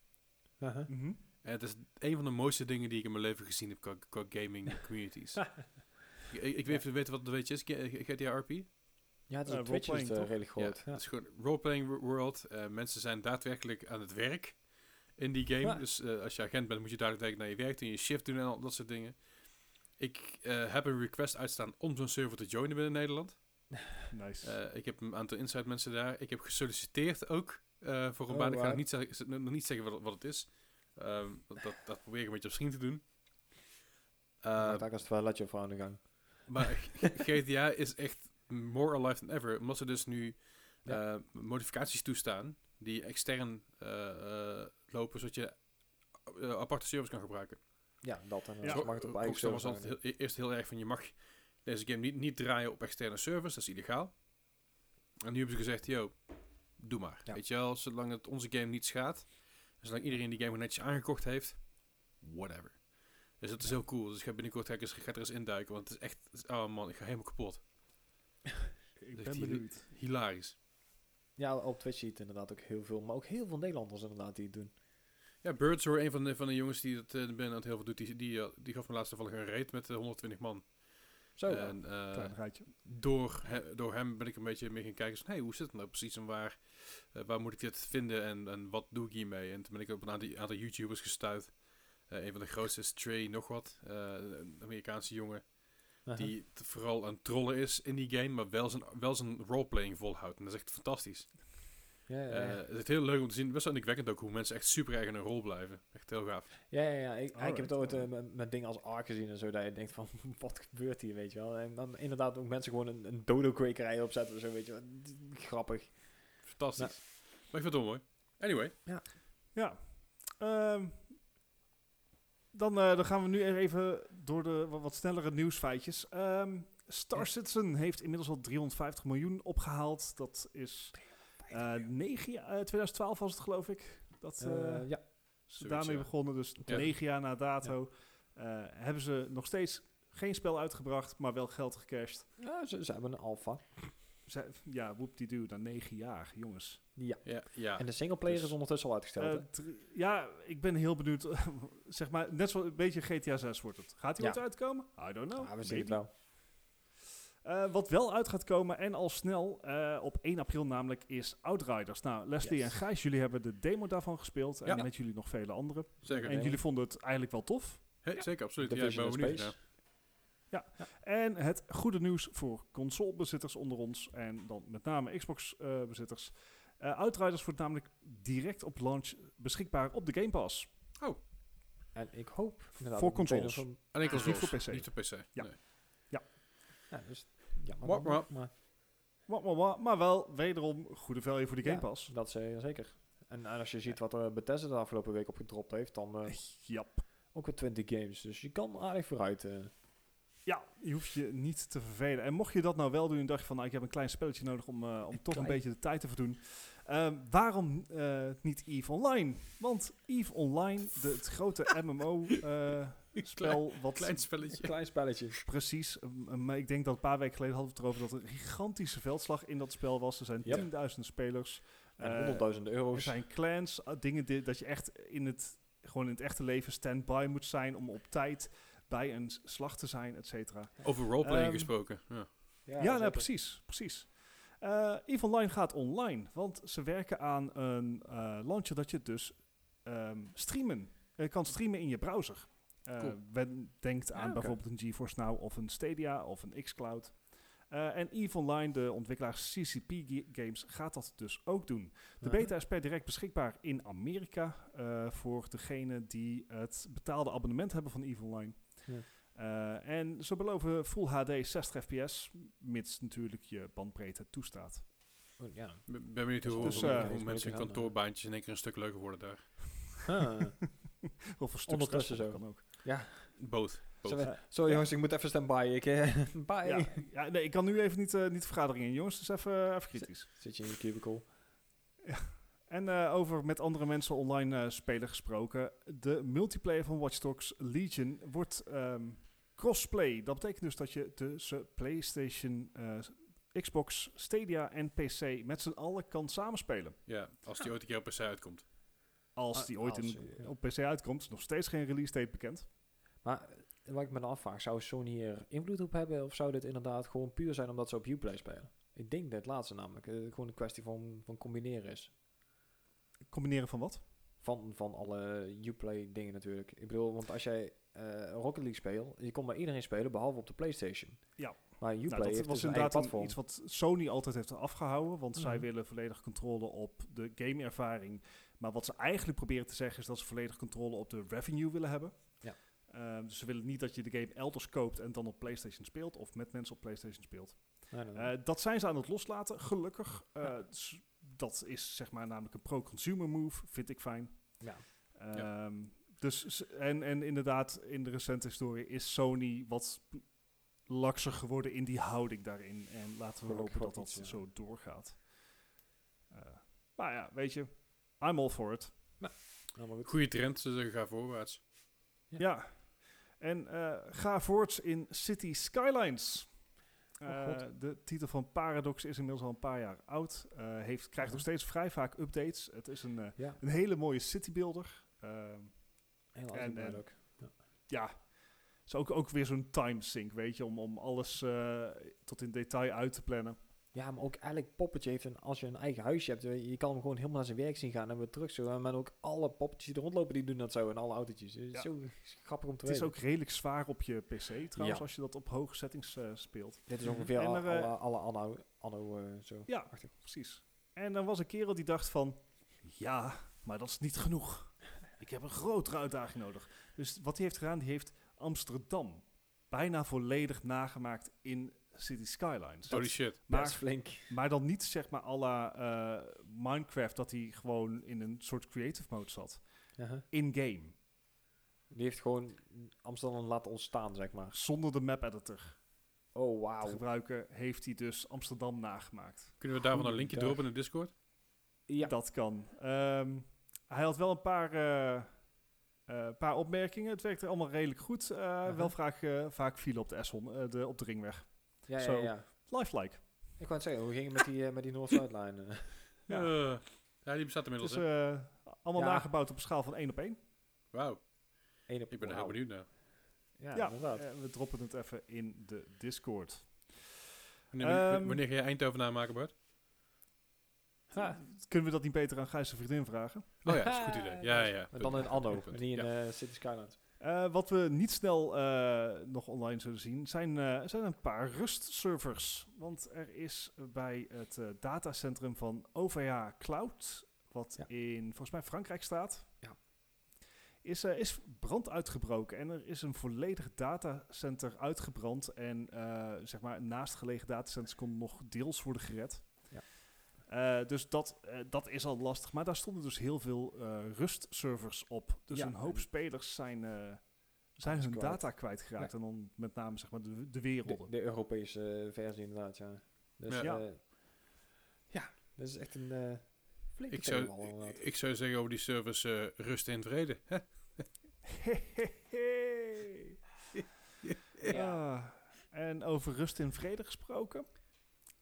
Mhm. En het is een van de mooiste dingen die ik in mijn leven gezien heb qua, qua gaming communities. ik, ik weet weten wat het weet je is, GTA RP? Ja, het is Eh, op Twitch is eh, redelijk groot. Ja, Ja. Het is gewoon roleplaying wo- world. Eh, mensen zijn daadwerkelijk aan het werk in die game. Ja. Dus eh, als je agent bent, moet je daadwerkelijk naar je werk doen, je shift doen en al dat soort dingen. Ik eh, heb een request uitstaan om zo'n server te joinen binnen Nederland. Nice. Eh, ik heb een aantal inside mensen daar. Ik heb gesolliciteerd ook eh, voor een Oh, baan. Ik ga nog niet, zeggen, nog niet zeggen wat, wat het is. Ehm, dat, dat, dat probeer ik een beetje op screen te doen. Eh, Uh, daar is het toiletje voor aan de gang. maar GTA is echt more alive than ever. Omdat ze dus nu Ja. eh, modificaties toestaan die extern eh, eh, lopen, zodat je aparte servers kan gebruiken. Ja, dat en Ja. ja, mag het op eigen Rockstar was altijd heel, eerst heel erg van je mag deze game niet, niet draaien op externe servers, dat is illegaal. En nu hebben ze gezegd, yo, doe maar. Ja. Weet je wel, zolang het onze game niet schaadt, en zolang iedereen die game netjes aangekocht heeft, whatever. Dus dat is heel cool. Dus ik ga binnenkort ga ik, eens, ga er eens induiken, want het is echt, oh man, ik ga helemaal kapot. ik dus ben benieuwd. Hilarisch. Ja, op Twitch zie je het inderdaad ook heel veel. Maar ook heel veel Nederlanders inderdaad die het doen. Ja, Birds hoor, een van de, van de jongens die het uh, binnen het heel veel doet, die, die, eh, die gaf me laatst toevallig een raid met eh, 120 man. Zo, en eh, Klein rijtje. door, he- door hem ben ik een beetje mee gaan kijken van, hey, hoe zit het nou precies en waar, eh, waar moet ik dit vinden en, en wat doe ik hiermee? En toen ben ik op een aantal, aantal YouTubers gestuurd. Eh, een van de grootste is Trey nog wat, eh, een Amerikaanse jongen, die vooral aan het trollen is in die game, maar wel zijn, wel zijn roleplaying volhoudt. En dat is echt fantastisch. Ja, ja, Eh, ja. het is heel leuk om te zien, best wel indrukwekkend ook, hoe mensen echt super erg in hun rol blijven. Echt heel gaaf. ja, ja, ja. Ik, ik heb het ooit eh, met, met dingen als Ark gezien en zo, dat je denkt van, wat gebeurt hier, weet je wel. En dan inderdaad ook mensen gewoon een, een dodo-kwekerij opzetten of zo, weet je wel. Grappig. Fantastisch. Maar ik vind het wel mooi. Anyway. Ja. Ehm, dan, eh, dan gaan we nu even door de wat, wat snellere nieuwsfeitjes. Ehm, Star Ja. Citizen heeft inmiddels al 350 miljoen opgehaald. Dat is 9 jaar, eh, 2012 was het geloof ik. Dat Eh, eh, ja. ze Zoiets, daarmee ja. begonnen. Dus Ja. 9 jaar na dato eh, hebben ze nog steeds geen spel uitgebracht, maar wel geld gecashed. ja ze, ze hebben een alpha. Zij- ja, whoop-die-doo, na 9 jaar, jongens. Ja. Ja, ja. En de singleplayer dus- is ondertussen al uitgesteld, Eh, ja, ik ben heel benieuwd. zeg maar, net zoals een beetje GTA 6 wordt het. Gaat hij Ja. ooit uitkomen? I don't know. Ah, we zien het wel. Eh, wat wel uit gaat komen en al snel, eh, op 1 april namelijk, is Outriders. Nou, Leslie Yes. en Gijs, jullie hebben de demo daarvan gespeeld. En Ja. met jullie nog vele anderen. Zeker. En Ja. jullie vonden het eigenlijk wel tof. Zeker, absoluut. Ja, ik ben benieuwd. Space. Ja. En het goede nieuws voor consolebezitters onder ons, en dan met name Xbox-bezitters. Eh, Outriders wordt namelijk direct op launch beschikbaar op de Game Pass. En ik hoop inderdaad... Voor consoles. een- Alleen Dus niet voor PC. Niet voor PC. Ja. Nee. Ja, dus... Ja, maar, maar Wat, wat, wat, maar wel wederom goede value voor de Game. Pass. dat is eh, zeker. En, en als je ziet wat er Bethesda de afgelopen week opgedropt heeft, dan eh, Ja. ook weer 20 games. Dus je kan aardig vooruit. eh. Ja, je hoeft je niet te vervelen. En mocht je dat nou wel doen en dacht je van, nou, ik heb een klein spelletje nodig om, eh, om toch een beetje de tijd te verdoen. Ehm, waarom eh, niet EVE Online? Want EVE Online, de, het grote MMO-spel, wat Klein spelletje. Klein spelletje. precies, maar ik denk dat een paar weken geleden hadden we het erover dat er een gigantische veldslag in dat spel was. Er zijn Yep. tienduizenden spelers. En Eh, 100.000 er euro's. zijn clans, uh, dingen die, dat je echt in het, gewoon in het echte leven stand-by moet zijn om op tijd bij een slag te zijn, et cetera. Over roleplaying Ehm, gesproken. Ja. Ja, nou, precies, precies. Eh EVE Online gaat online, want ze werken aan een eh, launcher dat je dus ehm, streamen. Je kan streamen in je browser. Eh Cool. Men denkt aan Ah, bijvoorbeeld een GeForce Now of een Stadia of een xCloud. Eh en EVE Online, de ontwikkelaar CCP Games, gaat dat dus ook doen. De beta is per direct beschikbaar in Amerika eh, voor degenen die het betaalde abonnement hebben van EVE Online. Ja. Eh, en ze beloven Full HD 60 fps, mits natuurlijk je bandbreedte toestaat. Oh, ja. Ik ben ben benieuwd hoe, Dus, hoe- eh, hoe mensen hun kantoorbaantjes in één keer een stuk leuker worden daar. Huh. Of een stuk Ondertussen zo. kan ook. Both. Both. Sorry, sorry jongens, ik moet even stand-by. Ik, eh, bye. Ja, ja, nee, ik kan nu even niet, eh, niet de vergadering in, jongens. Dus even, even kritisch. Zit je in je cubicle. En eh, over met andere mensen online eh, spelen gesproken. De multiplayer van Watch Dogs Legion wordt ehm, crossplay. Dat betekent dus dat je tussen PlayStation, eh, Xbox, Stadia en PC met z'n allen kan samenspelen. Ja, als die ooit een keer op PC uitkomt. Als Ah, die ooit als, in, op PC uitkomt, is nog steeds geen release date bekend. Maar eh, wat ik me dan afvraag, zou Sony hier invloed op hebben? Of zou dit inderdaad gewoon puur zijn omdat ze op Uplay spelen? Ik denk dat het laatste namelijk. eh, gewoon een kwestie van, van combineren is. Combineren van wat? Van, van alle Uplay dingen natuurlijk. Ik bedoel, want als jij eh, Rocket League speelt, je kon bij iedereen spelen behalve op de PlayStation. Ja. Maar Uplay Nou, dat heeft was dus inderdaad een- platform. iets wat Sony altijd heeft afgehouden. Want zij Mhm. willen volledig controle op de gameervaring. Maar wat ze eigenlijk proberen te zeggen is dat ze volledig controle op de revenue willen hebben. Ja. Ehm, dus ze willen niet dat je de game elders koopt en dan op PlayStation speelt. Of met mensen op PlayStation speelt. Nee, nee, nee. Eh, dat zijn ze aan het loslaten, gelukkig. Eh, Ja. dat is zeg maar namelijk een pro-consumer move, vind ik fijn. ja. Ehm, Dus, en, en inderdaad, in de recente historie is Sony wat lakser geworden in die houding daarin. En laten we hopen dat dat iets, zo doorgaat. Eh, maar ja, weet je, I'm all for it. Nou, goed. Goede trend, dus ga voorwaarts. Ja. Ja. En eh, ga voorts in City Skylines. Oh, Eh, de titel van Paradox is inmiddels al een paar jaar oud. Eh, heeft, krijgt nog steeds vrij vaak updates. Het is een, eh, Ja, een hele mooie citybuilder. Ehm heel en- ook. ja, is ook, ook weer zo'n time sync, weet je, om, om alles eh, tot in detail uit te plannen. Ja, maar ook eigenlijk poppetje heeft een, als je een eigen huisje hebt, je kan hem gewoon helemaal naar zijn werk zien gaan en weer terug zo. En ook alle poppetjes die er rondlopen, die doen dat zo en alle autootjes. Het is Ja. zo grappig om te Het is ook redelijk zwaar op je PC trouwens, Ja. als je dat op hoge settings eh, speelt. Dit is ongeveer al- er, eh, alle, alle anno, anno eh, zo. Ja, Achtig. precies. En er was een kerel die dacht van, ja, maar dat is niet genoeg. Ik heb een grotere uitdaging nodig. Dus wat hij heeft gedaan, die heeft Amsterdam bijna volledig nagemaakt in City Skylines. Holy shit. Best maar, flink. maar dan niet zeg maar à la eh, Minecraft, dat hij gewoon in een soort creative mode zat. Aha. In-game, Die heeft gewoon Amsterdam laten ontstaan, zeg maar. zonder de map editor Oh, te wauw. gebruiken, heeft hij dus Amsterdam nagemaakt. Kunnen we daarvan een linkje droppen in de Discord? Ja, Dat kan. Ehm, hij had wel een paar, eh, eh, paar opmerkingen. Het werkte allemaal redelijk goed. Eh, Wel vaak, eh, vaak file op de Esson, eh, de, op de ringweg. Ja, ja, zo. ja. Lifelike. Ik wou het zeggen, hoe ging het met die, eh, met die eh? Ja. Ja. ja, die bestaat Het inmiddels. is hè? eh, allemaal Ja. nagebouwd op een schaal van 1 op 1. Wauw, ik ben er heel benieuwd naar. Ja, Ja, inderdaad. eh, we droppen het even in de Discord. Wanneer, Ehm, wanneer ga je Eindhoven namaken, Bart? Ha. Kunnen we dat niet beter aan Gijs' vriendin vragen? Oh ja, dat is een goed idee. Ja, ja, ja. Maar dan in Anno, niet in Ja. eh, City Skylines. Eh, wat we niet snel eh, nog online zullen zien, zijn, eh, zijn een paar rustservers. Want er is bij het datacentrum van OVH Cloud, wat Ja. in volgens mij Frankrijk staat, Ja. is, is brand uitgebroken. En er is een volledig datacenter uitgebrand. En zeg maar, naastgelegen datacenters konden nog deels worden gered. Eh, dus dat, eh, dat is al lastig. Maar daar stonden dus heel veel eh, rustservers op. Dus Ja, een hoop en- spelers zijn, eh, zijn hun kwijt. data kwijtgeraakt. En dan met name zeg maar de, de De, werelden. de Europese versie inderdaad, ja. Dus Ja. ja, dat is echt een eh flinke Ik zou, ik zou zeggen over die service eh, rust en vrede. Hè? Ja. En over rust en vrede gesproken.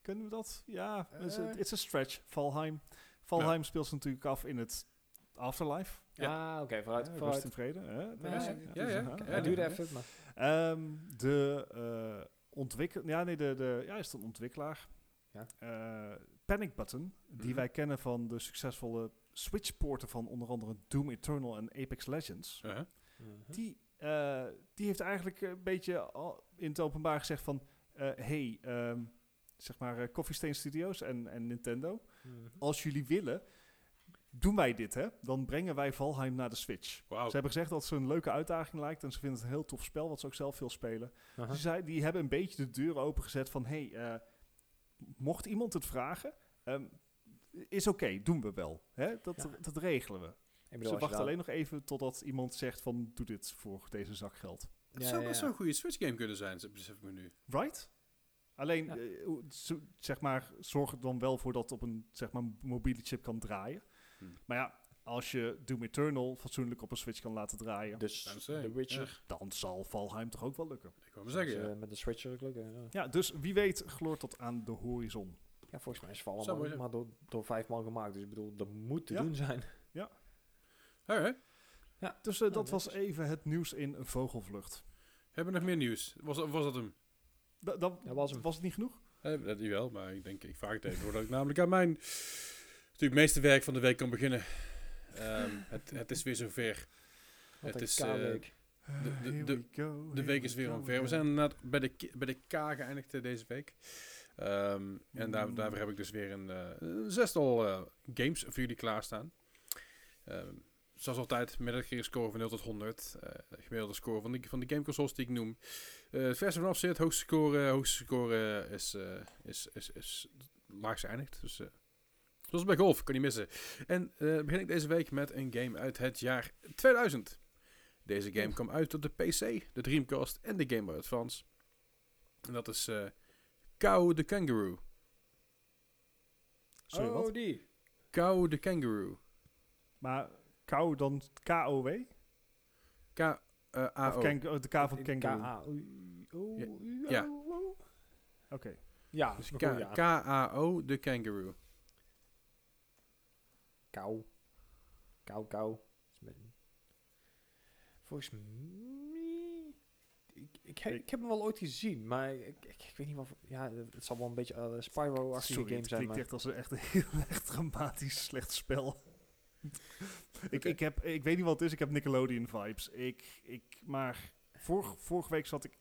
Kunnen we dat? Ja, het is een- Eh. it's a stretch. Valheim. Valheim speelt zich natuurlijk af in het afterlife. Ah, oké, vooruit. Ja, rust vooruit. en vrede. Hè? Ja, ja, ja, ja. Ja, Ja, duurde ja. even, maar... Ehm, de eh ontwikkel... Ja, nee, de, de, ja, is het een ontwikkelaar? Ja. Eh, Panic Button, die Mhm. wij kennen van de succesvolle Switch-poorten van onder andere Doom Eternal en Apex Legends. Mhm. Die, eh, die heeft eigenlijk een beetje al in het openbaar gezegd van... eh, hey, ehm, zeg maar eh, Coffee Stain Studios en, en Nintendo... Mhm. als jullie willen, doen wij dit, hè? Dan brengen wij Valheim naar de Switch. Wauw. Ze hebben gezegd dat ze een leuke uitdaging lijkt... en ze vinden het een heel tof spel, wat ze ook zelf veel spelen. Dus zij, die hebben een beetje de deur opengezet van... hey, eh, mocht iemand het vragen... ehm, is oké, doen we wel. Hè? Dat, Ja. dat regelen we. Ze bedoel, je wachten alleen nog even totdat iemand zegt van... doe dit voor deze zak geld. Het Ja, zou best ja. wel een goede Switch game kunnen zijn, besef ik me nu. Right? Alleen, Ja. eh, zeg maar, zorg er dan wel voor dat het op een zeg maar, mobiele chip kan draaien. Hmm. Maar ja, als je Doom Eternal fatsoenlijk op een Switch kan laten draaien... Dus Witcher. dan zal Valheim toch ook wel lukken. Ik wou maar zeggen, Dus, ja. met de Switch ook lukken. Ja. Ja, dus wie weet gloort tot aan de horizon. ja, volgens mij is Zou maar, door, door vijf man gemaakt. Dus ik bedoel, dat moet te Ja. doen zijn. Alright. Dus eh, dat was even het nieuws in vogelvlucht. Hebben we nog meer nieuws? Was, was dat hem? Da- dat Dat was was het niet genoeg? Eh, dat wel, maar ik denk, ik vraag het even, voordat ik namelijk aan mijn natuurlijk meeste werk van de week kan beginnen. Ehm, het, het is weer zover. Wat Het een is, K-week. de- de- go, De week we is weer ongeveer. We zijn inderdaad bij de, bij de K geëindigd eh, deze week. Ehm, en daar, daarvoor heb ik dus weer een, eh, een zestal eh, games voor jullie klaarstaan. Ehm zoals altijd, met een score van 0 tot 100. eh gemiddelde score van de, van de gameconsoles die ik noem. Eh het verste vanaf zit, hoogste score, eh, hoogste score eh, is, is, is, is laagst. Dus, zoals bij golf, kan niet missen. En begin ik deze week met een game uit het jaar 2000. Deze game kwam uit op de PC, de Dreamcast en de Game Boy Advance. En dat is eh Cow the Kangaroo. Sorry, wat? Oh, die. Cow the Kangaroo. Maar kou dan K-O-W? K-A-O. Of oh, de K van kangaroo? K-A-O. Ja. Oké. Ja, Dus. K-A-O the Kangaroo. Kou. Kou, kou. Volgens mij... Ik, ik, heb, ik heb hem wel ooit gezien, maar ik, ik, ik weet niet wat... Ja, het zal wel een beetje uh, Spyro-achtige game het zijn, klinkt maar... echt als een echt een heel erg dramatisch slecht spel. Ik, ik, heb, ik weet niet wat het is, ik heb Nickelodeon vibes. Ik, ik, maar vorig, vorige week zat ik...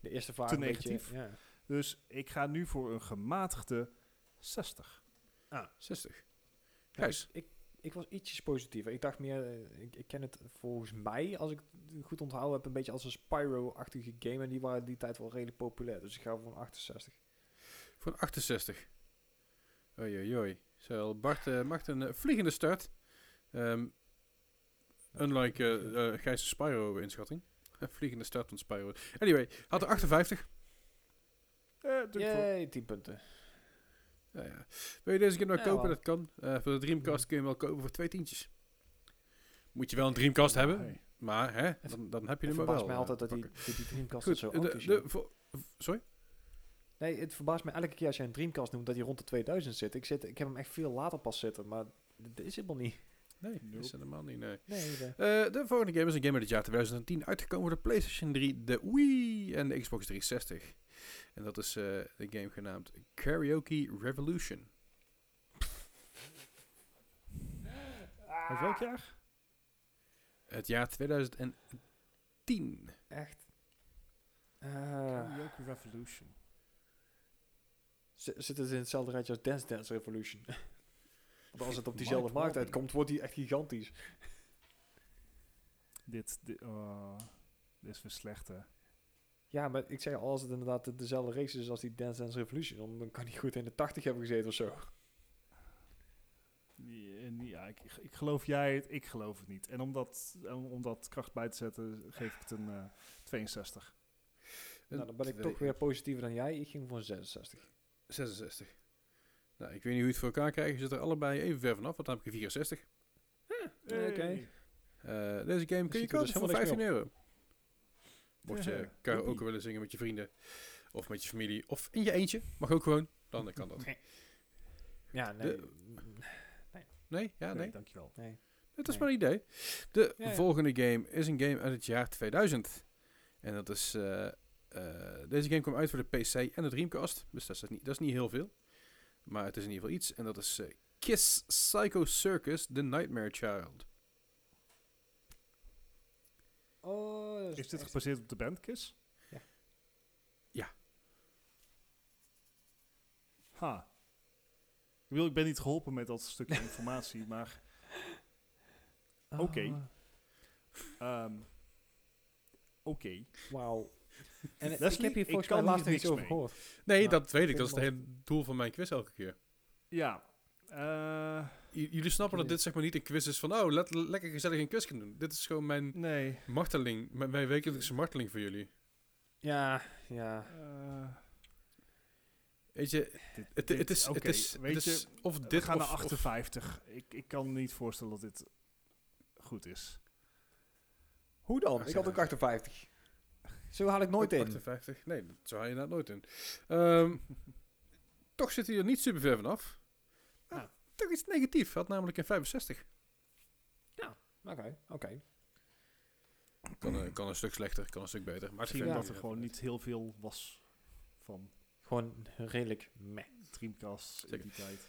De eerste vraag te een beetje, negatief. ja. Dus ik ga nu voor een gematigde 60. 60. Ja, Gijs. ik, ik, ik was ietsjes positiever. Ik dacht meer, eh, ik, ik ken het volgens mij, als ik het goed onthouden heb, een beetje als een Spyro-achtige game. En die waren die tijd wel redelijk populair. Dus ik ga voor een 68. Voor een 68. Oei, oei, oei. Zo, Bart eh, maakt een eh, vliegende start. Ehm unlike eh eh Gijs' Spyro-inschatting. Een vliegende start van Spyro. Anyway, had er 58. Eh, doe ik voor. Yay, 10 punten. Ja, ja. Wil je deze keer nou Ja, kopen? wel. Dat kan. Eh, voor de Dreamcast kun je hem wel kopen voor twee tientjes. Moet je wel een Dreamcast hebben. Maar hè, dan, dan heb je Het hem wel. verbaast mij altijd dat die, dat die Dreamcast Goed, zo de, de, sorry? Nee, het verbaast me elke keer als jij een Dreamcast noemt dat hij rond de 2000 zit. Ik, zit. ik heb hem echt veel later pas zitten, maar dat is helemaal niet. Nee, dat is helemaal niet, nee. Nee, de- Eh, de volgende game is een game uit het jaar 2010, uitgekomen voor de PlayStation 3, de Wii en de Xbox 360. En dat is eh, de game genaamd Karaoke Revolution. Uit welk jaar? Het jaar 2010. echt. Eh, Karaoke Revolution. Zi- zit het in hetzelfde rijtje als Dance Dance Revolution? Want als het op Mike diezelfde markt Robin. uitkomt, wordt die echt gigantisch. Dit, dit, oh, dit is weer slecht, hè. Ja, maar ik zeg al, als het inderdaad de- dezelfde race is als die Dance Dance Revolution, dan, kan hij goed in de 80 hebben gezeten of zo. Ja, en ja, ik, ik geloof jij het, ik geloof het niet. En om dat, om, dat kracht bij te zetten, geef ik het een eh 62. Nou, dan ben ik Twee- toch weer positiever dan jij. Ik ging voor een 66. 66. Nou, ik weet niet hoe je het voor elkaar krijgt. Je zit er allebei even ver vanaf, want dan heb ik een 64. Oké. Hey. Eh, deze game kun je er dus kopen voor helemaal niks 15 euro. Mocht je Ja, joepie. willen zingen met je vrienden, of met je familie, of in je eentje, mag ook gewoon, dan kan dat. Ja, nee. De- Nee? Ja, nee? Nee, dankjewel. nee. Het is Nee. maar een idee. De Ja, ja. volgende game is een game uit het jaar 2000. En dat is... eh, deze game kwam uit voor de PC en de Dreamcast. Dus dat is, niet, dat is niet heel veel. Maar het is in ieder geval iets. En dat is eh, Kiss Psycho Circus The Nightmare Child. Oh, dat Is dit gebaseerd op de band Kiss? Ja. Ja. Ha. Ik, wil, ik ben niet geholpen met dat stukje informatie, maar Oké. Ah, ehm, oké. Wauw. En Dat is ik heb niet- hier volgens mij laatst iets over gehoord. Nee, Ja, dat weet ik. Dat is het hele doel van mijn quiz elke keer. Ja. eh, J- jullie snappen dat dit zeg maar niet een quiz is van... Oh, let, lekker gezellig een quiz gaan doen. Dit is gewoon mijn nee. marteling. Mijn, mijn wekelijkse marteling voor jullie. Ja, ja. eh, Weet je, dit- het, dit- het is, oké, het is, weet het is je, of we dit gaan of, naar of- 58. Ik, ik kan me niet voorstellen dat dit goed is. Hoe dan? Ach, Ik had ook 58. Zo haal ik nooit in. 58. Nee, dat zou je inderdaad nooit in. Ehm, toch zit hij er niet super ver vanaf. Ah, Ja. Toch iets negatief. Had namelijk een 65. Oké, oké. Kan, een- kan een stuk slechter, kan een stuk beter. Maar Misschien Ja. dat er gewoon niet heel veel was van Gewoon redelijk meh. Dreamcast in die tijd.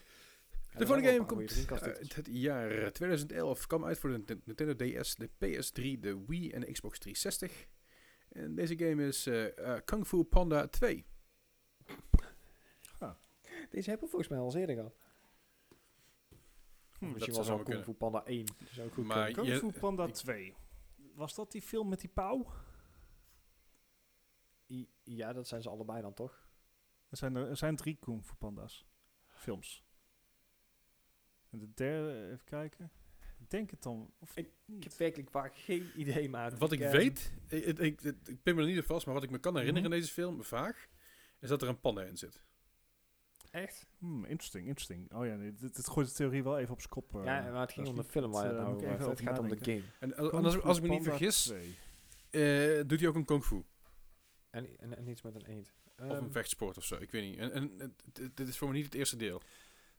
De volgende game komt uit het jaar 2011. Kwam uit voor de Nint- Nintendo DS, de PS3, de Wii en de Xbox 360. En deze game is eh, eh, Kung Fu Panda 2. Deze hebben we volgens mij al eens eerder gehad. Hm, Misschien was al wel Kung Fu Panda 1. Dat zou ook goed Maar kunnen. Kung je- Fu Panda ik- 2. Was dat die film met die pauw? I- Ja, dat zijn ze allebei dan toch? Er zijn, er, er zijn drie Kung Fu Panda's. Films. En de derde, even kijken. Ik denk het dan. Of Ik- niet. Heb werkelijk vaak geen idee, maar... Wat ik eh, weet, ik, ik, ik, me er niet op vast, maar wat ik me kan herinneren Mhm. in deze film, vaag, is dat er een panda in zit. Echt? Hmm, interesting, interesting. Oh ja, nee, dit, dit gooit de theorie wel even op zijn kop. eh. ja, maar het ging om de film waar je eh, nou over. Het gaat om de game. En Kung als, als ik me niet vergis, 2. eh, doet hij ook een kung fu. En, en, en iets met een eend. Of Ehm, een vechtsport of zo, ik weet niet. En, en dit is voor me niet het eerste deel.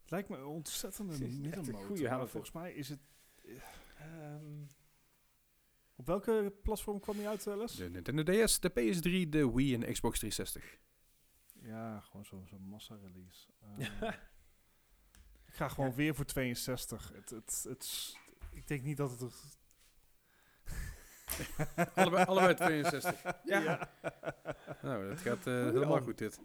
Het lijkt me echt een middenmoot. volgens mij is het... ehm, Op welke platform kwam hij uit, eh, Les? De Nintendo DS, de PS3, de Wii en de Xbox 360. Ja, gewoon zo'n zo massa-release. Eh, ik ga gewoon weer voor 62. Het, het, het, ik denk niet dat het... er- allebei, allebei 62. ja. Nou, dat gaat eh, helemaal goed dit.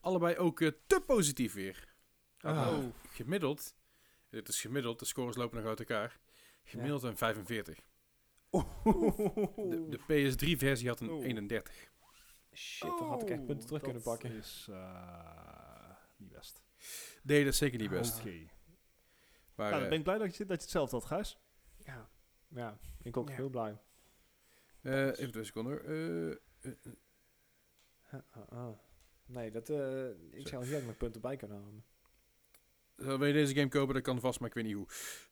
Allebei ook eh, te positief weer. Ah. Oh. Gemiddeld, dit is gemiddeld, de scores lopen nog uit elkaar. Gemiddeld een 45. De, de PS3-versie had een Oeh. 31. Shit, dan had ik echt punten terug kunnen pakken. Dat is eh, niet best. Nee, dat is zeker niet best. Oké. Maar Nou, dan eh, ben ik blij dat je, dat je hetzelfde had, Gijs. Ja. Ja, ik ook Ja. heel blij. eh, even twee seconden hoor. Eh, eh, Ah, ah, ah. Nee, dat, eh, ik Zo. zou hier ook nog punten bij kunnen halen. Wil je deze game kopen? Dat kan vast, maar ik weet niet hoe.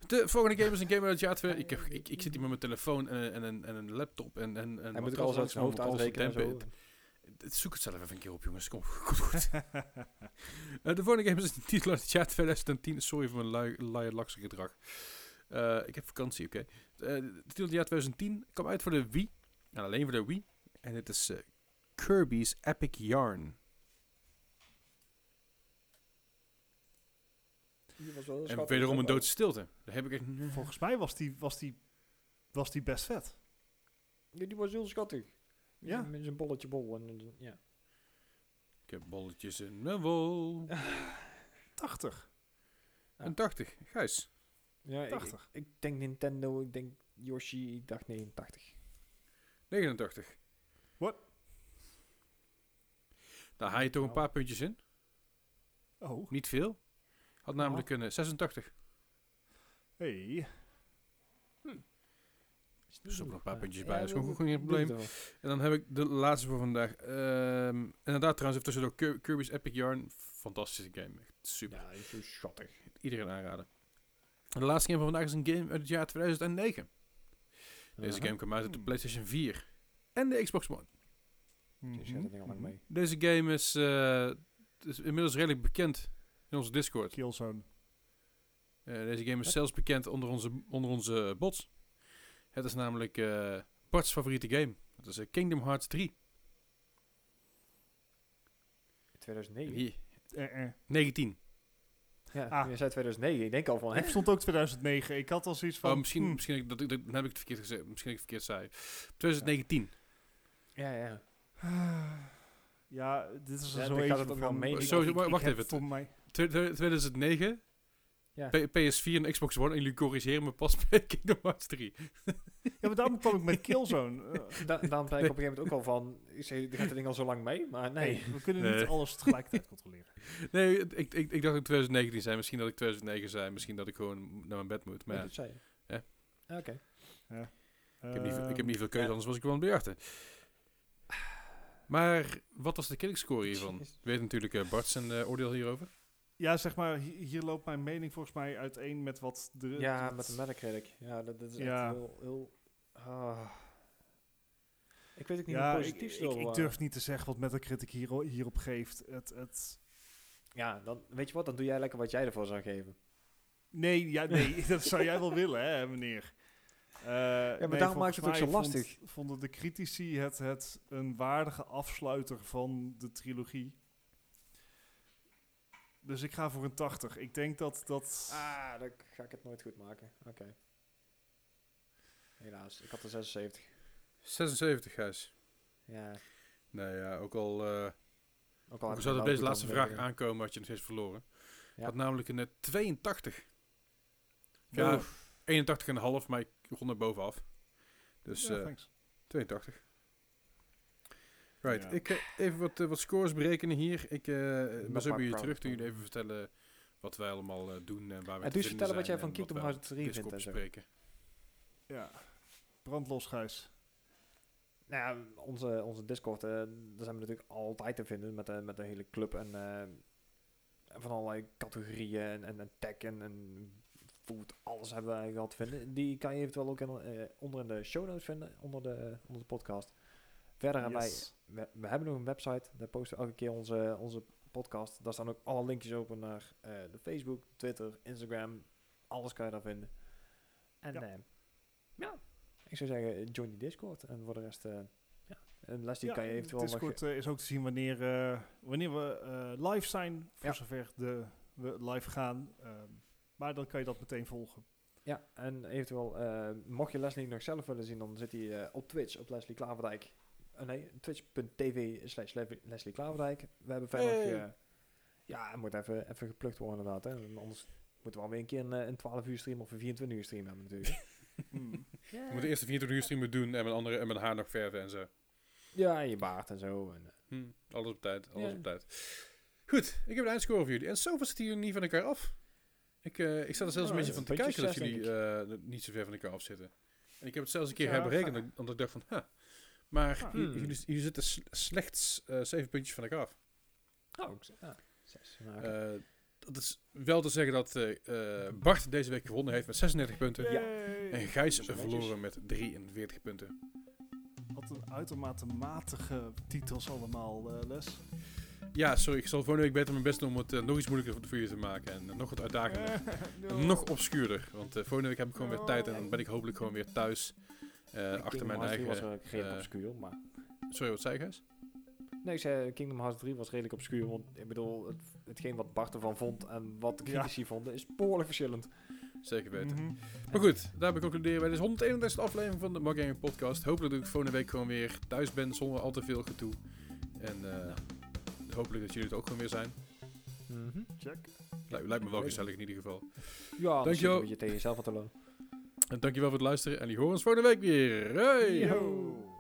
De volgende game is een game uit het jaar 2. Ik, heb, ik, ik zit hier met mijn telefoon en, en, een, en een laptop en, en, en Hij moet alles uit zijn hoofd uitrekenen zo. Zoek het zelf even een keer op, jongens. Kom goed. goed. Eh, de volgende game is een titel uit het jaar 2010. Sorry voor mijn lui, luie lakse gedrag. Eh, ik heb vakantie, oké. Eh, de titel uit het jaar 2010 kwam uit voor de Wii. En alleen voor de Wii. En het is eh, Kirby's Epic Yarn. Die was wel En wederom een ook. doodse stilte. Daar heb ik echt... Volgens mij was die, was, die, was die best vet. Ja, die was heel schattig. Ja. Met zijn bolletje bol. En, ja. Ik heb bolletjes in mijn wol. 80. Ja. Een 80. Gijs. Ja, ik, ik, 80. ik denk Nintendo, ik denk Yoshi, ik dacht 89. 89. What? Nou, haal je toch een Nou. paar puntjes in. Oh. Niet veel. Had namelijk een eh, 86. Hey. Er stoppen nog een paar Ja. puntjes Ja, bij, dat is gewoon geen doe probleem. En dan heb ik de laatste voor vandaag. Ehm, inderdaad, trouwens, even tussendoor Kir- Kirby's Epic Yarn. Fantastische game. Echt super. Ja, die is zo schattig. Iedereen aanraden. En de laatste game van vandaag is een game uit het jaar 2009. Deze game kwam uit op de Hmm. PlayStation 4 en de Xbox One. Mhm. mee. Deze game is, eh, is inmiddels redelijk bekend in onze Discord. Killzone. Eh, deze game is zelfs bekend onder onze, onder onze bots. Het is namelijk eh Bart's favoriete game. Dat is eh, Kingdom Hearts 3. 2009? Eh, eh. 19. Ja, Ah. je zei 2009. Ik denk al van, hè? Ik stond ook 2009. Ik had al zoiets van... Oh, misschien, hmm, misschien, ik- dat, dat, dan heb ik het verkeerd gezegd. Misschien ik het verkeerd zei. 2019. Ja, ja. Ja, dit is Ja, zo ik- wacht even. Voor mij. Twe- twe- 2009. Ja. P- PS4 en Xbox One. En jullie corrigeren me pas bij Kingdom Hearts 3. Ja, maar daarom kwam ik met Killzone. Eh, Da daarom zei ik op een gegeven moment ook al van, zei, gaat het ding al zo lang mee? Maar nee. nee, we kunnen Nee. niet alles tegelijkertijd controleren. Nee, ik, ik, ik dacht dat ik 2019 zei. Misschien dat ik 2009 zei. Misschien dat ik gewoon naar mijn bed moet. Maar ja, dat zei je. Ja. Ah, Oké. ik, heb niet, veel- ik heb niet veel keuze, ja. anders was ik wel aan het bejachten. Maar wat was de killingscore hiervan? Jeez. Weet natuurlijk eh, Bart zijn eh, oordeel hierover. Ja, zeg maar, hi- hier loopt mijn mening volgens mij uiteen met wat de... Ja, met de Metacritic. Ja, dat, dat is Ja. echt heel... heel ah. Ik weet ook niet Ja, hoe ik, positief ik, ik eh, durf niet te zeggen wat Metacritic hier, hierop geeft. Het, het, Ja, dan weet je wat, dan doe jij lekker wat jij ervoor zou geven. nee, ja, nee, dat zou jij wel willen, hè, meneer. Eh, ja, maar daarom maakt het ook zo lastig. vonden de critici het, het een waardige afsluiter van de trilogie. Dus ik ga voor een 80. Ik denk dat dat... Ah, dan ga ik het nooit goed maken. Oké. Helaas, ik had er 76. 76, Gijs. Ja, Nee, ja, ook al... eh, ook al zou op deze laatste vraag aan aankomen, had je nog steeds verloren. Ja. Had namelijk een eh, 82. Ja, Oef. 81,5, maar ik rond er bovenaf. Dus ja, eh, thanks. 82. Right, Ja. ik eh, even wat, eh, wat scores berekenen hier. Ik eh ben zo bij crowd terug toen jullie even vertellen wat wij allemaal eh, doen en waar we En te dus vertellen wat jij van Kingdom Hearts op 3 vindt en zo. Ja. Brandlos, Gijs. Nou ja, onze, onze Discord, eh, daar zijn we natuurlijk altijd te vinden met, de met de hele club en, eh, en van allerlei categorieën en, en, en tech en, en food, alles hebben we eigenlijk al te vinden. Die kan je eventueel ook in, eh, onder in de show notes vinden, onder de, onder de podcast. Verder hebben wij. We, we hebben nog een website, daar posten we elke keer onze, onze podcast. Daar staan ook alle linkjes open naar eh, de Facebook, Twitter, Instagram, alles kan je daar vinden. En Ja. ja, ja ik zou zeggen, join die Discord. En voor de rest, eh, ja, en Leslie Ja, kan je eventueel. Discord eh, is ook te zien wanneer, eh, wanneer we eh, live zijn, voor Ja. zover de, we live gaan. Ehm, maar dan kan je dat meteen volgen. Ja, en eventueel, eh, mocht je Leslie nog zelf willen zien, dan zit hij eh, op Twitch, op Leslie Klaverdijk. Eh, nee, twitch.tv slash Le- Leslie Klaverdijk. We hebben verder. Hey. eh, ja, het moet even, even geplukt worden inderdaad. Hè. Anders moeten we alweer een keer een, eh, een 12 uur stream of een 24 uur stream hebben natuurlijk. Hmm. We moeten eerst de 24 uur stream doen en mijn, andere, en mijn haar nog verven en zo. ja, en je baard en zo. En, eh, Hm, alles op tijd, alles op tijd. Goed, ik heb een eindscore voor jullie. En zo zitten jullie niet van elkaar af. Ik, eh, ik sta er zelfs een beetje van te een kijken dat jullie eh, niet zo ver van elkaar af zitten. En ik heb het zelfs een keer Ja, herberekend, omdat- omdat ik dacht van, huh. Maar Ah. jullie, Hmm. jullie, jullie zitten slechts eh, zeven puntjes van elkaar af. oh, ik zeg- ah, zes. Nou. Eh, dat is wel te zeggen dat eh, eh, Bart deze week gewonnen heeft met 36 punten. Ja. En Gijs verloren met 43 punten. Wat een uitermate matige titels allemaal, eh, Les. Ja, sorry, ik zal volgende week beter mijn best doen om het nog iets moeilijker voor jullie te maken. En nog wat uitdagender. En nog obscuurder. Want volgende week heb ik gewoon weer tijd en dan ben ik hopelijk gewoon weer thuis. Eh, achter Kingdom mijn Hearts 3 eigen... was redelijk eh, obscuur, maar... Sorry, wat zei je, Gijs? Nee, ik zei Kingdom Hearts 3 was redelijk obscuur, want ik bedoel, het, hetgeen wat Bart ervan vond en wat de Ja. critici vonden, is behoorlijk verschillend. Zeker weten. Mhm. Maar goed, daarbij concluderen wij. Dit is 131 aflevering van de Mark Gaming Podcast. Hopelijk dat ik volgende week gewoon weer thuis ben zonder al te veel gedoe. En eh, hopelijk dat jullie het ook gewoon weer zijn. Check. Lijkt, lijkt me wel gezellig in ieder geval. Ja, je Dankjewel. een beetje tegen jezelf aan te lopen. En dankjewel voor het luisteren. En die horen ons volgende week weer. Hey! Yo.